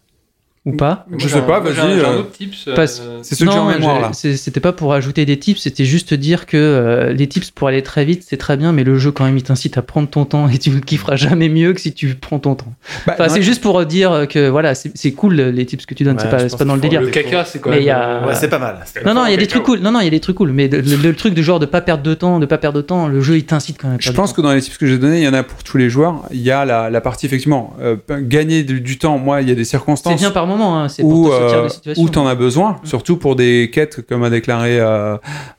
S6: ou pas.
S1: Je sais pas, vas-y, euh,
S7: euh,
S6: Passe.
S1: c'est ce que j'ai en mémoire là.
S6: c'était pas pour ajouter des tips, c'était juste dire que euh, les tips pour aller très vite, c'est très bien, mais le jeu quand même il t'incite à prendre ton temps et tu ne kifferas jamais mieux que si tu prends ton temps.
S1: Bah,
S6: Enfin, c'est juste pour dire que voilà, c'est c'est cool les tips que tu donnes,
S4: Ouais,
S6: c'est pas, pas dans le délire.
S7: Le caca, c'est quoi
S6: a-
S4: Ouais, c'est pas mal.
S6: Non, non, il y a des trucs cool. Non, non, il y a des trucs cool. Mais le, truc de genre de pas perdre de temps, de pas perdre de temps, le jeu il t'incite quand même.
S1: Je pense
S6: du
S1: que dans les tips que j'ai donnés, il y en a pour tous les joueurs. Il y a la, partie, effectivement, euh, gagner du, du temps. Moi, il y a des
S6: temps. C'est
S1: circonstances
S6: bien par moment, hein, c'est pour
S1: où,
S6: te sortir
S1: euh,
S6: de situation.
S1: où t'en as besoin, surtout pour des quêtes, comme a déclaré euh,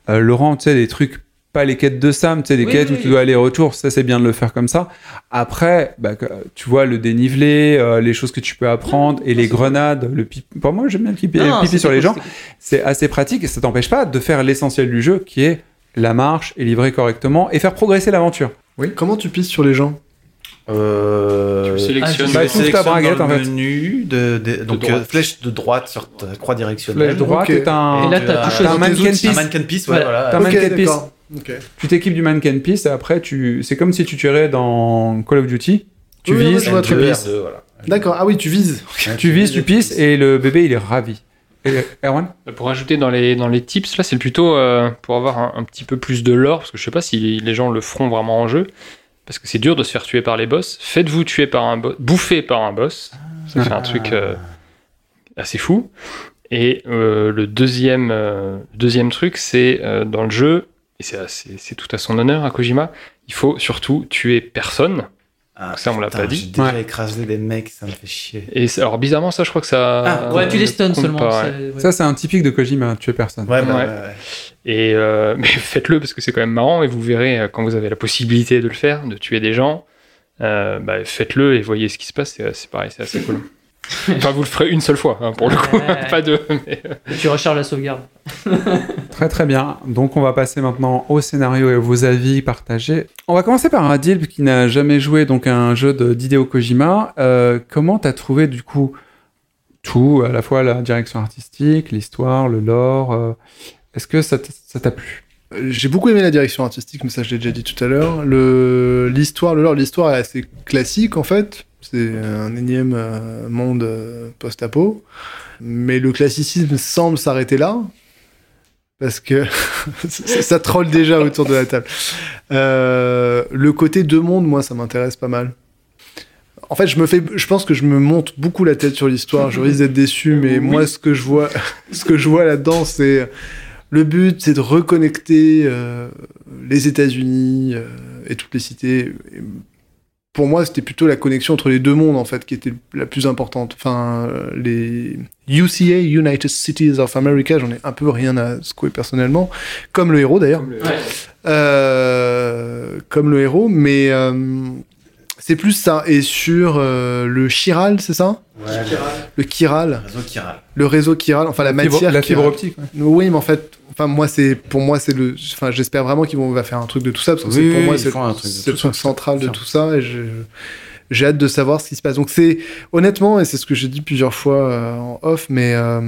S1: euh, Laurent, tu sais, des trucs, pas les quêtes de Sam, tu sais, des
S6: Oui,
S1: quêtes
S6: oui,
S1: où tu
S6: oui.
S1: dois aller retour. Ça, c'est bien de le faire comme ça. Après, bah, tu vois, le dénivelé, euh, les choses que tu peux apprendre et les grenades, le pipi. Pour moi, j'aime bien le pipi,
S6: Non,
S1: sur les gens. C'est assez pratique et ça t'empêche pas de faire l'essentiel du jeu qui est la marche et livrer correctement et faire progresser l'aventure.
S3: Comment tu pisses sur les gens?
S4: Euh,
S7: Tu le sélectionnes.
S1: Bah,
S4: tu
S1: ta braguette,
S4: dans
S1: en
S4: le
S1: fait.
S4: menu de, de- donc
S7: droite.
S4: euh, flèche de droite sur ta croix directionnelle.
S1: Flèche droite
S3: ok.
S1: et t'as un,
S6: Et là,
S4: as-
S6: touché
S1: un mannequin
S3: outils.
S4: Un
S1: piece.
S4: mannequin piece, ouais,
S6: Voilà.
S4: voilà.
S1: T'as un
S3: Ok,
S1: mannequin piece.
S3: d'accord. Ok.
S1: Tu t'équipes du mannequin piece et après tu, c'est comme si tu tirais dans Call of Duty. Tu
S3: Oui, oui,
S1: vises,
S3: vois
S1: tu pisses,
S4: R2, voilà.
S3: D'accord. Ah oui, tu vises.
S1: tu vises, tu pisses et le bébé il est ravi. Et Erwan?
S7: Pour ajouter dans les, dans les tips, là, c'est plutôt euh, pour avoir un, un petit peu plus de lore, parce que je sais pas si les gens le feront vraiment en jeu, parce que c'est dur de se faire tuer par les boss. Faites-vous tuer par un boss, bouffer par un boss. Ça fait un truc euh, assez fou. Et euh, le deuxième, euh, deuxième truc, c'est dans le jeu, et c'est tout à son honneur à Kojima, il faut surtout tuer personne.
S4: Ah,
S7: Ça, on l'a pas dit.
S4: J'ai déjà
S1: Ouais.
S4: écrasé des mecs, ça me fait chier.
S7: Et c'est- alors bizarrement, ça, je crois que ça.
S4: Ah,
S6: Ouais, tu les stuns seulement.
S7: pas, ouais.
S1: Ça c'est un typique de Kojima, tuer personne.
S4: Ouais, bah,
S7: Ouais. Et euh, mais faites-le parce que c'est quand même marrant et vous verrez euh, quand vous avez la possibilité de le faire, de tuer des gens, euh, bah, faites-le et voyez ce qui se passe. C'est c'est pareil, c'est assez cool. enfin, vous le ferez une seule fois hein, pour le coup,
S6: Ouais,
S7: pas deux. mais, euh,
S6: tu recharges la sauvegarde.
S1: Très très bien. Donc on va passer maintenant au scénario et vos avis partagés. On va commencer par Adil qui n'a jamais joué donc à un jeu de- d'Hideo Kojima. Euh, comment t'as trouvé du coup tout, à la fois la direction artistique, l'histoire, le lore euh, Est-ce que ça t'a plu?
S3: J'ai beaucoup aimé la direction artistique, mais ça je l'ai déjà dit tout à l'heure. Le l'histoire, le lore, l'histoire est assez classique en fait. C'est un énième euh, monde euh, post-apo, mais le classicisme semble s'arrêter là parce que ça, ça troll déjà autour de la table. Euh, le côté deux mondes, moi, ça m'intéresse pas mal. En fait, je me fais, je pense que je me monte beaucoup la tête sur l'histoire. Je risque d'être déçu, mais moi, ce que je vois, ce que je vois là-dedans, c'est le but, c'est de reconnecter euh, les États-Unis euh, et toutes les cités. Pour moi, c'était plutôt la connexion entre les deux mondes, en fait, qui était la plus importante. Enfin, les UCA, United Cities of America, j'en ai un peu rien à secouer personnellement, comme le héros d'ailleurs. Euh, comme le héros, mais euh, c'est plus ça. Et sur euh, le chiral, c'est ça? Le chiral,
S4: réseau chiral.
S3: le réseau chiral, enfin la
S1: Fibre-
S3: matière
S1: la fibre optique. ouais.
S3: Oui, mais en fait, enfin moi c'est pour moi c'est le, enfin j'espère vraiment qu'ils vont va faire un truc de tout ça parce que
S4: Oui,
S3: pour
S4: oui,
S3: moi c'est le truc central de tout ça et je- j'ai hâte de savoir ce qui se passe. Donc c'est honnêtement et c'est ce que j'ai dit plusieurs fois euh, en off, mais euh,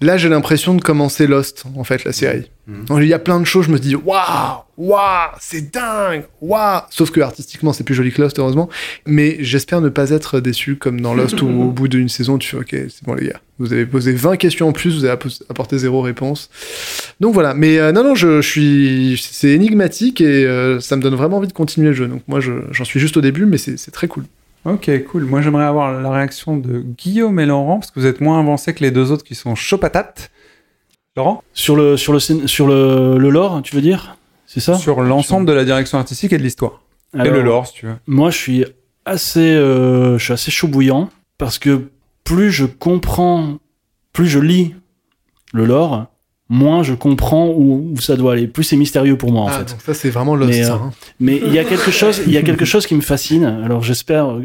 S3: là j'ai l'impression de commencer Lost en fait la série. Donc, Il y a plein de choses, je me dis waouh, waouh, c'est dingue, waouh. Sauf que artistiquement c'est plus joli que Lost heureusement, mais j'espère ne pas être déçu comme dans Lost où au bout d'une saison tu fais ok c'est bon les gars, vous avez posé 20 questions en plus, vous avez apporté zéro réponse. Donc voilà, mais euh, non non je, je suis c'est énigmatique et euh, ça me donne vraiment envie de continuer le jeu. Donc moi je- j'en suis juste au début, mais c'est très cool.
S1: Ok, cool. Moi, j'aimerais avoir la réaction de Guillaume et Laurent, parce que vous êtes moins avancés que les deux autres qui sont chaud patates. Laurent?
S5: Sur le, sur le, sur le, le lore, tu veux dire? C'est ça?
S1: Sur l'ensemble de la direction artistique et de l'histoire. Et le lore, si tu veux.
S5: Moi, je suis assez, euh, je suis assez chaud bouillant parce que plus je comprends, plus je lis le lore, moins je comprends où, où ça doit aller. Plus c'est mystérieux pour moi, en
S3: Ah,
S5: fait.
S3: donc ça c'est vraiment Lost.
S5: Mais, euh,
S3: hein.
S5: Il y a quelque chose, il y a quelque chose qui me fascine. Alors j'espère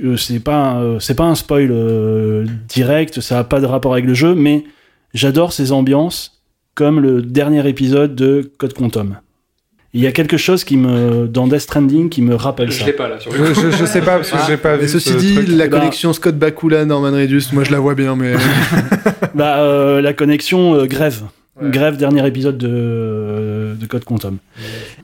S5: que c'est pas, un- c'est pas un spoil euh, direct, ça a pas de rapport avec le jeu, mais j'adore ces ambiances comme le dernier épisode de Code Quantum. Il y a quelque chose qui me, dans Death Stranding, qui me rappelle
S7: Je
S5: ça.
S7: l'ai pas là sur
S1: Je,
S7: le
S1: je, je sais pas, parce que j'ai pas
S3: Mais
S1: vu.
S3: ceci
S1: ce
S3: dit,
S1: truc.
S3: la
S5: Bah-
S3: connexion Scott Bakula Norman Reedus, moi je la vois bien, mais
S5: Bah, euh, la connexion euh, grève.
S3: Ouais.
S5: Grève, dernier épisode de, de Code Quantum.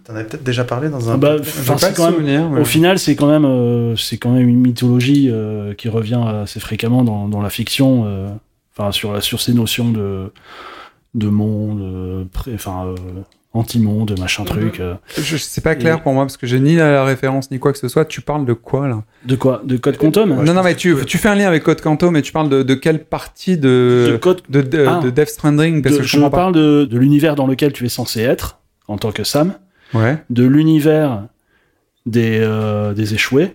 S4: T'en avais peut-être déjà parlé dans un.
S5: Ah bah, enfin,
S1: pas
S5: quand même,
S1: souvenir. mais-
S5: Au final, c'est quand même, euh, c'est quand même une mythologie euh, qui revient assez fréquemment dans, dans la fiction, euh, enfin sur la, sur ces notions de de monde, euh, enfin euh, anti-monde, machin truc. euh.
S1: Je, c'est pas clair
S5: Et-
S1: pour moi, parce que j'ai ni la référence ni quoi que ce soit. Tu parles de quoi, là?
S5: De quoi? De Code Quantum?
S1: Non, non, mais tu, tu fais un lien avec Code Canto, mais tu parles de, de quelle partie
S5: De
S1: de,
S5: Code.
S1: de, de,
S5: Ah.
S1: de Death Stranding Parce
S5: de-
S1: que je
S5: je
S1: comprends pas.
S5: parle de, de l'univers dans lequel tu es censé être en tant que Sam,
S1: Ouais.
S5: de l'univers des euh, des échoués.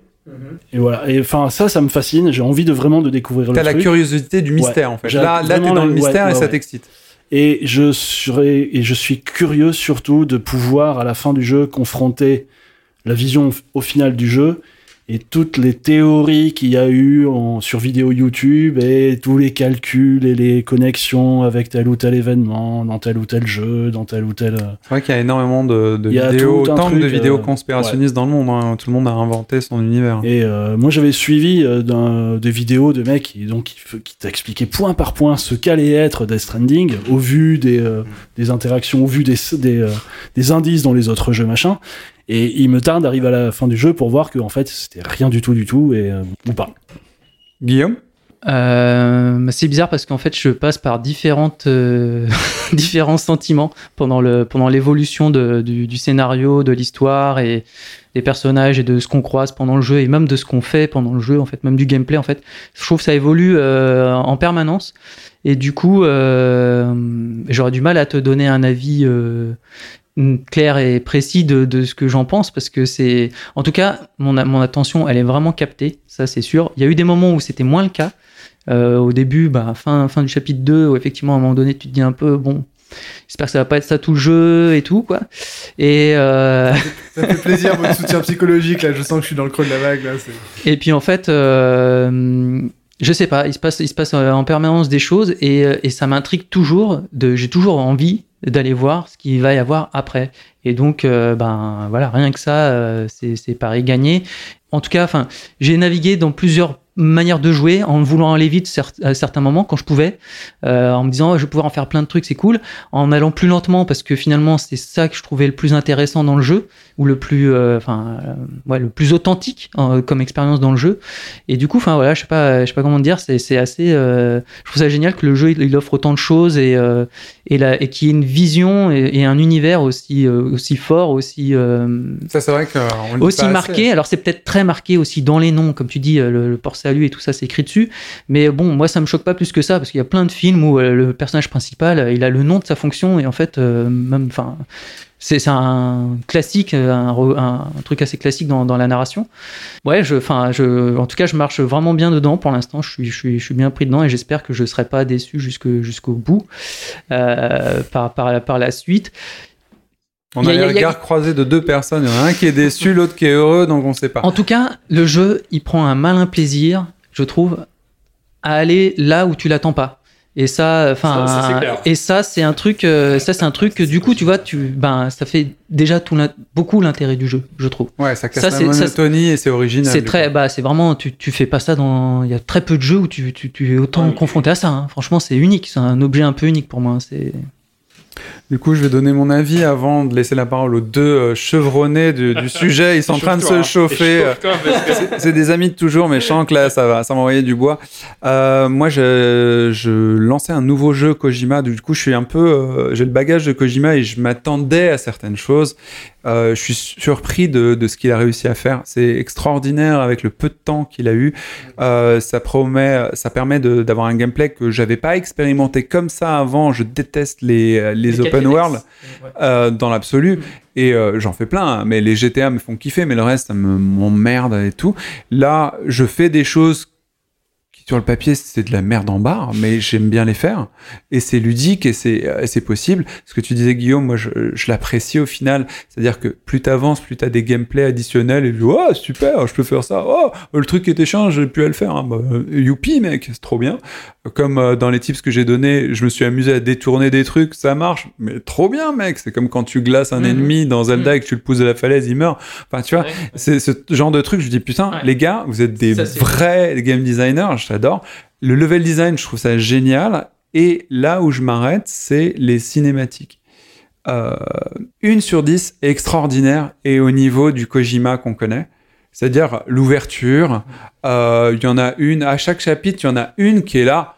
S5: Et voilà. Et enfin, ça, ça me fascine. J'ai envie de vraiment de découvrir le
S1: T'as la
S5: truc.
S1: curiosité du mystère, en fait.
S5: J'ai
S1: Là, là t'es dans le
S5: ouais,
S1: mystère et
S5: ouais,
S1: ça
S5: ouais.
S1: t'excite.
S5: Et je serais et je suis curieux surtout de pouvoir à la fin du jeu confronter la vision au final du jeu et toutes les théories qu'il y a eu en, sur vidéo YouTube et tous les calculs et les connexions avec tel ou tel événement dans tel ou tel jeu, dans tel ou tel. euh,
S1: C'est vrai qu'il y a énormément de, de
S5: a
S1: vidéos, autant de vidéos
S5: euh,
S1: conspirationnistes dans le monde. hein. Tout le monde a inventé son univers.
S5: Et euh, moi j'avais suivi des vidéos de mecs qui, donc, qui, t'expliquaient point par point ce qu'allait être Death Stranding au vu des, euh, des interactions, au vu des, des, euh, des indices dans les autres jeux machin. Et il me tarde d'arriver à la fin du jeu pour voir que en fait c'était rien du tout du tout et euh, ou pas.
S1: Guillaume?
S6: Euh, bah, c'est bizarre parce qu'en fait, je passe par différentes, euh, différents sentiments pendant le pendant l'évolution de- du, du scénario, de l'histoire et des personnages et de ce qu'on croise pendant le jeu et même de ce qu'on fait pendant le jeu en fait, même du gameplay en fait. Je trouve que ça évolue euh, en permanence et du coup, euh, j'aurais du mal à te donner un avis. Clair et précis de, de ce que j'en pense parce que c'est en tout cas mon, mon attention elle est vraiment captée ça c'est sûr il y a eu des moments où c'était moins le cas euh, au début, bah, fin, fin du chapitre 2, où effectivement, à un moment donné, tu te dis un peu, bon, j'espère que ça va pas être ça tout le jeu et tout, quoi. Et, euh,
S3: ça fait plaisir votre soutien psychologique là. Je sens que je suis dans le creux de la vague là.
S6: et puis, en fait, euh, je sais pas, il se passe, il se passe euh, en permanence des choses et, euh, et ça m'intrigue toujours. De, j'ai toujours envie d'aller voir ce qu'il va y avoir après. Et donc, euh, ben voilà, rien que ça, euh, c'est, pareil gagné. En tout cas, enfin, j'ai navigué dans plusieurs manières de jouer en voulant aller vite à certains moments quand je pouvais, euh, en me disant je vais pouvoir en faire plein de trucs, c'est cool, en allant plus lentement parce que finalement c'est ça que je trouvais le plus intéressant dans le jeu ou le plus, euh, enfin, euh, ouais, le plus authentique euh, comme expérience dans le jeu. Et du coup, enfin voilà, je sais pas, je sais pas comment dire, c'est, c'est assez, euh, je trouve ça génial que le jeu il, offre autant de choses et et, la, et qu'il y ait une vision et, et un univers aussi aussi fort, aussi
S1: Ça, c'est vrai dit
S6: aussi
S1: assez.
S6: marqué. Alors c'est peut-être très marqué aussi dans les noms, comme tu dis, le, le port salut et tout ça, c'est écrit dessus. Mais bon, moi ça me choque pas plus que ça parce qu'il y a plein de films où le personnage principal, il a le nom de sa fonction et en fait, même, enfin, c'est un classique, un, re- un- un truc assez classique dans, dans la narration. Ouais, je, enfin, je, en tout cas, je marche vraiment bien dedans pour l'instant. Je suis, je suis, je suis bien pris dedans et j'espère que je serai pas déçu jusqu'au bout euh, par, par, par la suite.
S1: On a
S6: a-
S1: les
S6: y a-
S1: regards croisés de deux personnes. Il y en a un qui est déçu, l'autre qui est heureux, donc on sait pas.
S6: En tout cas, le jeu, il prend un malin plaisir, je trouve, à aller là où tu l'attends pas. Et ça, enfin, et ça, c'est un truc, euh, ça, c'est un truc que du coup, tu vois, tu, ben, ça fait déjà tout beaucoup l'intérêt du jeu, je trouve.
S1: Ouais, ça casse
S6: Ça,
S1: la
S6: ça,
S1: monotonie et c'est original.
S6: C'est très,
S1: coup.
S6: bah, c'est vraiment, tu, tu fais pas ça dans, il y a très peu de jeux où tu, tu, tu es autant
S7: Ouais.
S6: confronté à ça. hein. Franchement, c'est unique, c'est un objet un peu unique pour moi. hein. C'est,
S1: Du coup, je vais donner mon avis avant de laisser la parole aux deux euh, chevronnés du, du sujet. Ils sont en train de se chauffer. euh, C'est- des amis de toujours, mais je sens que là, ça va, ça va envoyer du bois. Euh, moi, je, je lançais un nouveau jeu Kojima. Du coup, je suis un peu, euh, j'ai le bagage de Kojima et je m'attendais à certaines choses. Euh, je suis surpris de, de ce qu'il a réussi à faire. C'est extraordinaire avec le peu de temps qu'il a eu. Ça promet, ça permet d'avoir un gameplay que j'avais pas expérimenté comme ça avant. Je déteste les, les open world euh, dans l'absolu. Et euh, j'en fais plein, hein, mais les GTA me font kiffer, mais le reste, ça me m'emmerde et tout. Là, je fais des choses qui, sur le papier, c'est de la merde en barre, mais j'aime bien les faire. Et c'est ludique et c'est euh, possible. Ce que tu disais, Guillaume, moi, je, je l'apprécie au final. C'est-à-dire que plus t'avances, plus t'as des gameplays additionnels et tu dis, oh, super, je peux faire ça. Oh, le truc qui était chiant, j'ai pu le faire. Hein. Bah, youpi, mec, c'est trop bien. Comme euh, dans les tips que j'ai donnés, je me suis amusé à détourner des trucs, ça marche, mais trop bien, mec. C'est comme quand tu glaces un
S6: Mhm.
S1: ennemi dans Zelda
S6: Mhm.
S1: et que tu le pousses de la falaise, il meurt. Enfin, tu vois,
S6: Ouais.
S1: c'est ce genre de truc. Je dis, putain,
S6: Ouais.
S1: les gars, vous êtes des
S6: Ça,
S1: vrais game designers, j'adore. Le level design, je trouve ça génial. Et là où je m'arrête, c'est les cinématiques. Euh, une sur dix est extraordinaire et au niveau du Kojima qu'on connaît. C'est-à-dire l'ouverture. Euh, Il y en a une, à chaque chapitre, il y en a une qui est là.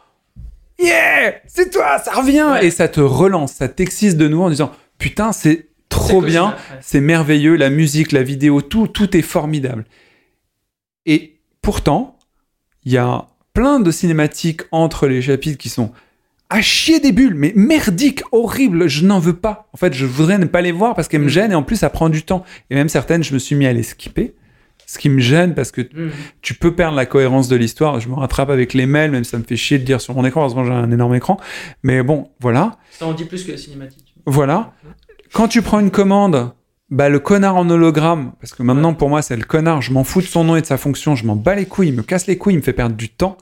S1: Yeah! C'est toi, ça revient!
S6: Ouais.
S1: Et ça te relance, ça t'excise de nouveau en disant Putain, c'est trop bien, c'est merveilleux, la musique, la vidéo, tout, tout est formidable. Et pourtant, il y a plein de cinématiques entre les chapitres qui sont à chier des bulles, mais merdiques, horribles, je n'en veux pas. En fait, je voudrais ne pas les voir parce qu'elles me
S6: Mm.
S1: gênent et en plus, ça prend du temps. Et même certaines, je me suis mis à les skipper. Ce qui me gêne parce que
S6: Mm.
S1: tu peux perdre la cohérence de l'histoire. Je me rattrape avec les mails, même ça me fait chier de dire sur mon écran. Heureusement, j'ai un énorme écran. Mais bon, voilà.
S6: Ça en dit plus que la cinématique.
S1: Voilà. Quand tu prends une commande, bah le connard en hologramme, parce que maintenant pour moi c'est le connard, je m'en fous de son nom et de sa fonction, je m'en bats les couilles, il me casse les couilles, il me fait perdre du temps,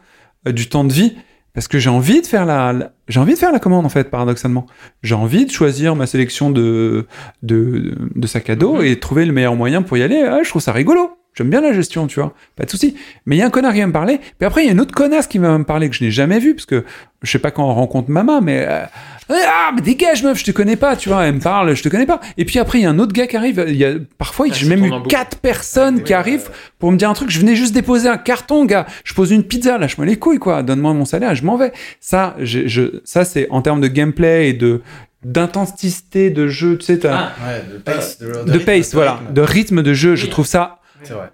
S1: euh, du temps de vie, parce que j'ai envie de faire la, la- j'ai envie de faire la commande en fait, paradoxalement. J'ai envie de choisir ma sélection de de, de sac à dos
S6: Mhm.
S1: et trouver le meilleur moyen pour y aller. Ah, je trouve ça rigolo. J'aime bien la gestion, tu vois. Pas de souci. Mais il y a un connard qui va me parler. Puis après, il y a une autre connasse qui va me parler que je n'ai jamais vu, parce que je sais pas quand on rencontre maman, mais euh, ah, mais dégage, meuf, je te connais pas, tu vois. Elle me parle, je te connais pas. Et puis après, il y a un autre gars qui arrive. Il y a parfois,
S7: Ah,
S1: j'ai même eu quatre personnes qui arrivent pour me dire un truc. Je venais juste déposer un carton, gars. Je pose une pizza, lâche-moi les couilles, quoi. Donne-moi mon salaire, je m'en vais. Ça, je, ça, c'est en termes de gameplay et de d'intensité de jeu, tu sais,
S6: Ah,
S4: Ouais, de pace.
S1: de pace, voilà, de rythme de jeu. Je trouve ça
S4: C'est vrai.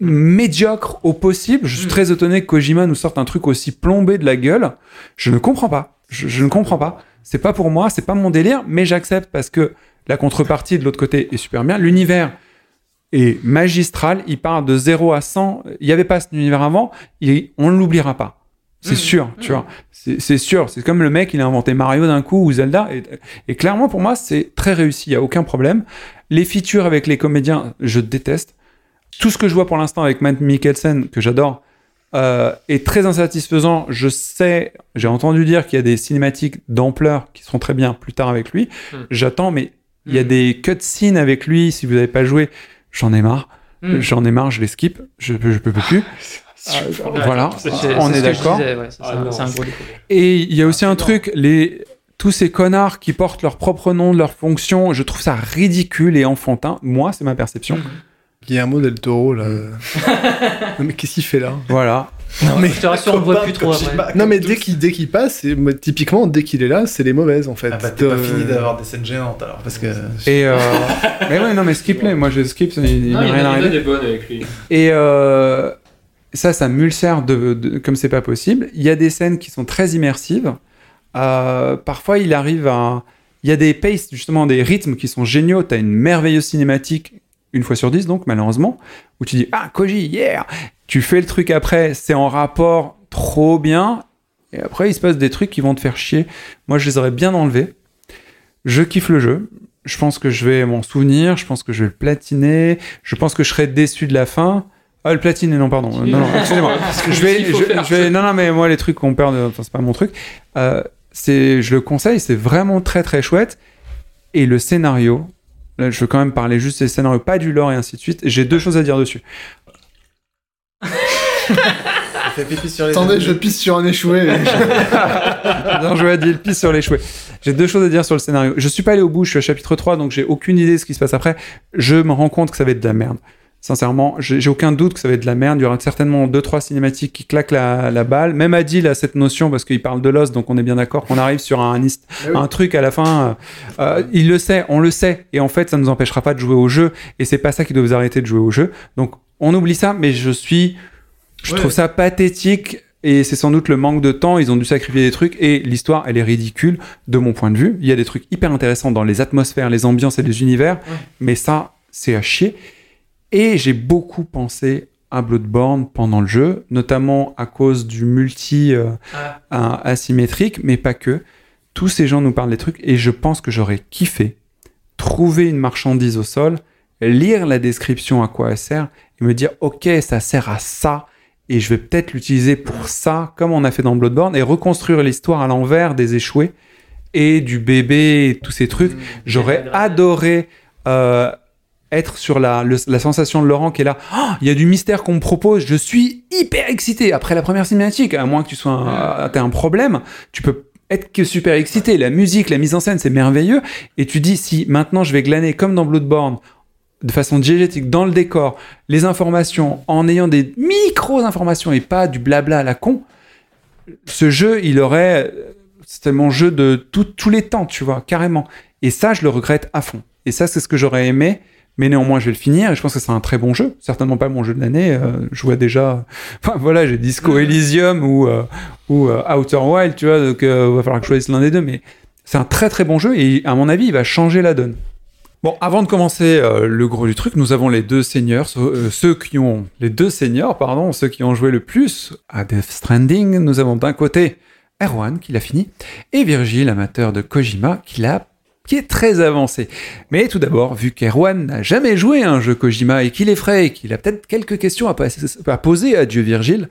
S1: médiocre au possible. Je suis
S6: Mm.
S1: très étonné que Kojima nous sorte un truc aussi plombé de la gueule. Je ne comprends pas. Je, je ne comprends pas. C'est pas pour moi, c'est pas mon délire, mais j'accepte parce que la contrepartie de l'autre côté est super bien. L'univers est magistral. Il part de 0 à 100. Il n'y avait pas cet univers avant. Et on ne l'oubliera pas. C'est
S6: Mm.
S1: sûr, tu vois. C'est c'est sûr. C'est comme le mec, il a inventé Mario d'un coup ou Zelda. Et, et clairement, pour moi, c'est très réussi. Il n'y a aucun problème. Les features avec les comédiens, je déteste. Tout ce que je vois pour l'instant avec Matt Mikkelsen, que j'adore, euh, est très insatisfaisant. Je sais, j'ai entendu dire qu'il y a des cinématiques d'ampleur qui seront très bien plus tard avec lui.
S7: Hmm.
S1: J'attends, mais il y a
S6: Hmm.
S1: des cutscenes avec lui. Si vous n'avez pas joué, j'en ai marre.
S6: Mm.
S1: J'en ai marre, je les skip. Je, je peux plus. voilà,
S6: C'est-
S1: on est d'accord.
S6: ouais,
S7: Ah.
S1: Et il y a aussi
S7: Ah,
S1: un truc, les tous ces connards qui portent leur propre nom, leur fonction, je trouve ça ridicule et enfantin. Moi, c'est ma perception.
S3: Guillermo del Toro, là. non, mais qu'est-ce qu'il fait là
S1: Voilà.
S3: Non, mais,
S6: Je te rassure, on voit plus trop après.
S3: non, mais dès qu'il dès qu'il passe, moi, typiquement, dès qu'il est là, c'est les mauvaises en fait.
S4: Ah bah t'es pas
S3: Euh,
S4: fini d'avoir des scènes gênantes alors parce que.
S1: Et euh... mais ouais, non, mais skip-les. Moi, je skip, il il
S7: Non, il y
S1: rien
S7: a- il y en a
S1: arrivé.
S7: des bonnes avec lui.
S1: Et euh, ça, ça m'ulcère de, de- comme c'est pas possible. Il y a des scènes qui sont très immersives. Euh, parfois, il arrive à. Il y a des paces, justement, des rythmes qui sont géniaux. Tu as une merveilleuse cinématique, une fois sur dix, donc, malheureusement, où tu dis Ah, Koji, yeah Tu fais le truc après, c'est en rapport trop bien. Et après, il se passe des trucs qui vont te faire chier. Moi, je les aurais bien enlevés. Je kiffe le jeu. Je pense que je vais m'en souvenir. Je pense que je vais le platiner. Je pense que je serai déçu de la fin. Ah, le platiner, non, pardon. Non, non, excusez-moi. je vais, je- je non, non, mais moi, les trucs qu'on perd, enfin, c'est pas mon truc. Euh, c'est, je le conseille, c'est vraiment très, très chouette. Et le scénario, là, je veux quand même parler juste des scénarios, pas du lore et ainsi de suite. J'ai deux choses à dire dessus.
S3: Attendez, je pisse sur un échoué.
S1: non, je vais dire le pisse sur les chouets. J'ai deux choses à dire sur le scénario. Je suis pas allé au bout, je suis à chapitre 3, donc j'ai aucune idée de ce qui se passe après. Je me rends compte que ça va être de la merde. Sincèrement, j'ai aucun doute que ça va être de la merde. Il y aura certainement deux, trois cinématiques qui claquent la, la balle. Même Adil a cette notion parce qu'il parle de l'os, donc on est bien d'accord qu'on arrive sur un, un truc à la fin. euh, euh, il le sait, on le sait. Et en fait, ça ne nous empêchera pas de jouer au jeu. Et c'est pas ça qui doit vous arrêter de jouer au jeu. Donc, on oublie ça, mais je suis. Je
S3: Ouais.
S1: trouve ça pathétique. Et c'est sans doute le manque de temps. Ils ont dû sacrifier des trucs. Et l'histoire, elle est ridicule de mon point de vue. Il y a des trucs hyper intéressants dans les atmosphères, les ambiances et les univers. Mais ça, c'est à chier. Et j'ai beaucoup pensé à Bloodborne pendant le jeu, notamment à cause du multi euh, un- asymétrique, mais pas que. Tous ces gens nous parlent des trucs et je pense que j'aurais kiffé trouver une marchandise au sol, lire la description à quoi elle sert et me dire ok ça sert à ça et je vais peut-être l'utiliser pour ça comme on a fait dans Bloodborne et reconstruire l'histoire à l'envers des échoués et du bébé et tous ces trucs. J'aurais adoré euh, être sur la, le- la sensation de Laurent qui est là. Oh, Il y a du mystère qu'on me propose. Je suis hyper excité après la première cinématique. À moins que tu sois un, un problème, tu peux être que super excité. La musique, la mise en scène, c'est merveilleux. Et tu dis si maintenant je vais glaner comme dans Bloodborne de façon diégétique dans le décor, les informations en ayant des micro informations et pas du blabla à la con. Ce jeu, il aurait c'était mon jeu de tout- tous les temps, tu vois, carrément. Et ça, je le regrette à fond. Et ça, c'est ce que j'aurais aimé. Mais néanmoins, je vais le finir et je pense que c'est un très bon jeu. Certainement pas mon jeu de l'année. euh, je vois déjà. Enfin voilà, j'ai Disco Elysium ou, euh, ou euh, Outer Wild, tu vois. Donc, il va falloir que je choisisse l'un des deux. Mais c'est un très très bon jeu et à mon avis, il va changer la donne. Bon, avant de commencer euh, le gros du truc, nous avons les deux seigneurs, euh, ceux qui ont les deux seigneurs, pardon, ceux qui ont joué le plus à Death Stranding. Nous avons d'un côté Erwan qui l'a fini et Virgile, amateur de Kojima, qui l'a qui est très avancé. Mais tout d'abord, vu qu'Erwan n'a jamais joué à un jeu Kojima et qu'il est frais et qu'il a peut-être quelques questions à, poser à Dieu Virgile,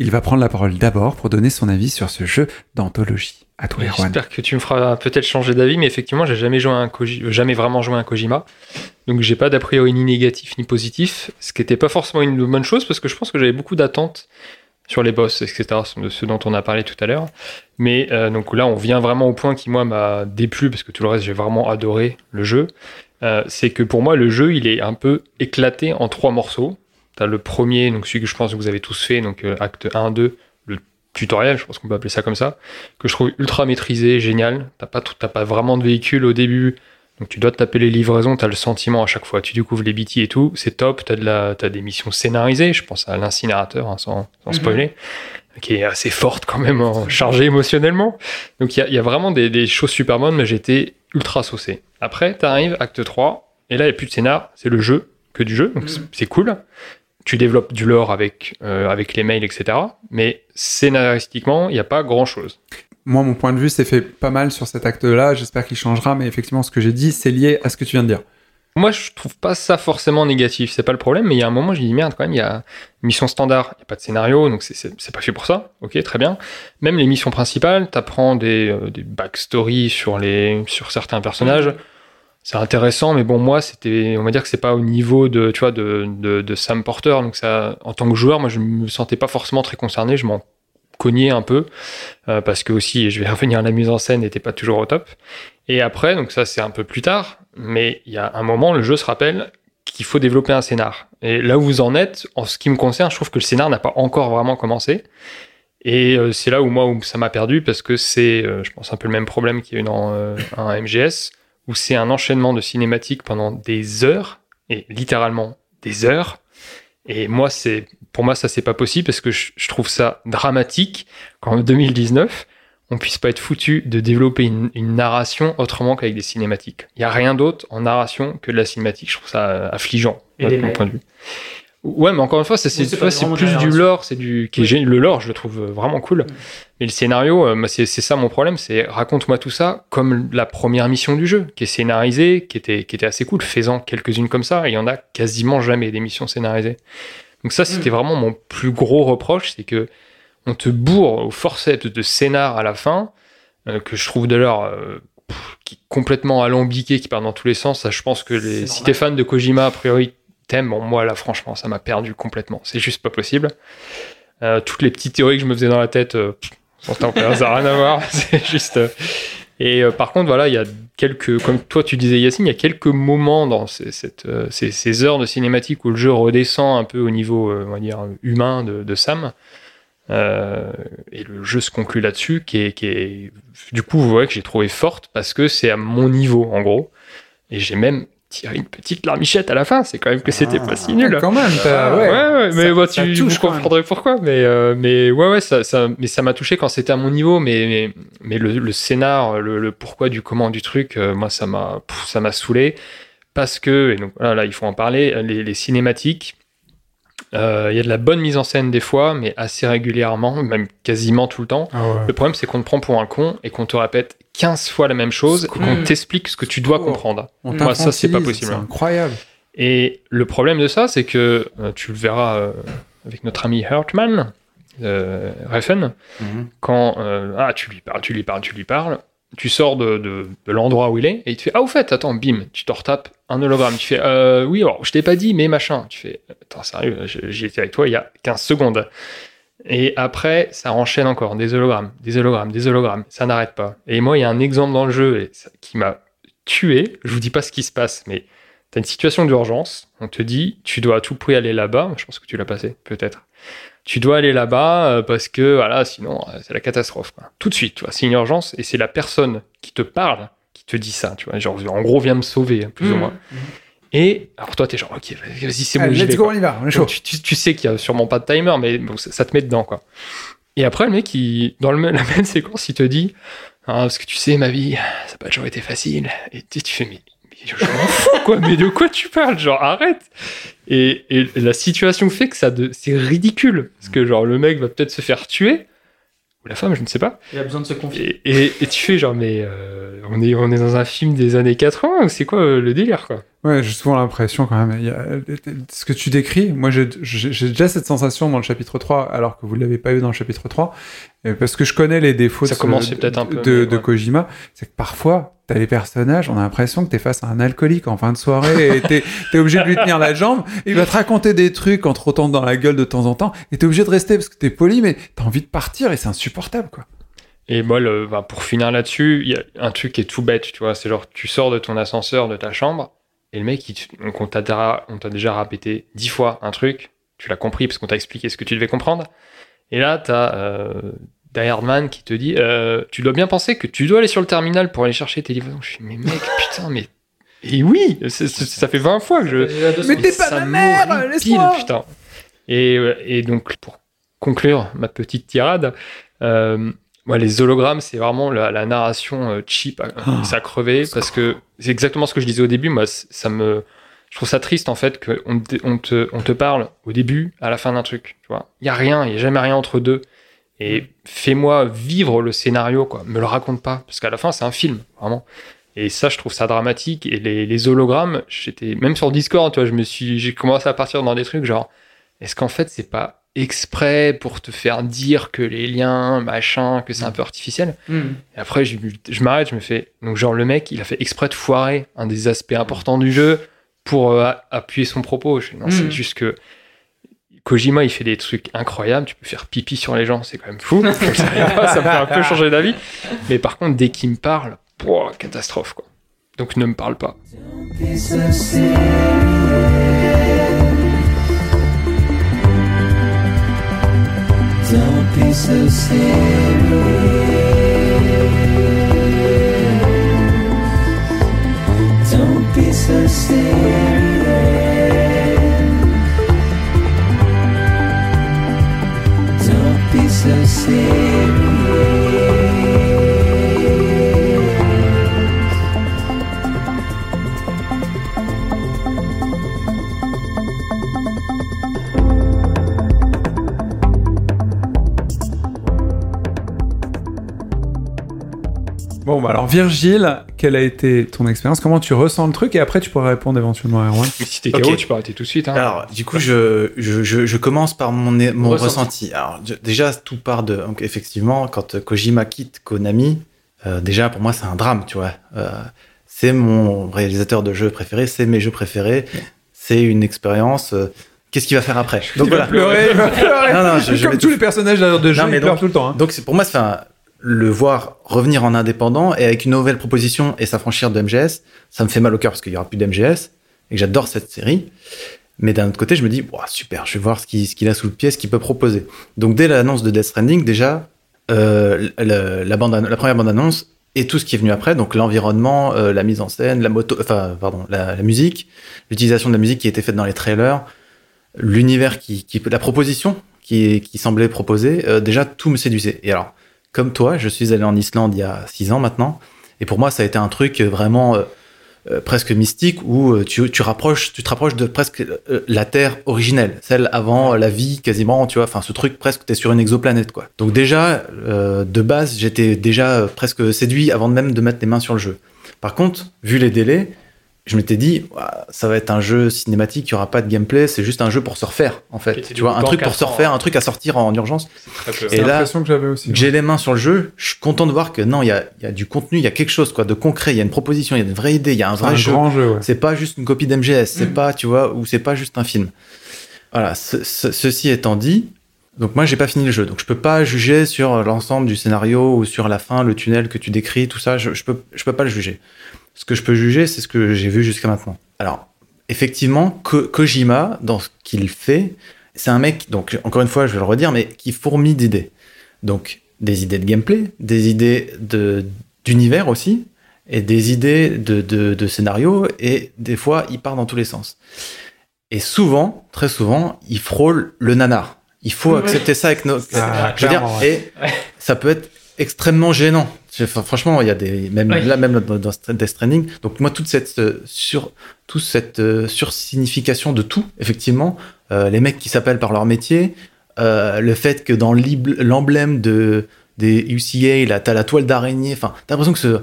S1: il va prendre la parole d'abord pour donner son avis sur ce jeu d'anthologie. À toi, Erwan.
S7: J'espère que tu me feras peut-être changer d'avis, mais effectivement, j'ai jamais joué un Koji- euh, jamais vraiment joué à un Kojima, donc j'ai pas d'a priori ni négatif ni positif, ce qui n'était pas forcément une bonne chose parce que je pense que j'avais beaucoup d'attentes sur les boss, etc., ceux dont on a parlé tout à l'heure. Mais euh, donc là, on vient vraiment au point qui moi m'a déplu parce que tout le reste, j'ai vraiment adoré le jeu. Euh, c'est que pour moi, le jeu, il est un peu éclaté en trois morceaux. T'as le premier, donc celui que je pense que vous avez tous fait, donc euh, acte 1, 2, le tutoriel, je pense qu'on peut appeler ça comme ça, que je trouve ultra maîtrisé, génial. T'as pas, pas vraiment de véhicule au début, donc tu dois te taper les livraisons, t'as le sentiment à chaque fois, tu découvres les BT et tout, c'est top, t'as, de la, t'as des missions scénarisées, je pense à l'incinérateur, hein, sans, sans spoiler, qui est assez forte quand même, hein, chargée émotionnellement. Donc il y a, il y a vraiment des, des choses super bonnes, mais j'étais ultra saucé. Après, t'arrives, acte 3, et là, il n'y a plus de scénar, c'est le jeu, que du jeu, donc c'est- c'est cool. Tu développes du lore avec, euh, avec les mails, etc. Mais scénaristiquement, il n'y a pas grand-chose.
S1: Moi, mon point de vue s'est fait pas mal sur cet acte-là. J'espère qu'il changera, mais effectivement, ce que j'ai dit, c'est lié à ce que tu viens de dire.
S7: Moi, je trouve pas ça forcément négatif, c'est pas le problème, mais il y a un moment, me dis merde, quand même, il y a mission standard, il n'y a pas de scénario, donc c'est- pas fait pour ça, ok, très bien. Même les missions principales, t'apprends des, euh, des backstories sur, les, sur certains personnages, c'est intéressant, mais bon, moi, c'était, on va dire que c'est pas au niveau de, tu vois, de, de Sam Porter, donc ça, en tant que joueur, moi, je me sentais pas forcément très concerné, je m'en cognais un peu, euh, parce que aussi, je vais revenir, la mise en scène n'était pas toujours au top. Et après, donc ça c'est un peu plus tard, mais il y a un moment, le jeu se rappelle qu'il faut développer un scénar. Et là où vous en êtes, en ce qui me concerne, je trouve que le scénar n'a pas encore vraiment commencé. Et euh, c'est là où moi où ça m'a perdu parce que c'est, euh, je pense, un peu le même problème qu'il y a eu dans un MGS, où c'est un enchaînement de cinématiques pendant des heures, et littéralement des heures. Et moi, c'est, pour moi, ça c'est pas possible parce que je, je trouve ça dramatique qu'en 2019, on puisse pas être foutu de développer une, une narration autrement qu'avec des cinématiques. Il y a rien d'autre en narration que de la cinématique. Je trouve ça euh, affligeant de mon point de vue. Ouais, mais encore une fois, c'est plus du lore, c'est du qui est le lore, je le trouve euh, vraiment cool. Mais le scénario, euh, c'est ça mon problème, c'est raconte-moi tout ça comme la première mission du jeu, qui est scénarisée, qui était qui était assez cool, faisant quelques-unes comme ça. Il y en a quasiment jamais des missions scénarisées. Donc ça, c'était vraiment mon plus gros reproche, c'est que on te bourre au forceps de scénar à la fin, euh, que je trouve d'ailleurs euh, complètement alambiqué, qui part dans tous les sens. Ça, je pense que les, si t'es fan de Kojima, a priori, t'aimes. Bon, moi, là, franchement, ça m'a perdu complètement. C'est juste pas possible. Euh, toutes les petites théories que je me faisais dans la tête, pff, ça n'a rien à voir. C'est juste. Et par contre, voilà, il y a quelques, comme toi tu disais Yacine, il y a quelques moments dans ces, euh, heures de cinématique où le jeu redescend un peu au niveau, euh, humain de, Sam. Euh, et le jeu se conclut là-dessus, qui est, du coup, vous voyez que j'ai trouvé forte parce que c'est à mon niveau, en gros. Et j'ai même tiré une petite larmichette à la fin. C'est quand même que c'était pas si nul.
S1: Quand même, t'as-
S7: Ouais,
S1: ouais.
S7: ouais, mais
S1: Ça-
S7: bah, tu
S1: touche
S7: vous comprendrez pourquoi. Mais, euh, mais ouais, ouais, ça, ça, mais ça m'a touché quand c'était à mon niveau. Mais, mais, mais le, le scénar, le, le pourquoi du comment du truc, euh, moi, ça m'a, ça m'a saoulé. Parce que, et donc là, il faut en parler, les, les cinématiques, euh, il y a de la bonne mise en scène des fois, mais assez régulièrement, même quasiment tout le temps.
S1: Ah ouais.
S7: Le problème, c'est qu'on te prend pour un con et qu'on te répète 15 fois la même chose et qu'on t'explique ce que tu dois
S1: Oh.
S7: comprendre.
S1: On
S7: Moi, ça, c'est pas possible.
S1: C'est incroyable.
S7: Et le problème de ça, c'est que euh, tu le verras euh, avec notre ami Hertman, euh, Reffen,
S4: Mhm.
S7: quand euh, ah, tu lui parles, tu lui parles, tu lui parles, tu sors de, de- de l'endroit où il est et il te fait Ah, au fait, attends, bim, tu te retapes un hologramme. Tu fais euh, Oui, alors je t'ai pas dit, mais machin. Tu fais Attends, sérieux, j'y étais avec toi il y a 15 secondes. Et après, ça enchaîne encore, des hologrammes, des hologrammes, des hologrammes. Ça n'arrête pas. Et moi, il y a un exemple dans le jeu qui m'a tué. Je vous dis pas ce qui se passe, mais T'as une situation d'urgence, on te dit, tu dois à tout prix aller là-bas. Je pense que tu l'as passé, peut-être. Tu dois aller là-bas euh, parce que, voilà, sinon, euh, c'est la catastrophe. quoi. Tout de suite, tu vois, c'est une urgence et c'est la personne qui te parle qui te dit ça, tu vois. Genre, en gros, viens me sauver, hein, plus ou moins. Et, alors toi, t'es genre, ok, vas-y, c'est bon,
S1: let's go,
S7: quoi.
S1: on y va, on est chaud.
S7: Donc, tu, tu- tu sais qu'il y a sûrement pas de timer, mais bon, ça, ça te met dedans, quoi. Et après, le mec, il, dans le, la même séquence, il te dit, ah, parce que tu sais, ma vie, ça n'a pas toujours été facile. Et tu, tu fais, mais, mais je m'en fous, quoi, mais de quoi tu parles? Genre, arrête et, et la situation fait que ça de, c'est ridicule. Parce que, genre, le mec va peut-être se faire tuer, ou la femme, je ne sais pas.
S6: Il a besoin de se confier.
S7: Et, et, et tu fais, genre, mais euh, on, est, on est dans un film des années 80, ou c'est quoi euh, le délire, quoi?
S1: Ouais, j'ai souvent l'impression quand même. il y a- ce que tu décris, moi j'ai déjà cette sensation dans le chapitre 3, alors que vous ne l'avez pas eu dans le chapitre 3, euh, parce que je connais les défauts
S7: Ça
S1: de, ce-
S7: commençait peut-être un peu,
S1: de,
S7: mais
S1: de
S7: ouais.
S1: Kojima. C'est que parfois, tu as les personnages, on a l'impression que tu es face à un alcoolique en fin de soirée et tu es, obligé de lui tenir la jambe. Il va te raconter des trucs en te rotant dans la gueule de temps en temps et tu es obligé de rester parce que tu es poli, mais tu as envie de partir et c'est insupportable. quoi.
S7: Et moi, le, bah, pour finir là-dessus, il y a un truc qui est tout bête, tu vois. C'est genre, tu sors de ton ascenseur, de ta chambre, et le mec, il donc on t'a déjà répété dix fois un truc, tu l'as compris parce qu'on t'a expliqué ce que tu devais comprendre. Et là, t'as euh, qui te dit, euh, tu dois bien penser que tu dois aller sur le terminal pour aller chercher tes livraisons. Je suis, mais mec, putain, mais. Et oui, c'est- c'est- ça fait 20 fois que je.
S1: Mais t'es pas ma mère,
S7: m'horripile,
S1: laisse-moi
S7: putain. Et, euh, et donc, pour conclure ma petite tirade, euh, moi, les hologrammes, c'est vraiment la, la narration euh, cheap, euh,
S1: Ah,
S7: ça crevait, parce que c'est exactement ce que je disais au début. Moi, ça me, je trouve ça triste en fait qu'on te, on te, on te parle au début, à la fin d'un truc. Tu vois, il y a rien, il y a jamais rien entre deux. Et fais-moi vivre le scénario, quoi. Me le raconte pas, parce qu'à la fin, c'est un film, vraiment. Et ça, je trouve ça dramatique. Et les, les hologrammes, j'étais même sur Discord, tu vois, je me suis, j'ai commencé à partir dans des trucs genre, est-ce qu'en fait, c'est pas exprès pour te faire dire que les liens, machin, que c'est un peu artificiel?
S6: Hmm.
S7: Et après, je, je m'arrête, je me fais, donc genre le mec, il a fait exprès de foirer un des aspects importants du jeu pour euh, appuyer son propos. Je non, c'est juste que Kojima, il fait des trucs incroyables. Tu peux faire pipi sur les gens, c'est quand même fou. Ça me fait un peu changer d'avis. Mais par contre, dès qu'il me parle, catastrophe, quoi. Donc ne me parle pas.
S8: Don't be so serious. So serious.
S1: Bon, bah alors Virgile, quelle a été ton expérience? Comment tu ressens le truc? Et après, tu pourrais répondre éventuellement à Erwan.
S7: Si t'es
S4: Ok.
S7: KO, tu peux arrêter tout de suite. Hein.
S4: Alors, du coup, je, je, commence par mon, mon
S7: Ressenti.
S4: ressenti. Alors, je- déjà, tout part de. Donc, effectivement, quand Kojima quitte Konami, euh, déjà, pour moi, c'est un drame, tu vois. Euh, c'est mon réalisateur de jeux préféré, c'est mes jeux préférés, c'est une expérience. euh, Qu'est-ce qu'il va faire après? Donc,
S1: il va
S4: voilà.
S1: pleurer, il va pleurer.
S4: Non, non, je- je
S1: Comme tous les personnages de jeu,
S4: Non, mais
S1: ils pleurent
S4: donc-
S1: tout le temps. hein.
S4: Donc, c'est- pour moi, c'est un- le voir revenir en indépendant et avec une nouvelle proposition et s'affranchir de MGS, ça me fait mal au cœur parce qu'il y aura plus d'MGS et que j'adore cette série. Mais d'un autre côté, je me dis, super, je vais voir ce qu'il a sous le pied, ce qu'il peut proposer. Donc, dès l'annonce de Death Stranding, déjà, euh, la, bande, première bande-annonce et tout ce qui est venu après, donc l'environnement, euh, la mise en scène, la moto, enfin, pardon, la, musique, l'utilisation de la musique qui était faite dans les trailers, l'univers qui, la proposition qui, qui semblait proposer, euh, déjà tout me séduisait. Et alors, comme toi, je suis allé en Islande il y a six ans maintenant, et pour moi, ça a été un truc vraiment euh, euh, presque mystique où euh, tu, rapproches, tu te rapproches de presque euh, la Terre originelle, celle avant euh, la vie quasiment, tu vois, enfin ce truc presque, t'es sur une exoplanète quoi. Donc déjà, euh, de base, j'étais déjà euh, presque séduit avant même de mettre les mains sur le jeu. Par contre, vu les délais, je m'étais dit, ça va être un jeu cinématique, il n'y aura pas de gameplay, c'est juste un jeu pour se refaire en fait. Tu vois, un truc pour se refaire,
S7: hein.
S4: un truc à sortir en urgence.
S7: Très peu.
S4: Et
S1: C'est
S4: là,
S1: l'impression que j'avais aussi.
S4: que j'ai les mains sur le jeu, je suis content de voir que non, il y a, il y a du contenu, il y a quelque chose quoi, de concret, il y a une proposition, il y a une vraie idée, il y a un
S1: C'est
S4: vrai
S1: un
S4: jeu.
S1: grand jeu, ouais.
S4: C'est pas juste une copie d'MGS, c'est pas, tu vois, ou c'est pas juste un film. Voilà, ce- ce- ceci étant dit, donc moi j'ai pas fini le jeu, donc je peux pas juger sur l'ensemble du scénario ou sur la fin, le tunnel que tu décris, tout ça, je, je peux, je peux pas le juger. Ce que je peux juger, c'est ce que j'ai vu jusqu'à maintenant. Alors, effectivement, Ko- Kojima, dans ce qu'il fait, c'est un mec, donc encore une fois, je vais le redire, mais qui fourmille d'idées. Donc, des idées de gameplay, des idées de- d'univers aussi, et des idées de, de, de scénario, et des fois, il part dans tous les sens. Et souvent, très souvent, il frôle le nanar. Il faut accepter ça avec nos.
S1: Ah,
S4: je veux dire,
S1: ouais.
S4: et ça peut être extrêmement gênant. Franchement, il y a des même
S6: Oui.
S4: là même dans, Death Stranding. Donc moi, toute cette euh, sur toute cette euh, sursignification de tout, effectivement, euh, les mecs qui s'appellent par leur métier, euh, le fait que dans l'emblème de des UCA, là, t'as la toile d'araignée. Enfin, t'as l'impression que ce,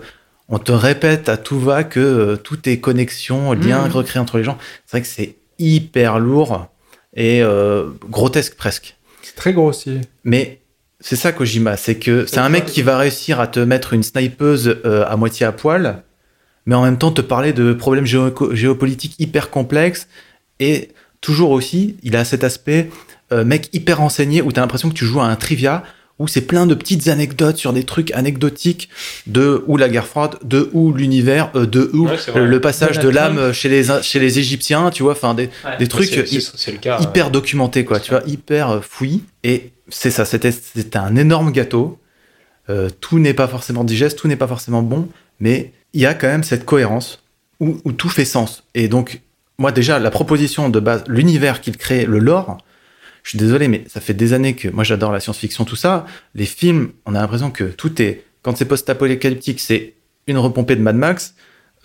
S4: on te répète à tout va que euh, tout est connexion, lien
S6: Mhm.
S4: recréé entre les gens. C'est vrai que c'est hyper lourd et euh, grotesque presque.
S1: C'est très grossier.
S4: Mais c'est ça Kojima, c'est que c'est un mec qui va réussir à te mettre une snipeuse euh, à moitié à poil, mais en même temps te parler de problèmes géo- géopolitiques hyper complexes et toujours aussi, il a cet aspect euh, mec hyper renseigné où tu as l'impression que tu joues à un trivia où c'est plein de petites anecdotes sur des trucs anecdotiques de où la guerre froide, de où l'univers, euh, de où
S7: Ouais, c'est vrai.
S4: le, passage de l'âme chez les chez les Égyptiens, tu vois, enfin des, des trucs
S7: C'est- c'est c'est le cas.
S4: hyper documenté, quoi, tu vois, hyper euh, fouillis. Et c'est ça, c'était, c'était un énorme gâteau. Euh, tout n'est pas forcément digeste, tout n'est pas forcément bon, mais il y a quand même cette cohérence où, où tout fait sens. Et donc, moi, déjà, la proposition de base, l'univers qu'il crée, le lore, je suis désolé, mais ça fait des années que moi j'adore la science-fiction, tout ça. Les films, on a l'impression que tout est. Quand c'est post-apocalyptique, c'est une repompée de Mad Max.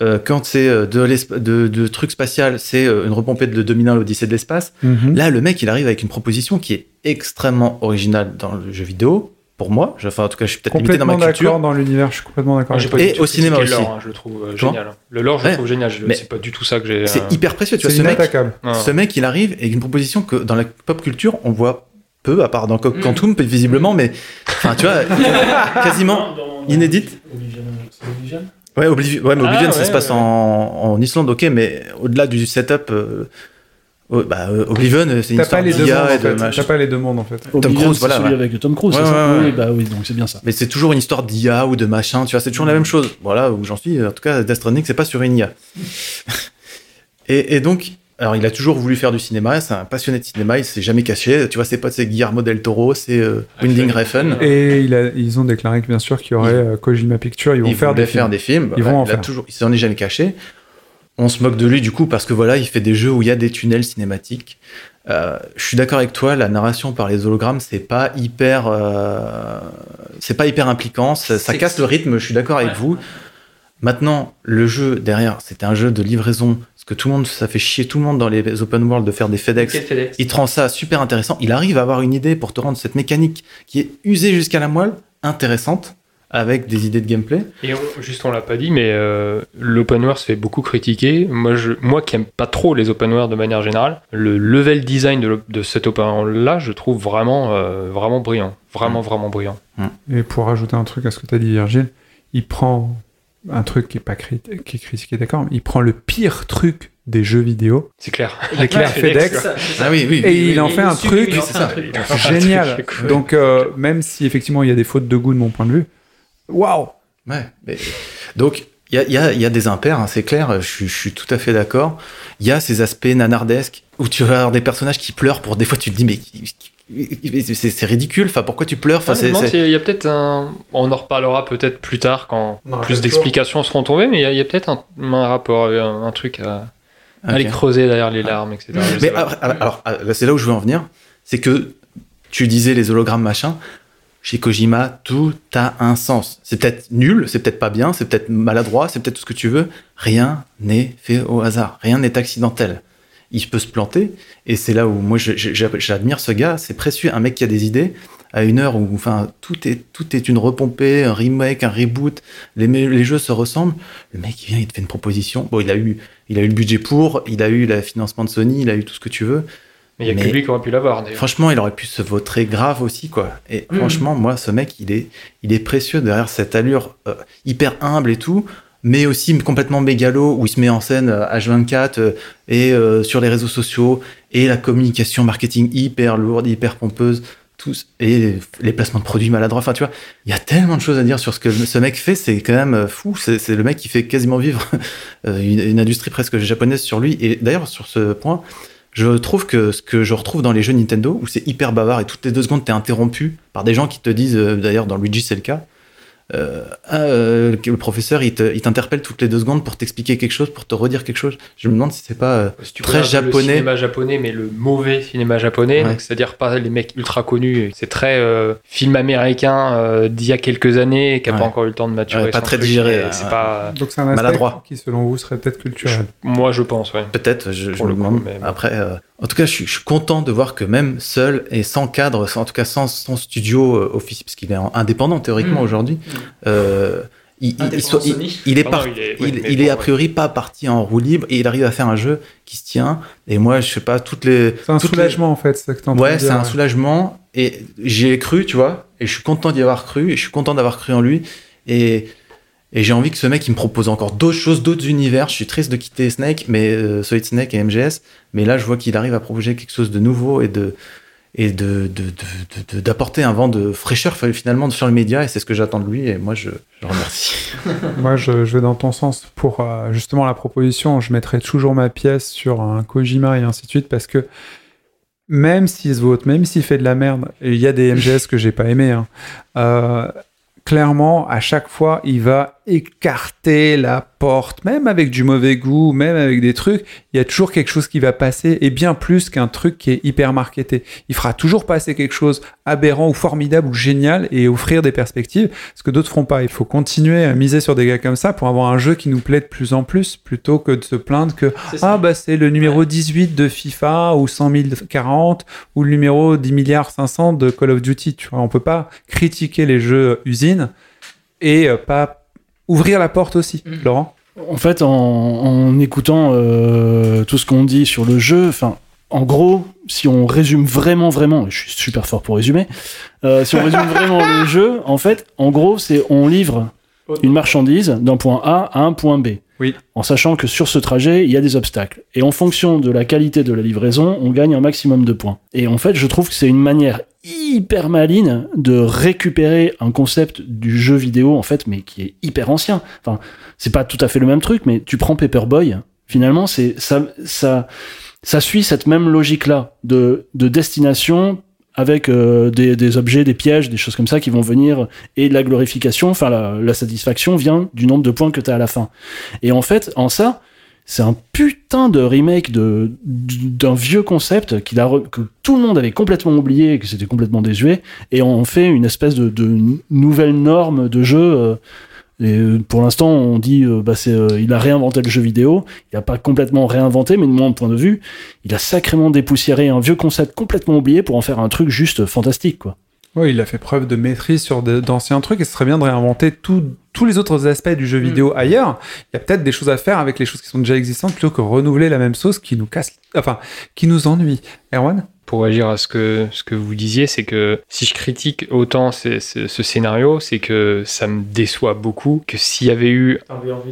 S4: Euh, quand c'est euh, de, de trucs spatial, c'est euh, une repompée de 2001, l'Odyssée de l'espace.
S1: Mhm.
S4: Là, le mec, il arrive avec une proposition qui est extrêmement originale dans le jeu vidéo, pour moi. Enfin, en tout cas, je suis peut-être limité dans
S1: Complètement
S4: ma culture.
S1: d'accord dans l'univers, je suis complètement d'accord. Toi.
S4: Et au cinéma
S7: le
S4: aussi.
S7: lore, hein, je le trouve euh, génial. Le lore, je le trouve génial. C'est pas du tout ça que j'ai.
S4: C'est
S7: euh,
S4: hyper précieux. Tu vois, ce mec,
S7: ouais.
S4: ce mec, il arrive avec une proposition que dans la pop culture, on voit peu, à part dans Co- Quantum, visiblement, mais enfin, tu vois, quasiment inédite. Ouais, Oblivion, ouais, mais
S7: Ah,
S4: Oblivion, ça
S7: ouais,
S4: se passe
S7: ouais.
S4: en, en Islande, ok, mais au-delà du setup, euh, oh, bah, euh, Oblivion, c'est une histoire
S1: pas
S4: d'IA
S1: en
S4: et de
S1: fait.
S4: machin.
S1: T'as pas les deux mondes en fait.
S5: Oblivion,
S4: Cruise, voilà,
S5: celui
S4: ouais.
S5: avec Tom Cruise,
S4: Ouais,
S5: c'est ça
S4: ouais, ouais.
S5: Oui, bah oui, donc c'est bien ça.
S4: Mais c'est toujours une histoire d'IA ou de machin, tu vois, c'est toujours la même chose. Voilà où j'en suis. En tout cas, Death Stranding, c'est pas sur une IA. et, et donc, alors il a toujours voulu faire du cinéma, c'est un passionné de cinéma, il s'est jamais caché. Tu vois, ses potes, c'est Guillermo del Toro, c'est euh, Winding Refn.
S1: Et il a- ils ont déclaré que bien sûr qu'il y aurait euh, Kojima Picture, ils vont
S4: Ils
S1: faire des
S4: faire
S1: films.
S4: des films.
S1: Ils vont en
S4: il a
S1: faire.
S4: toujours, il s'en est jamais caché. On se moque de lui du coup parce que voilà, il fait des jeux où il y a des tunnels cinématiques. Euh, je suis d'accord avec toi, la narration par les hologrammes, c'est pas hyper, euh, c'est pas hyper impliquant, ça, casse le rythme. Je suis d'accord avec vous. Maintenant, le jeu derrière, c'était un jeu de livraison, parce que tout le monde, ça fait chier tout le monde dans les open world de faire des FedEx.
S6: FedEx
S4: Il te rend ça super intéressant. Il arrive à avoir une idée pour te rendre cette mécanique qui est usée jusqu'à la moelle intéressante. Avec des idées de gameplay.
S7: Et on- juste, on l'a pas dit, mais euh, l'open world se fait beaucoup critiquer. Moi, je, moi qui aime pas trop les open world de manière générale, le level design de, de cet open world là, je trouve vraiment, euh, vraiment brillant. Vraiment, vraiment brillant.
S1: Et pour rajouter un truc à ce que tu as dit, Virgile, il prend un truc qui est pas crit- qui est critiqué, d'accord, mais il prend le pire truc des jeux vidéo,
S7: C'est clair.
S1: l'éclair FedEx,
S4: Ah oui, oui.
S1: et il en fait un truc génial. Donc, euh, même si effectivement il y a des fautes de goût de mon point de vue, waouh!
S4: Ouais, mais- donc il y a, il y a- il y a des impairs, hein, c'est clair, je, suis- je suis tout à fait d'accord. Il y a ces aspects nanardesques où tu vas avoir des personnages qui pleurent pour des fois tu te dis mais c'est ridicule, enfin pourquoi tu pleures? Enfin,
S7: Ah, s'il y a peut-être un. On en reparlera peut-être plus tard quand
S3: Non,
S7: plus d'explications seront tombées, mais il y a, il peut-être un, un rapport, un, un truc à, à aller creuser derrière les larmes, etc.
S4: Mais alors, alors, c'est là où je veux en venir, c'est que tu disais les hologrammes machin. Chez Kojima, tout a un sens. C'est peut-être nul, c'est peut-être pas bien, c'est peut-être maladroit, c'est peut-être tout ce que tu veux. Rien n'est fait au hasard, rien n'est accidentel. Il peut se planter, et c'est là où moi j'admire ce gars. C'est précieux, un mec qui a des idées à une heure où, enfin, tout est tout est une repompée, un remake, un reboot. Les, jeux se ressemblent. Le mec vient, il te fait une proposition. Bon, il a eu il a eu le budget pour, il a eu le financement de Sony, il a eu tout ce que tu veux.
S7: Mais il y a que lui qui aurait pu l'avoir.
S4: Franchement, il aurait pu se vautrer grave aussi, quoi. Et franchement, moi, ce mec, il est, il est précieux derrière cette allure euh, hyper humble et tout, mais aussi complètement mégalo, où il se met en scène euh, H24 euh, et euh, sur les réseaux sociaux, et la communication marketing hyper lourde, hyper pompeuse, tous, et les, placements de produits maladroits. Enfin, tu vois, il y a tellement de choses à dire sur ce que ce mec fait, c'est quand même fou. C'est le mec qui fait quasiment vivre une, une industrie presque japonaise sur lui. Et d'ailleurs, sur ce point, je trouve que ce que je retrouve dans les jeux Nintendo, où c'est hyper bavard et toutes les deux secondes t'es interrompu par des gens qui te disent, euh, d'ailleurs dans Luigi c'est le cas, euh, Ah, euh, le professeur il te- il t'interpelle toutes les deux secondes pour t'expliquer quelque chose, pour te redire quelque chose. Je me demande si c'est pas euh,
S7: Si tu
S4: très
S7: regardes Le
S4: japonais.
S7: cinéma japonais, mais le mauvais cinéma japonais,
S4: Ouais.
S7: donc c'est-à-dire pas les mecs ultra connus. C'est très euh, film américain euh, d'il y a quelques années qui a
S4: Ouais.
S7: pas encore eu le temps de maturer.
S4: Ouais, pas très
S7: truc,
S4: digéré.
S7: C'est pas.
S1: Donc c'est un aspect
S4: Maladroit.
S1: qui, selon vous, serait peut-être culturel.
S7: Moi, je pense, ouais.
S4: peut-être, je, me
S7: le coup,
S4: demande.
S7: mais.
S4: Après, euh, en tout cas, je suis, je suis content de voir que même seul et sans cadre, sans- en tout cas sans son studio euh, officiel, parce qu'il est en- indépendant théoriquement
S7: Mm.
S4: aujourd'hui, euh, il, est par-
S7: il bon,
S4: a
S7: ouais.
S4: priori pas parti en roue libre et il arrive à faire un jeu qui se tient. Et moi, je sais pas, toutes les.
S1: C'est un
S4: les-
S1: soulagement en fait, c'est ça que
S4: Ouais, c'est un soulagement et j'y ai cru, tu vois, et je suis content d'y avoir cru et je suis content d'avoir cru en lui et, et j'ai envie que ce mec il me propose encore d'autres choses, d'autres univers. Je suis triste de quitter Snake, mais euh, Solid Snake et MGS, mais là je vois qu'il arrive à proposer quelque chose de nouveau et de et de d'apporter un vent de fraîcheur finalement sur le média et c'est ce que j'attends de lui et moi je, je remercie.
S1: Moi, je, je vais dans ton sens pour euh, justement la proposition. Je mettrai toujours ma pièce sur un Kojima et ainsi de suite parce que même s'il se vote, même s'il fait de la merde, il y a des MGS que j'ai pas aimé, hein, euh, clairement, à chaque fois, il va écarter la porte, même avec du mauvais goût, même avec des trucs, il y a toujours quelque chose qui va passer, et bien plus qu'un truc qui est hyper marketé. Il fera toujours passer quelque chose aberrant ou formidable ou génial et offrir des perspectives, ce que d'autres feront pas. Il faut continuer à miser sur des gars comme ça pour avoir un jeu qui nous plaît de plus en plus, plutôt que de se plaindre que ah bah c'est le numéro 18 de FIFA ou 100 040 ou le numéro 10 milliards 500 de Call of Duty. Tu vois, on peut pas critiquer les jeux usines et euh, pas ouvrir la porte aussi.
S6: Mhm.
S1: Laurent
S5: En fait, en, en écoutant euh, tout ce qu'on dit sur le jeu, enfin, en gros, si on résume vraiment, vraiment, je suis super fort pour résumer, euh, si on résume vraiment le jeu, en fait, en gros, c'est on livre une marchandise d'un point A à un point B.
S1: Oui.
S5: En sachant que sur ce trajet, il y a des obstacles. Et en fonction de la qualité de la livraison, on gagne un maximum de points. Et en fait, je trouve que c'est une manière hyper maligne de récupérer un concept du jeu vidéo, en fait, mais qui est hyper ancien. Enfin, c'est pas tout à fait le même truc, mais tu prends Paperboy, finalement, c'est ça, ça, ça suit cette même logique-là de, de destination avec euh, des, des objets, des pièges, des choses comme ça qui vont venir et de la glorification, enfin la, la satisfaction vient du nombre de points que tu as à la fin. Et en fait, en ça, c'est un putain de remake d'un vieux concept que tout le monde avait complètement oublié et que c'était complètement désuet et on fait une espèce de, nouvelle norme de jeu euh, et euh, pour l'instant, on dit euh, bah c'est il a réinventé le jeu vidéo. Il a pas complètement réinventé, mais de mon point de vue, il a sacrément dépoussiéré un vieux concept complètement oublié pour en faire un truc juste fantastique, quoi.
S1: Oui, il a fait preuve de maîtrise sur d'anciens trucs et ce serait bien de réinventer tout- tous les autres aspects du jeu vidéo ailleurs. Il y a peut-être des choses à faire avec les choses qui sont déjà existantes plutôt que renouveler la même sauce qui nous casse, enfin, qui nous ennuie. Erwan?
S7: Pour agir à ce que, ce que vous disiez, c'est que si je critique autant ce, ce- ce scénario, c'est que ça me déçoit beaucoup que s'il y avait eu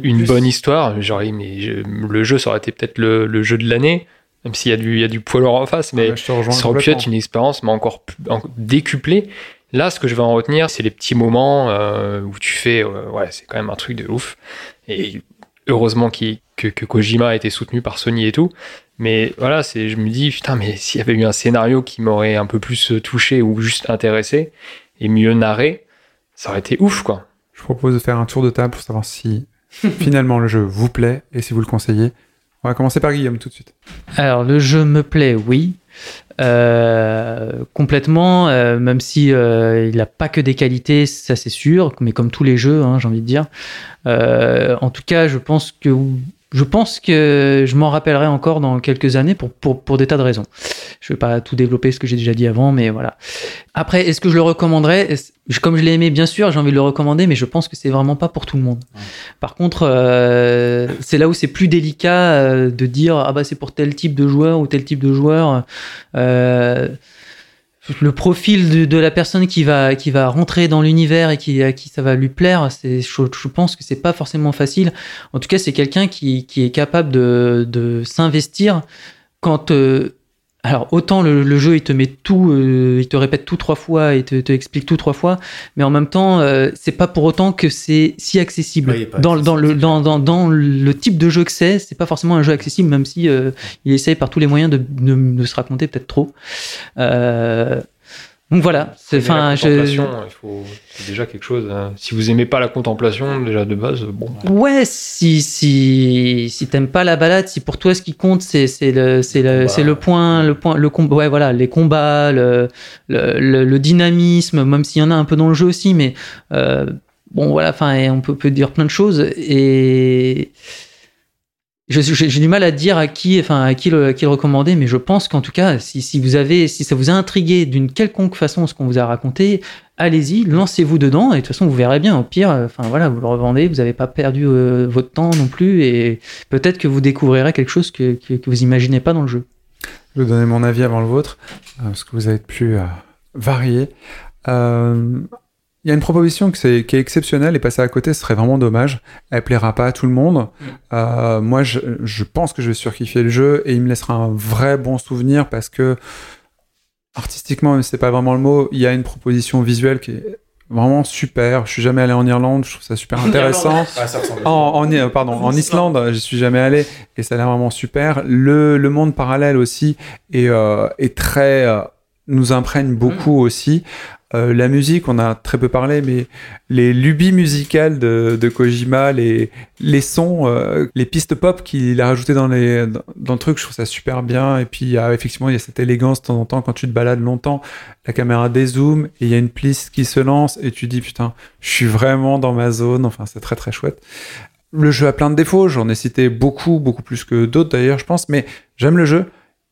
S7: une bonne histoire, genre, mais je- le jeu, ça aurait été peut-être le, le jeu de l'année, même s'il y a du, il y a du poil en face, mais
S1: Ah,
S7: ça aurait pu être une expérience, mais encore plus- en- décuplée. Là, ce que je vais en retenir, c'est les petits moments euh, où tu fais, euh, ouais, c'est quand même un truc de ouf. Et heureusement que, que Kojima a été soutenu par Sony et tout. Mais voilà, c'est, je me dis, putain, mais s'il y avait eu un scénario qui m'aurait un peu plus touché ou juste intéressé et mieux narré, ça aurait été ouf, quoi.
S1: Je propose de faire un tour de table pour savoir si finalement le jeu vous plaît et si vous le conseillez. On va commencer par Guillaume tout de suite.
S6: Alors, le jeu me plaît, oui. Euh, complètement, euh, même si euh, il n'a pas que des qualités, ça c'est sûr, mais comme tous les jeux, hein, j'ai envie de dire. En tout cas, je pense que je pense que je m'en rappellerai encore dans quelques années pour, pour, pour des tas de raisons. Je vais pas tout développer ce que j'ai déjà dit avant, mais voilà. Après, est-ce que je le recommanderais? Comme je l'ai aimé, bien sûr, j'ai envie de le recommander, mais je pense que c'est vraiment pas pour tout le monde. Par contre, euh, c'est là où c'est plus délicat euh, de dire ah bah c'est pour tel type de joueur ou tel type de joueur. Euh, le profil de, la personne qui va qui va rentrer dans l'univers et qui à qui ça va lui plaire, c'est je, je pense que c'est pas forcément facile. En tout cas, c'est quelqu'un qui, qui est capable de, de s'investir quand euh, alors autant le, le jeu il te met tout, euh, il te répète tout trois fois, il te, te explique tout trois fois, mais en même temps euh, c'est pas pour autant que c'est si accessible.
S4: Ouais,
S6: dans, dans le dans, dans, dans le type de jeu que c'est, c'est pas forcément un jeu accessible, même si euh, il essaye par tous les moyens de, de, de se raconter peut-être trop. Donc voilà, c'est enfin je
S7: contemplation, il faut, c'est déjà quelque chose. hein. Si vous aimez pas la contemplation, déjà de base, bon.
S6: Ouais, si si si t'aimes pas la balade, si pour toi ce qui compte c'est c'est le c'est le c'est le point le point le combat ouais voilà les combats le le, le, le dynamisme même s'il y en a un peu dans le jeu aussi mais euh, bon voilà enfin on peut peut dire plein de choses et j'ai du mal à dire à qui enfin à qui le, recommander mais je pense qu'en tout cas si si vous avez si ça vous a intrigué d'une quelconque façon ce qu'on vous a raconté allez-y, lancez-vous dedans et de toute façon vous verrez bien. Au pire, euh, enfin voilà, vous le revendez, vous n'avez pas perdu euh, votre temps non plus et peut-être que vous découvrirez quelque chose que, que, vous imaginez pas dans le jeu.
S1: Je vais donner mon avis avant le vôtre, euh, parce que vous euh, varié. Euh, Il y a une proposition qui est, qui est exceptionnelle et passer à côté, ce serait vraiment dommage. Elle plaira pas à tout le monde. Euh, moi, je, je pense que je vais surkiffer le jeu et il me laissera un vrai bon souvenir parce que artistiquement, même si c'est pas vraiment le mot, il y a une proposition visuelle qui est vraiment super. Je suis jamais allé en Irlande, je trouve ça super intéressant.
S4: Ah, ça.
S1: En, en- euh, pardon, en Islande, je suis jamais allé et ça a l'air vraiment super. Le, le monde parallèle aussi est, euh, est très euh, nous imprègne beaucoup aussi. Euh, la musique, on a très peu parlé, mais les lubies musicales de, Kojima, les, sons, euh, les pistes pop qu'il a rajoutées dans, le truc, je trouve ça super bien. Et puis, effectivement, il y a cette élégance de temps en temps quand tu te balades longtemps, la caméra dézoome et il y a une piste qui se lance et tu dis putain, je suis vraiment dans ma zone. Enfin, c'est très très chouette. Le jeu a plein de défauts, j'en ai cité beaucoup, beaucoup plus que d'autres d'ailleurs, je pense, mais j'aime le jeu.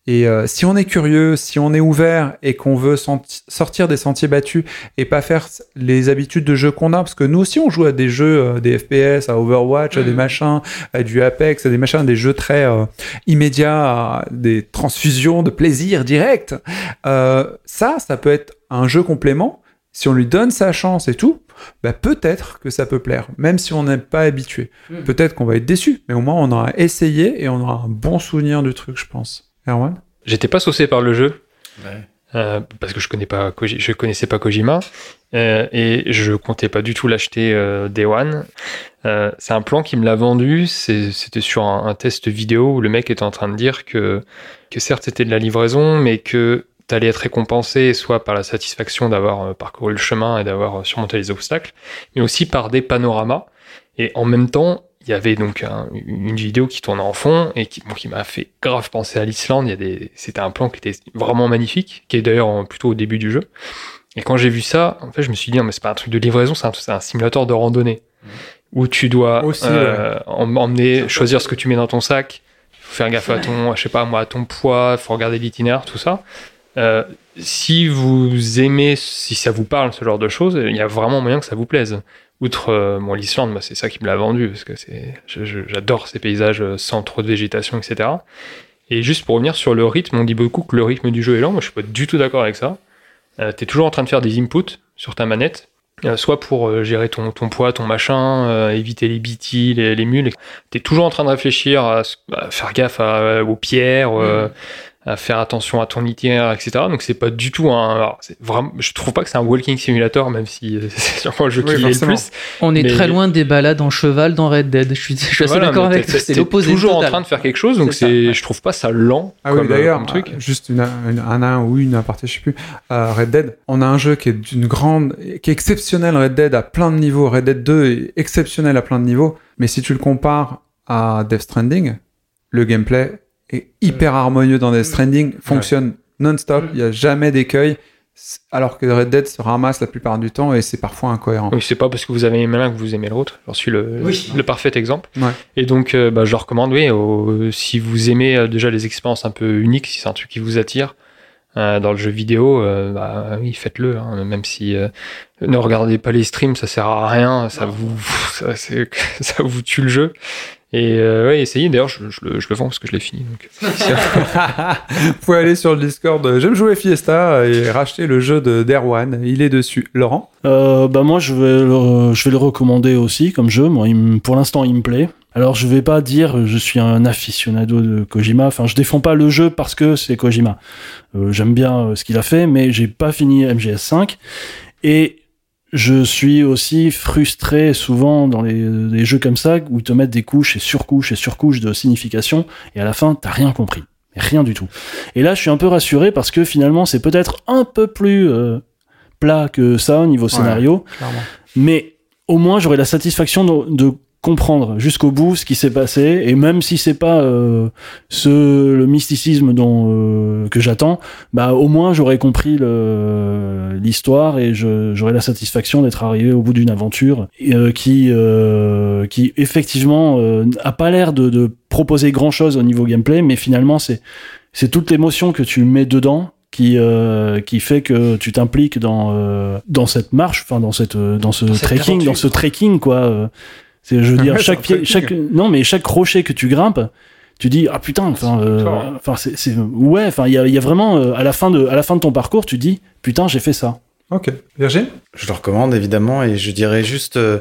S1: Et euh, si on est curieux, si on est ouvert et qu'on veut sortir des sentiers battus et pas faire les habitudes de jeu qu'on a, parce que nous aussi on joue à des jeux, euh, des FPS, à Overwatch, à des machins, à du Apex, à des machins, des jeux très euh, immédiats, à des transfusions de plaisir direct. Ça, ça peut être un jeu complément. Si on lui donne sa chance et tout, bah peut-être que ça peut plaire, même si on n'est pas habitué. Peut-être qu'on va être déçu, mais au moins on aura essayé et on aura un bon souvenir du truc, je pense. Erwan
S7: J'étais pas saucé par le jeu.
S4: Ouais.
S7: euh, parce que je connais pas Koji- je connaissais pas Kojima euh, et je comptais pas du tout l'acheter euh, Day One. Euh, c'est un plan qui me l'a vendu. c'est- C'était sur un, un test vidéo où le mec était en train de dire que que certes c'était de la livraison, mais que t'allais être récompensé soit par la satisfaction d'avoir euh, parcouru le chemin et d'avoir surmonté les obstacles, mais aussi par des panoramas. Et en même temps, il y avait donc un- une vidéo qui tournait en fond et qui, bon, qui m'a fait grave penser à l'Islande. Il y a des, c'était un plan qui était vraiment magnifique, qui est d'ailleurs plutôt au début du jeu. Et quand j'ai vu ça, en fait, je me suis dit, non, mais c'est pas un truc de livraison, c'est un, simulateur de randonnée où tu dois
S1: Aussi,
S7: euh, em- emmener, choisir ce que tu mets dans ton sac, faut faire gaffe à ton, je sais pas moi, à ton poids, faut regarder l'itinéraire, tout ça. Euh, si vous aimez, si ça vous parle, ce genre de choses, il y a vraiment moyen que ça vous plaise. Outre euh, bon, l'Islande, c'est ça qui me l'a vendu, parce que j'adore ces paysages euh, sans trop de végétation, etc. Et juste pour revenir sur le rythme, on dit beaucoup que le rythme du jeu est lent. Moi, je suis pas du tout d'accord avec ça. Euh, T'es toujours en train de faire des inputs sur ta manette, euh, soit pour euh, gérer ton, poids, ton machin, éviter les BT, les, les mules. T'es toujours en train de réfléchir à, faire gaffe aux pierres, euh, à faire attention à ton itinéraire, etc. Donc c'est pas du tout un. alors, c'est vraiment, je trouve pas que c'est un walking simulator, même si euh, c'est sûrement le jeu
S1: Oui,
S7: qui l'est le plus.
S6: On est
S7: Mais-
S6: très loin des balades en cheval dans Red Dead. Je suis, je suis assez
S7: Voilà,
S6: d'accord avec toi. C'est l'opposé.
S7: toujours
S6: total.
S7: en train de faire quelque chose, donc
S6: C'est ouais.
S7: je trouve pas ça lent
S1: Ah oui, d'ailleurs,
S7: comme truc.
S1: euh, juste une, une- un un ou une aparté, je sais plus. Euh, Red Dead, on a un jeu qui est d'une grande, qui est exceptionnel. Red Dead à plein de niveaux. Red Dead 2 est exceptionnel à plein de niveaux. Mais si tu le compares à Death Stranding, le gameplay est hyper harmonieux dans Death Stranding, fonctionne non-stop, il y a jamais d'écueil. Alors que Red Dead se ramasse la plupart du temps et c'est parfois incohérent.
S7: Oui, c'est pas parce que vous avez aimé l'un que vous aimez l'autre. J'en suis le,
S6: Oui.
S7: le parfait exemple.
S1: Ouais.
S7: Et donc, euh, bah, je le recommande, oui, au- si vous aimez euh, déjà les expériences un peu uniques, si c'est un truc qui vous attire euh, dans le jeu vidéo, euh, bah, oui, faites-le. hein, même si euh, ne regardez pas les streams, ça sert à rien, ça vous, ça vous tue le jeu. Et euh, ouais, essayez. D'ailleurs, je, je le, je le vends parce que je l'ai fini. Donc.
S1: Vous pouvez aller sur le Discord J'aime jouer Fiesta et racheter le jeu de d'Erwan. Il est dessus. Laurent
S5: Euh, bah moi je vais le, je vais le recommander aussi comme jeu. Moi, il me- pour l'instant, il me plaît. Alors je vais pas dire je suis un aficionado de Kojima. Enfin, je défends pas le jeu parce que c'est Kojima. Euh, J'aime bien euh, ce qu'il a fait, mais j'ai pas fini MGS5 et je suis aussi frustré souvent dans les, les jeux comme ça où ils te mettent des couches et surcouches et surcouches de signification et à la fin t'as rien compris, rien du tout. Et là je suis un peu rassuré parce que finalement c'est peut-être un peu plus euh, plat que ça au niveau scénario, mais au moins j'aurai la satisfaction de, de comprendre jusqu'au bout ce qui s'est passé et même si c'est pas euh, ce le mysticisme dont euh, que j'attends bah au moins j'aurais compris le- l'histoire et je- j'aurais la satisfaction d'être arrivé au bout d'une aventure euh, qui euh, qui effectivement euh, a pas l'air de, de proposer grand chose au niveau gameplay mais finalement c'est c'est toute l'émotion que tu mets dedans qui euh, qui fait que tu t'impliques dans euh, dans cette marche enfin dans cette euh, dans ce
S6: Dans cette
S5: trekking
S6: aventure.
S5: dans ce trekking quoi euh. C'est je veux dire chaque pied chaque non mais chaque rocher que tu grimpes tu dis ah putain enfin euh, enfin c'est c'est- ouais enfin il y a, il y a vraiment euh, à la fin de à la fin de ton parcours tu dis putain j'ai fait ça
S1: Ok. Virgile?
S4: Je le recommande évidemment et je dirais juste. euh,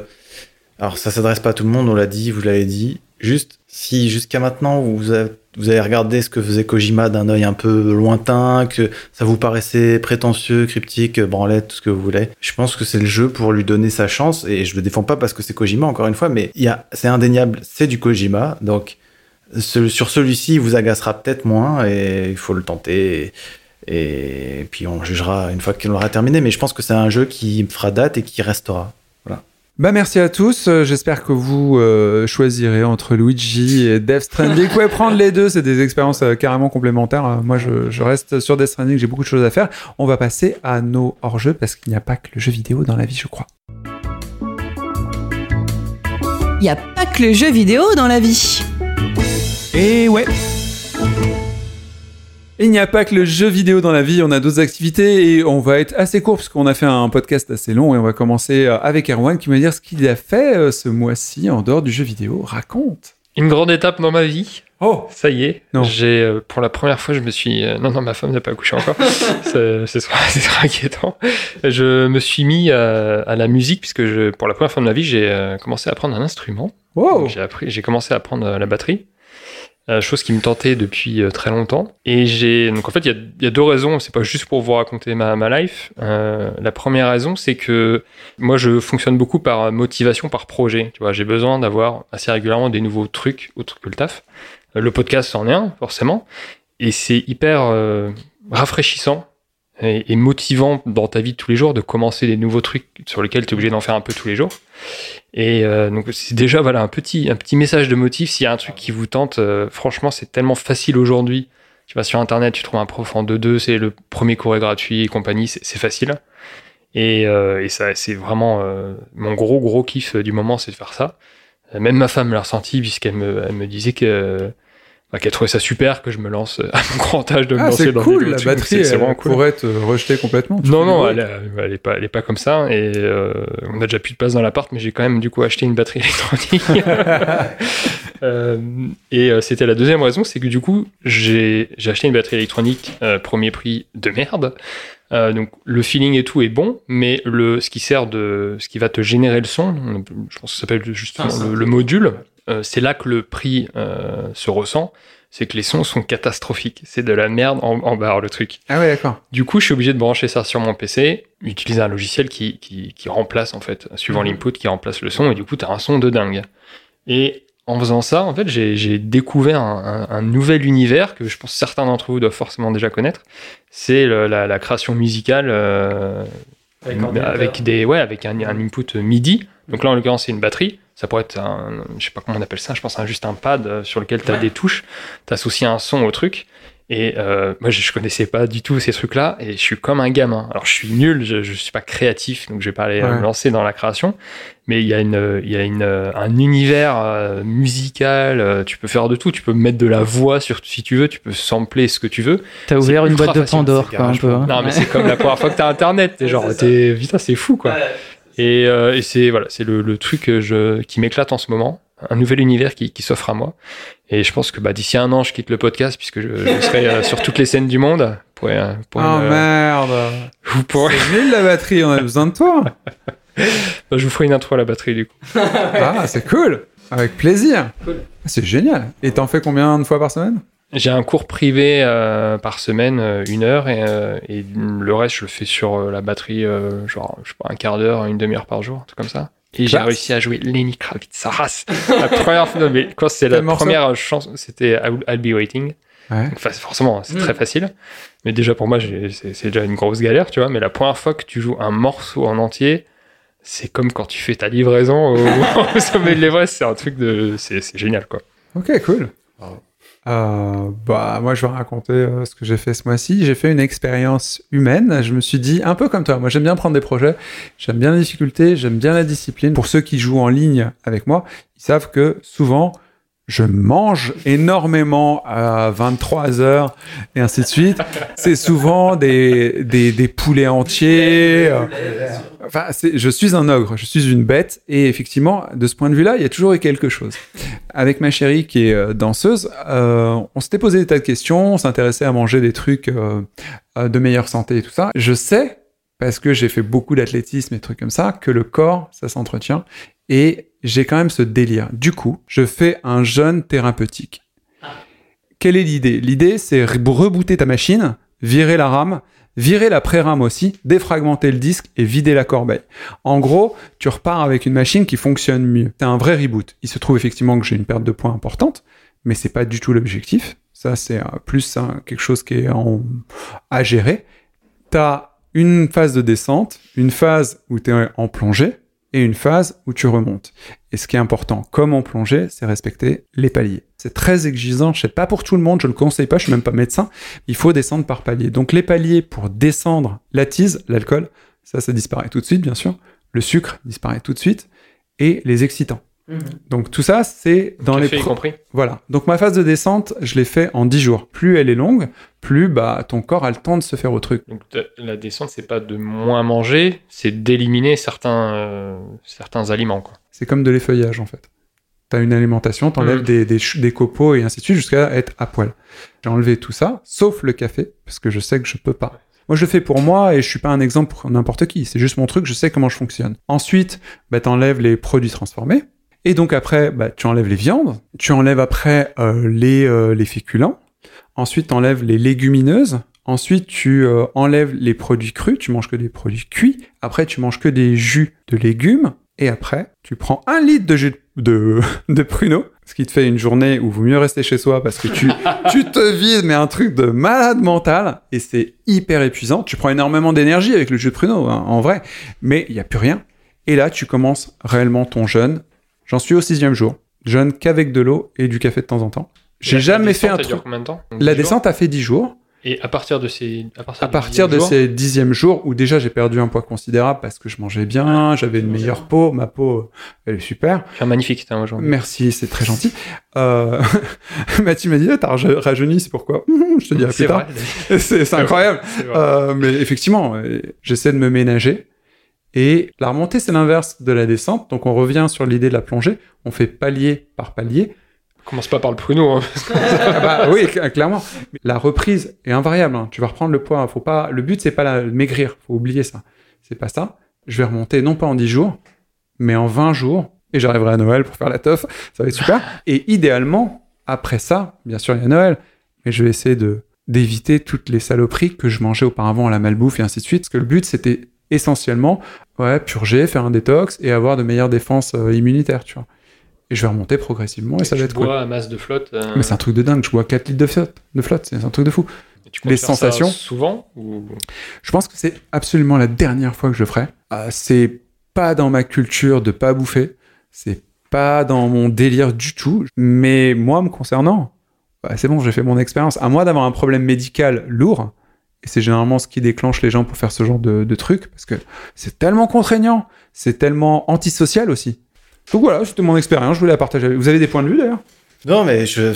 S4: alors ça s'adresse pas à tout le monde, on l'a dit, vous l'avez dit. Juste si jusqu'à maintenant vous avez, vous avez regardé ce que faisait Kojima d'un œil un peu lointain, que ça vous paraissait prétentieux, cryptique, branlette, tout ce que vous voulez, je pense que c'est le jeu pour lui donner sa chance et je le défends pas parce que c'est Kojima encore une fois, mais c'est indéniable, c'est du Kojima donc. sur celui-ci, il vous agacera peut-être moins et il faut le tenter. Et, et puis on jugera une fois qu'il aura terminé. Mais je pense que c'est un jeu qui fera date et qui restera.
S1: Bah merci à tous. Euh, J'espère que vous euh, choisirez entre Luigi et Death Stranding. Vous pouvez prendre les deux, c'est des expériences euh, carrément complémentaires. Euh, moi, je, je reste sur Death Stranding, j'ai beaucoup de choses à faire. On va passer à nos hors-jeux parce qu'il n'y a pas que le jeu vidéo dans la vie, je crois.
S9: Il n'y a pas que le jeu vidéo dans la vie.
S1: Et ouais. Il n'y a pas que le jeu vidéo dans la vie, on a d'autres activités et on va être assez court parce qu'on a fait un podcast assez long et on va commencer euh, avec Erwan qui va dire ce qu'il a fait euh, ce mois-ci en dehors du jeu vidéo. Raconte.
S7: Une grande étape dans ma vie.
S1: Oh
S7: Ça y est,
S1: Non.
S7: j'ai euh, pour la première fois, je me suis non non ma femme n'a pas accouché encore. c'est c'est inquiétant. Je me suis mis à la musique puisque je, pour la première fois de ma vie, j'ai commencé à apprendre un instrument.
S1: Wow.
S7: J'ai appris, j'ai commencé à apprendre la batterie. Euh, chose qui me tentait depuis euh, très longtemps. Et j'ai donc en fait il y y a deux raisons. C'est pas juste pour vous raconter ma, ma life. Euh, la première raison c'est que moi je fonctionne beaucoup par motivation, par projet. Tu vois, j'ai besoin d'avoir assez régulièrement des nouveaux trucs autres que le taf. Euh, Le podcast en est un forcément, et c'est hyper euh, rafraîchissant et, et motivant dans ta vie de tous les jours de commencer des nouveaux trucs sur lesquels tu es obligé d'en faire un peu tous les jours. Et euh, donc c'est déjà voilà un petit un petit message de motif s'il y a un truc qui vous tente. euh, franchement, c'est tellement facile aujourd'hui. Tu vas sur internet, tu trouves un prof en 2-2, c'est le premier cours est gratuit et compagnie, c'est facile. Et, euh, et ça, c'est vraiment euh, mon gros gros kiff du moment, c'est de faire ça. Euh, Même ma femme l'a ressenti puisqu'elle me, elle me disait que qui a trouvé ça super que je me lance euh, à mon grand âge de me
S1: Ah,
S7: lancer dans
S1: cool,
S7: des
S1: la batterie,
S7: c'est- vraiment cool.
S1: pourrait te rejeter complètement.
S7: Non, non, elle, est- elle est pas, elle est pas comme ça. Et euh, on a déjà plus de place dans l'appart, mais j'ai quand même du coup acheté une batterie électronique. Euh, et euh, c'était la deuxième raison, c'est que du coup j'ai j'ai acheté une batterie électronique euh, premier prix de merde. Euh, donc le feeling et tout est bon, mais le ce qui sert de ce qui va te générer le son, je pense que ça s'appelle justement
S5: Ah,
S7: le, le module. Euh, c'est là que le prix euh, se ressent. C'est que les sons sont catastrophiques. C'est de la merde en, en barre le truc.
S1: Ah ouais, d'accord.
S7: Du coup, je suis obligé de brancher ça sur mon PC, utiliser un logiciel qui, qui, qui remplace, en fait, suivant
S1: Mhm.
S7: l'input, qui remplace le son, et du coup, tu as un son de dingue. Et en faisant ça, en fait, j'ai découvert un, un- un nouvel univers que je pense certains d'entre vous doivent forcément déjà connaître. C'est la création musicale euh, avec, des, ouais, avec un, un input MIDI. Donc là, en l'occurrence, c'est une batterie. Ça pourrait être un, je sais pas comment on appelle ça, je pense un, juste un pad euh, sur lequel tu as des touches. Tu associes un son au truc. Et euh, moi, je, je connaissais pas du tout ces trucs-là. Et je suis comme un gamin. Alors, je suis nul, je, je suis pas créatif, donc je vais pas aller
S1: Ouais.
S7: me lancer dans la création. Mais il y a, une, il y a une, un univers euh, musical. tu peux faire de tout. Tu peux mettre de la voix sur, si tu veux. Tu peux sampler ce que tu veux.
S6: T'as ouvert une boîte de Pandore, quoi, un peu. hein.
S7: Non, mais c'est comme la première fois que t'as Internet. T'es genre, t'es, putain, c'est fou, quoi. Et, euh, et c'est voilà, c'est le, le truc que je, qui m'éclate en ce moment, un nouvel univers qui, qui s'offre à moi. Et je pense que bah, d'ici un an, je quitte le podcast puisque je, je serai euh, sur toutes les scènes du monde. Euh,
S1: Oh
S7: me-
S1: merde.
S7: vous pourrez-
S1: C'est nul la batterie, on a besoin de toi.
S7: bah, je vous ferai une intro à la batterie du coup.
S1: Ah, c'est cool. Avec plaisir. Ah, C'est génial. Et t'en fais combien de fois par semaine?
S7: J'ai un cours privé euh, par semaine, euh, une heure, et, euh, et le reste, je le fais sur la batterie, euh, genre, je sais pas, un quart d'heure, une demi-heure par jour, un truc comme ça. Et j'ai réussi à jouer Lenny Kravitz, sa race. La première fois, mais quand c'est la première chanson, c'était I'll, I'll Be Waiting.
S1: Ouais.
S7: Forcément, c'est très facile. Mais déjà, pour moi, c'est déjà une grosse galère, tu vois. Mais la première fois que tu joues un morceau en entier, c'est comme quand tu fais ta livraison au, au sommet de l'Everest. C'est un truc de. C'est c'est génial, quoi.
S1: Ok, cool. Euh, bah, moi, je vais raconter euh, ce que j'ai fait ce mois-ci. J'ai fait une expérience humaine. Je me suis dit, un peu comme toi, moi, j'aime bien prendre des projets, j'aime bien la difficulté, j'aime bien la discipline. Pour ceux qui jouent en ligne avec moi, ils savent que souvent, je mange énormément à 23 heures et ainsi de suite. C'est souvent des, des, des poulets entiers. Enfin, je suis un ogre, je suis une bête, et effectivement, de ce point de vue-là, il y a toujours eu quelque chose. Avec ma chérie qui est euh, danseuse, euh, on s'était posé des tas de questions, on s'intéressait à manger des trucs euh, euh, de meilleure santé et tout ça. Je sais, parce que j'ai fait beaucoup d'athlétisme et trucs comme ça, que le corps, ça s'entretient, et j'ai quand même ce délire. Du coup, je fais un jeûne thérapeutique. Quelle est l'idée? L'idée, c'est re- rebooter ta machine, virer la RAM, virer la pré-RAM aussi, défragmenter le disque et vider la corbeille. En gros, tu repars avec une machine qui fonctionne mieux. C'est un vrai reboot. Il se trouve effectivement que j'ai une perte de points importante, mais c'est pas du tout l'objectif. Ça, c'est euh, plus quelque chose qui est à gérer. Tu as une phase de descente, une phase où tu es en plongée et une phase où tu remontes. Et ce qui est important, comme en c'est respecter les paliers. C'est très exigeant, je sais pas pour tout le monde, je le conseille pas, je suis même pas médecin, il faut descendre par palier. Donc les paliers pour descendre la tease, l'alcool, ça, ça disparaît tout de suite, bien sûr. Le sucre disparaît tout de suite. Et les excitants. Donc tout ça, c'est dans les...
S7: Café y
S1: pro-
S7: compris.
S1: Voilà. Donc ma phase de descente, je l'ai fait en 10 jours. Plus elle est longue, plus bah, ton corps a le temps de se faire au truc.
S7: Donc t- la descente, c'est pas de moins manger, c'est d'éliminer certains, euh, certains aliments. Quoi.
S1: C'est comme de l'effeuillage en fait. T'as une alimentation, t'enlèves
S7: Mhm.
S1: des, des, des copeaux et ainsi de suite jusqu'à être à poil. J'ai enlevé tout ça, sauf le café, parce que je sais que je peux pas. Moi, je le fais pour moi et je suis pas un exemple pour n'importe qui. C'est juste mon truc, je sais comment je fonctionne. Ensuite, bah, t'enlèves les produits transformés. Et donc après, bah, tu enlèves les viandes. Tu enlèves après euh, les, euh, les féculents. Ensuite, tu enlèves les légumineuses. Ensuite, tu euh, enlèves les produits crus. Tu manges que des produits cuits. Après, tu manges que des jus de légumes. Et après, tu prends un litre de jus de, de pruneau. Ce qui te fait une journée où il vaut mieux rester chez soi parce que tu, tu te vides, mais un truc de malade mental. Et c'est hyper épuisant. Tu prends énormément d'énergie avec le jus de pruneau, hein, en vrai. Mais il n'y a plus rien. Et là, tu commences réellement ton jeûne. J'en suis au sixième jour. Jeûne qu'avec de l'eau et du café de temps en temps. J'ai
S7: La-
S1: jamais fait un truc.
S7: combien de temps? Donc,
S1: La
S7: dix
S1: descente a fait 10 jours.
S7: Et à partir de ces. À partir,
S1: À
S7: du
S1: partir de
S7: jour,
S1: ces dixièmes jours où déjà j'ai perdu un poids considérable parce que je mangeais bien, j'avais une meilleure peau, ma peau elle est super.
S7: Tu es magnifique, t'es aujourd'hui.
S1: Merci, c'est très gentil. Euh... Mathilde m'a dit, Ah, t'as raje- rajeuni, c'est pourquoi Je te dirai plus tard. C'est incroyable.
S7: Vrai.
S1: Euh, mais effectivement, euh, j'essaie de me ménager. Et la remontée, c'est l'inverse de la descente. Donc on revient sur l'idée de la plongée. On fait palier par palier.
S7: Commence pas par le pruneau. hein.
S1: Ah bah oui, cl- clairement. La reprise est invariable. hein. Tu vas reprendre le poids. Faut pas. Le but c'est pas la... maigrir. Faut oublier ça. C'est pas ça. Je vais remonter non pas en 10 jours, mais en 20 jours. Et j'arriverai à Noël pour faire la teuf. Ça va être super. Et idéalement, après ça, bien sûr, il y a Noël. Mais je vais essayer de d'éviter toutes les saloperies que je mangeais auparavant à la malbouffe et ainsi de suite. Parce que le but c'était essentiellement ouais, purger, faire un détox et avoir de meilleures défenses euh, immunitaires, tu vois. Et je vais remonter progressivement et, ça
S7: tu
S1: va être cool.
S7: bois à masse de flotte. euh,
S1: Mais c'est un truc de dingue, je bois 4 litres de flotte, de flotte c'est un truc de fou.
S7: et tu
S1: les
S7: ça
S1: sensations.
S7: souvent ou...
S1: Je pense que c'est absolument la dernière fois que je le ferai. Euh, c'est pas dans ma culture de pas bouffer, c'est pas dans mon délire du tout, mais moi, me concernant, bah, c'est bon, j'ai fait mon expérience. À moi d'avoir un problème médical lourd, et c'est généralement ce qui déclenche les gens pour faire ce genre de, trucs, parce que c'est tellement contraignant, c'est tellement antisocial aussi. Donc voilà, c'était mon expérience, je voulais la partager. vous. Avez des points de vue d'ailleurs?
S4: Non, mais je,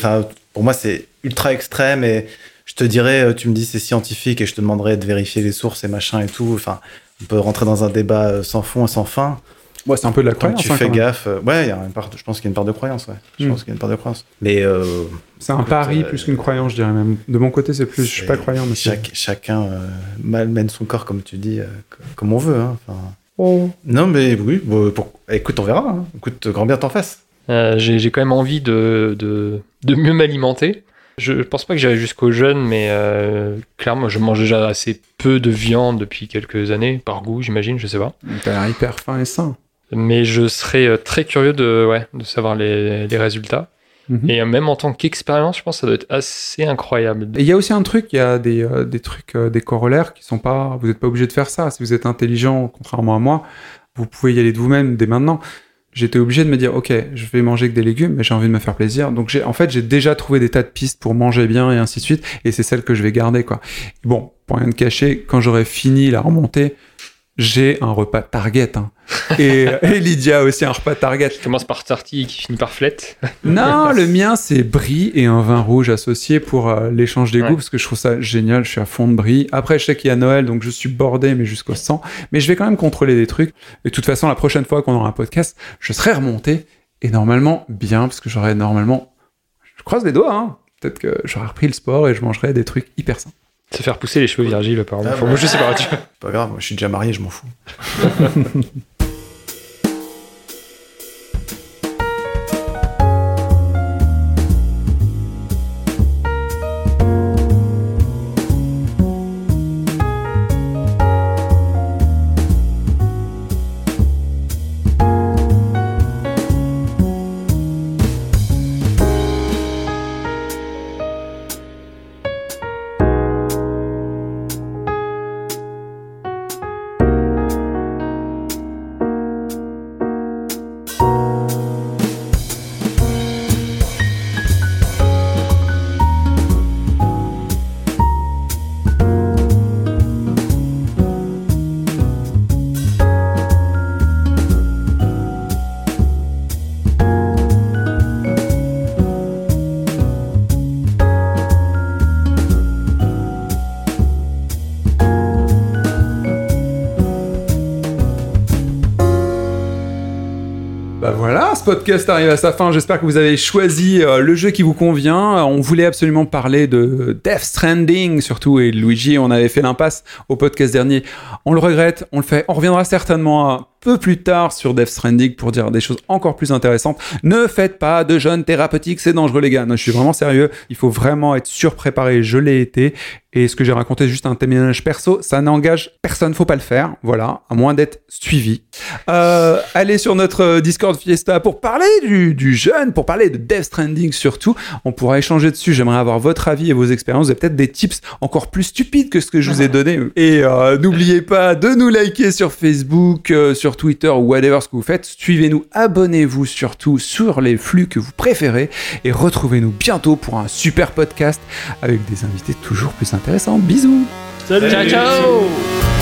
S4: pour moi, c'est ultra extrême et je te dirais, euh, tu me dis c'est scientifique et je te demanderais de vérifier les sources et machin et tout. On peut rentrer dans un débat euh, sans fond et sans fin.
S1: Ouais, c'est un peu de la
S4: Tant que
S1: croyance.
S4: tu
S1: hein,
S4: fais gaffe. euh, ouais, il y a une part, de- je pense qu'il y a une part de croyance, ouais. Je
S1: Hmm.
S4: pense qu'il y a une part de croyance. Mais euh,
S1: C'est un
S4: Écoute,
S1: pari
S4: euh,
S1: plus qu'une croyance, je dirais même. De mon côté, c'est plus, je suis pas croyant, mais c'est-
S4: chaque- chacun euh, malmène son corps, comme tu dis, euh, co- comme on veut. Hein. Enfin,
S1: Oh.
S4: Non, mais oui, bon, pour- écoute, on verra. hein. Écoute, grand bien t'en fasses.
S7: Euh, j'ai j'ai quand même envie de, de, de mieux m'alimenter. Je pense pas que j'irai jusqu'au jeûne, mais euh, clairement, je mange déjà assez peu de viande depuis quelques années, par goût, j'imagine, je sais pas.
S1: T'as l'air hyper fin et sain.
S7: Mais je serais euh, très curieux de, ouais, de savoir les, les résultats.
S1: Mhm.
S7: Et euh, même en tant qu'expérience, je pense que ça doit être assez incroyable.
S1: Et il y a aussi un truc, il y a des, euh, des trucs, euh, des corollaires qui sont pas. Vous n'êtes pas obligé de faire ça. Si vous êtes intelligent, contrairement à moi, vous pouvez y aller de vous-même dès maintenant. J'étais obligé de me dire, ok, je vais manger que des légumes, mais j'ai envie de me faire plaisir. Donc j'ai, en fait, j'ai déjà trouvé des tas de pistes pour manger bien et ainsi de suite. Et c'est celle que je vais garder, quoi. Bon, pour rien de cacher, quand j'aurai fini la remontée, j'ai un repas Target. hein. Et, et Lydia a aussi un repas Target.
S7: Je commence par tartille qui finit par flette.
S1: Non, le mien, c'est brie et un vin rouge associé pour euh, l'échange des
S7: Ouais.
S1: goûts, parce que je trouve ça génial. Je suis à fond de brie. Après, je sais qu'il y a Noël, donc je suis bordé, mais jusqu'au sang. Mais je vais quand même contrôler des trucs. Et de toute façon, la prochaine fois qu'on aura un podcast, je serai remonté. Et normalement, bien, parce que j'aurai normalement. Je croise les doigts, hein. Peut-être que j'aurai repris le sport et je mangerai des trucs hyper sains.
S7: Se faire pousser les cheveux Virgile, apparemment.
S4: Ah
S7: Enfin,
S4: ouais.
S7: moi, je sais pas. tu.
S4: Pas grave, moi, je suis déjà marié, je m'en fous.
S1: podcast arrive à sa fin. J'espère que vous avez choisi euh, le jeu qui vous convient. Euh, On voulait absolument parler de Death Stranding, surtout, et Luigi, on avait fait l'impasse au podcast dernier. On le regrette, on le fait. On reviendra certainement un peu plus tard sur Death Stranding pour dire des choses encore plus intéressantes. Ne faites pas de jeûne thérapeutique, c'est dangereux les gars. Non, je suis vraiment sérieux. Il faut vraiment être surpréparé. Je l'ai été. Et ce que j'ai raconté, juste un témoignage perso, ça n'engage personne, faut pas le faire. Voilà, à moins d'être suivi. Euh, allez sur notre euh, Discord Fiesta pour parler du, jeûne, pour parler de Death Stranding surtout. On pourra échanger dessus. J'aimerais avoir votre avis et vos expériences. Avez peut-être des tips encore plus stupides que ce que je vous ai donné. Et euh, n'oubliez pas de nous liker sur Facebook, sur sur Twitter ou whatever ce que vous faites. Suivez-nous, abonnez-vous surtout sur les flux que vous préférez et retrouvez-nous bientôt pour un super podcast avec des invités toujours plus intéressants. Bisous
S5: Salut
S6: Ciao, ciao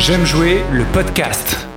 S2: J'aime jouer le podcast.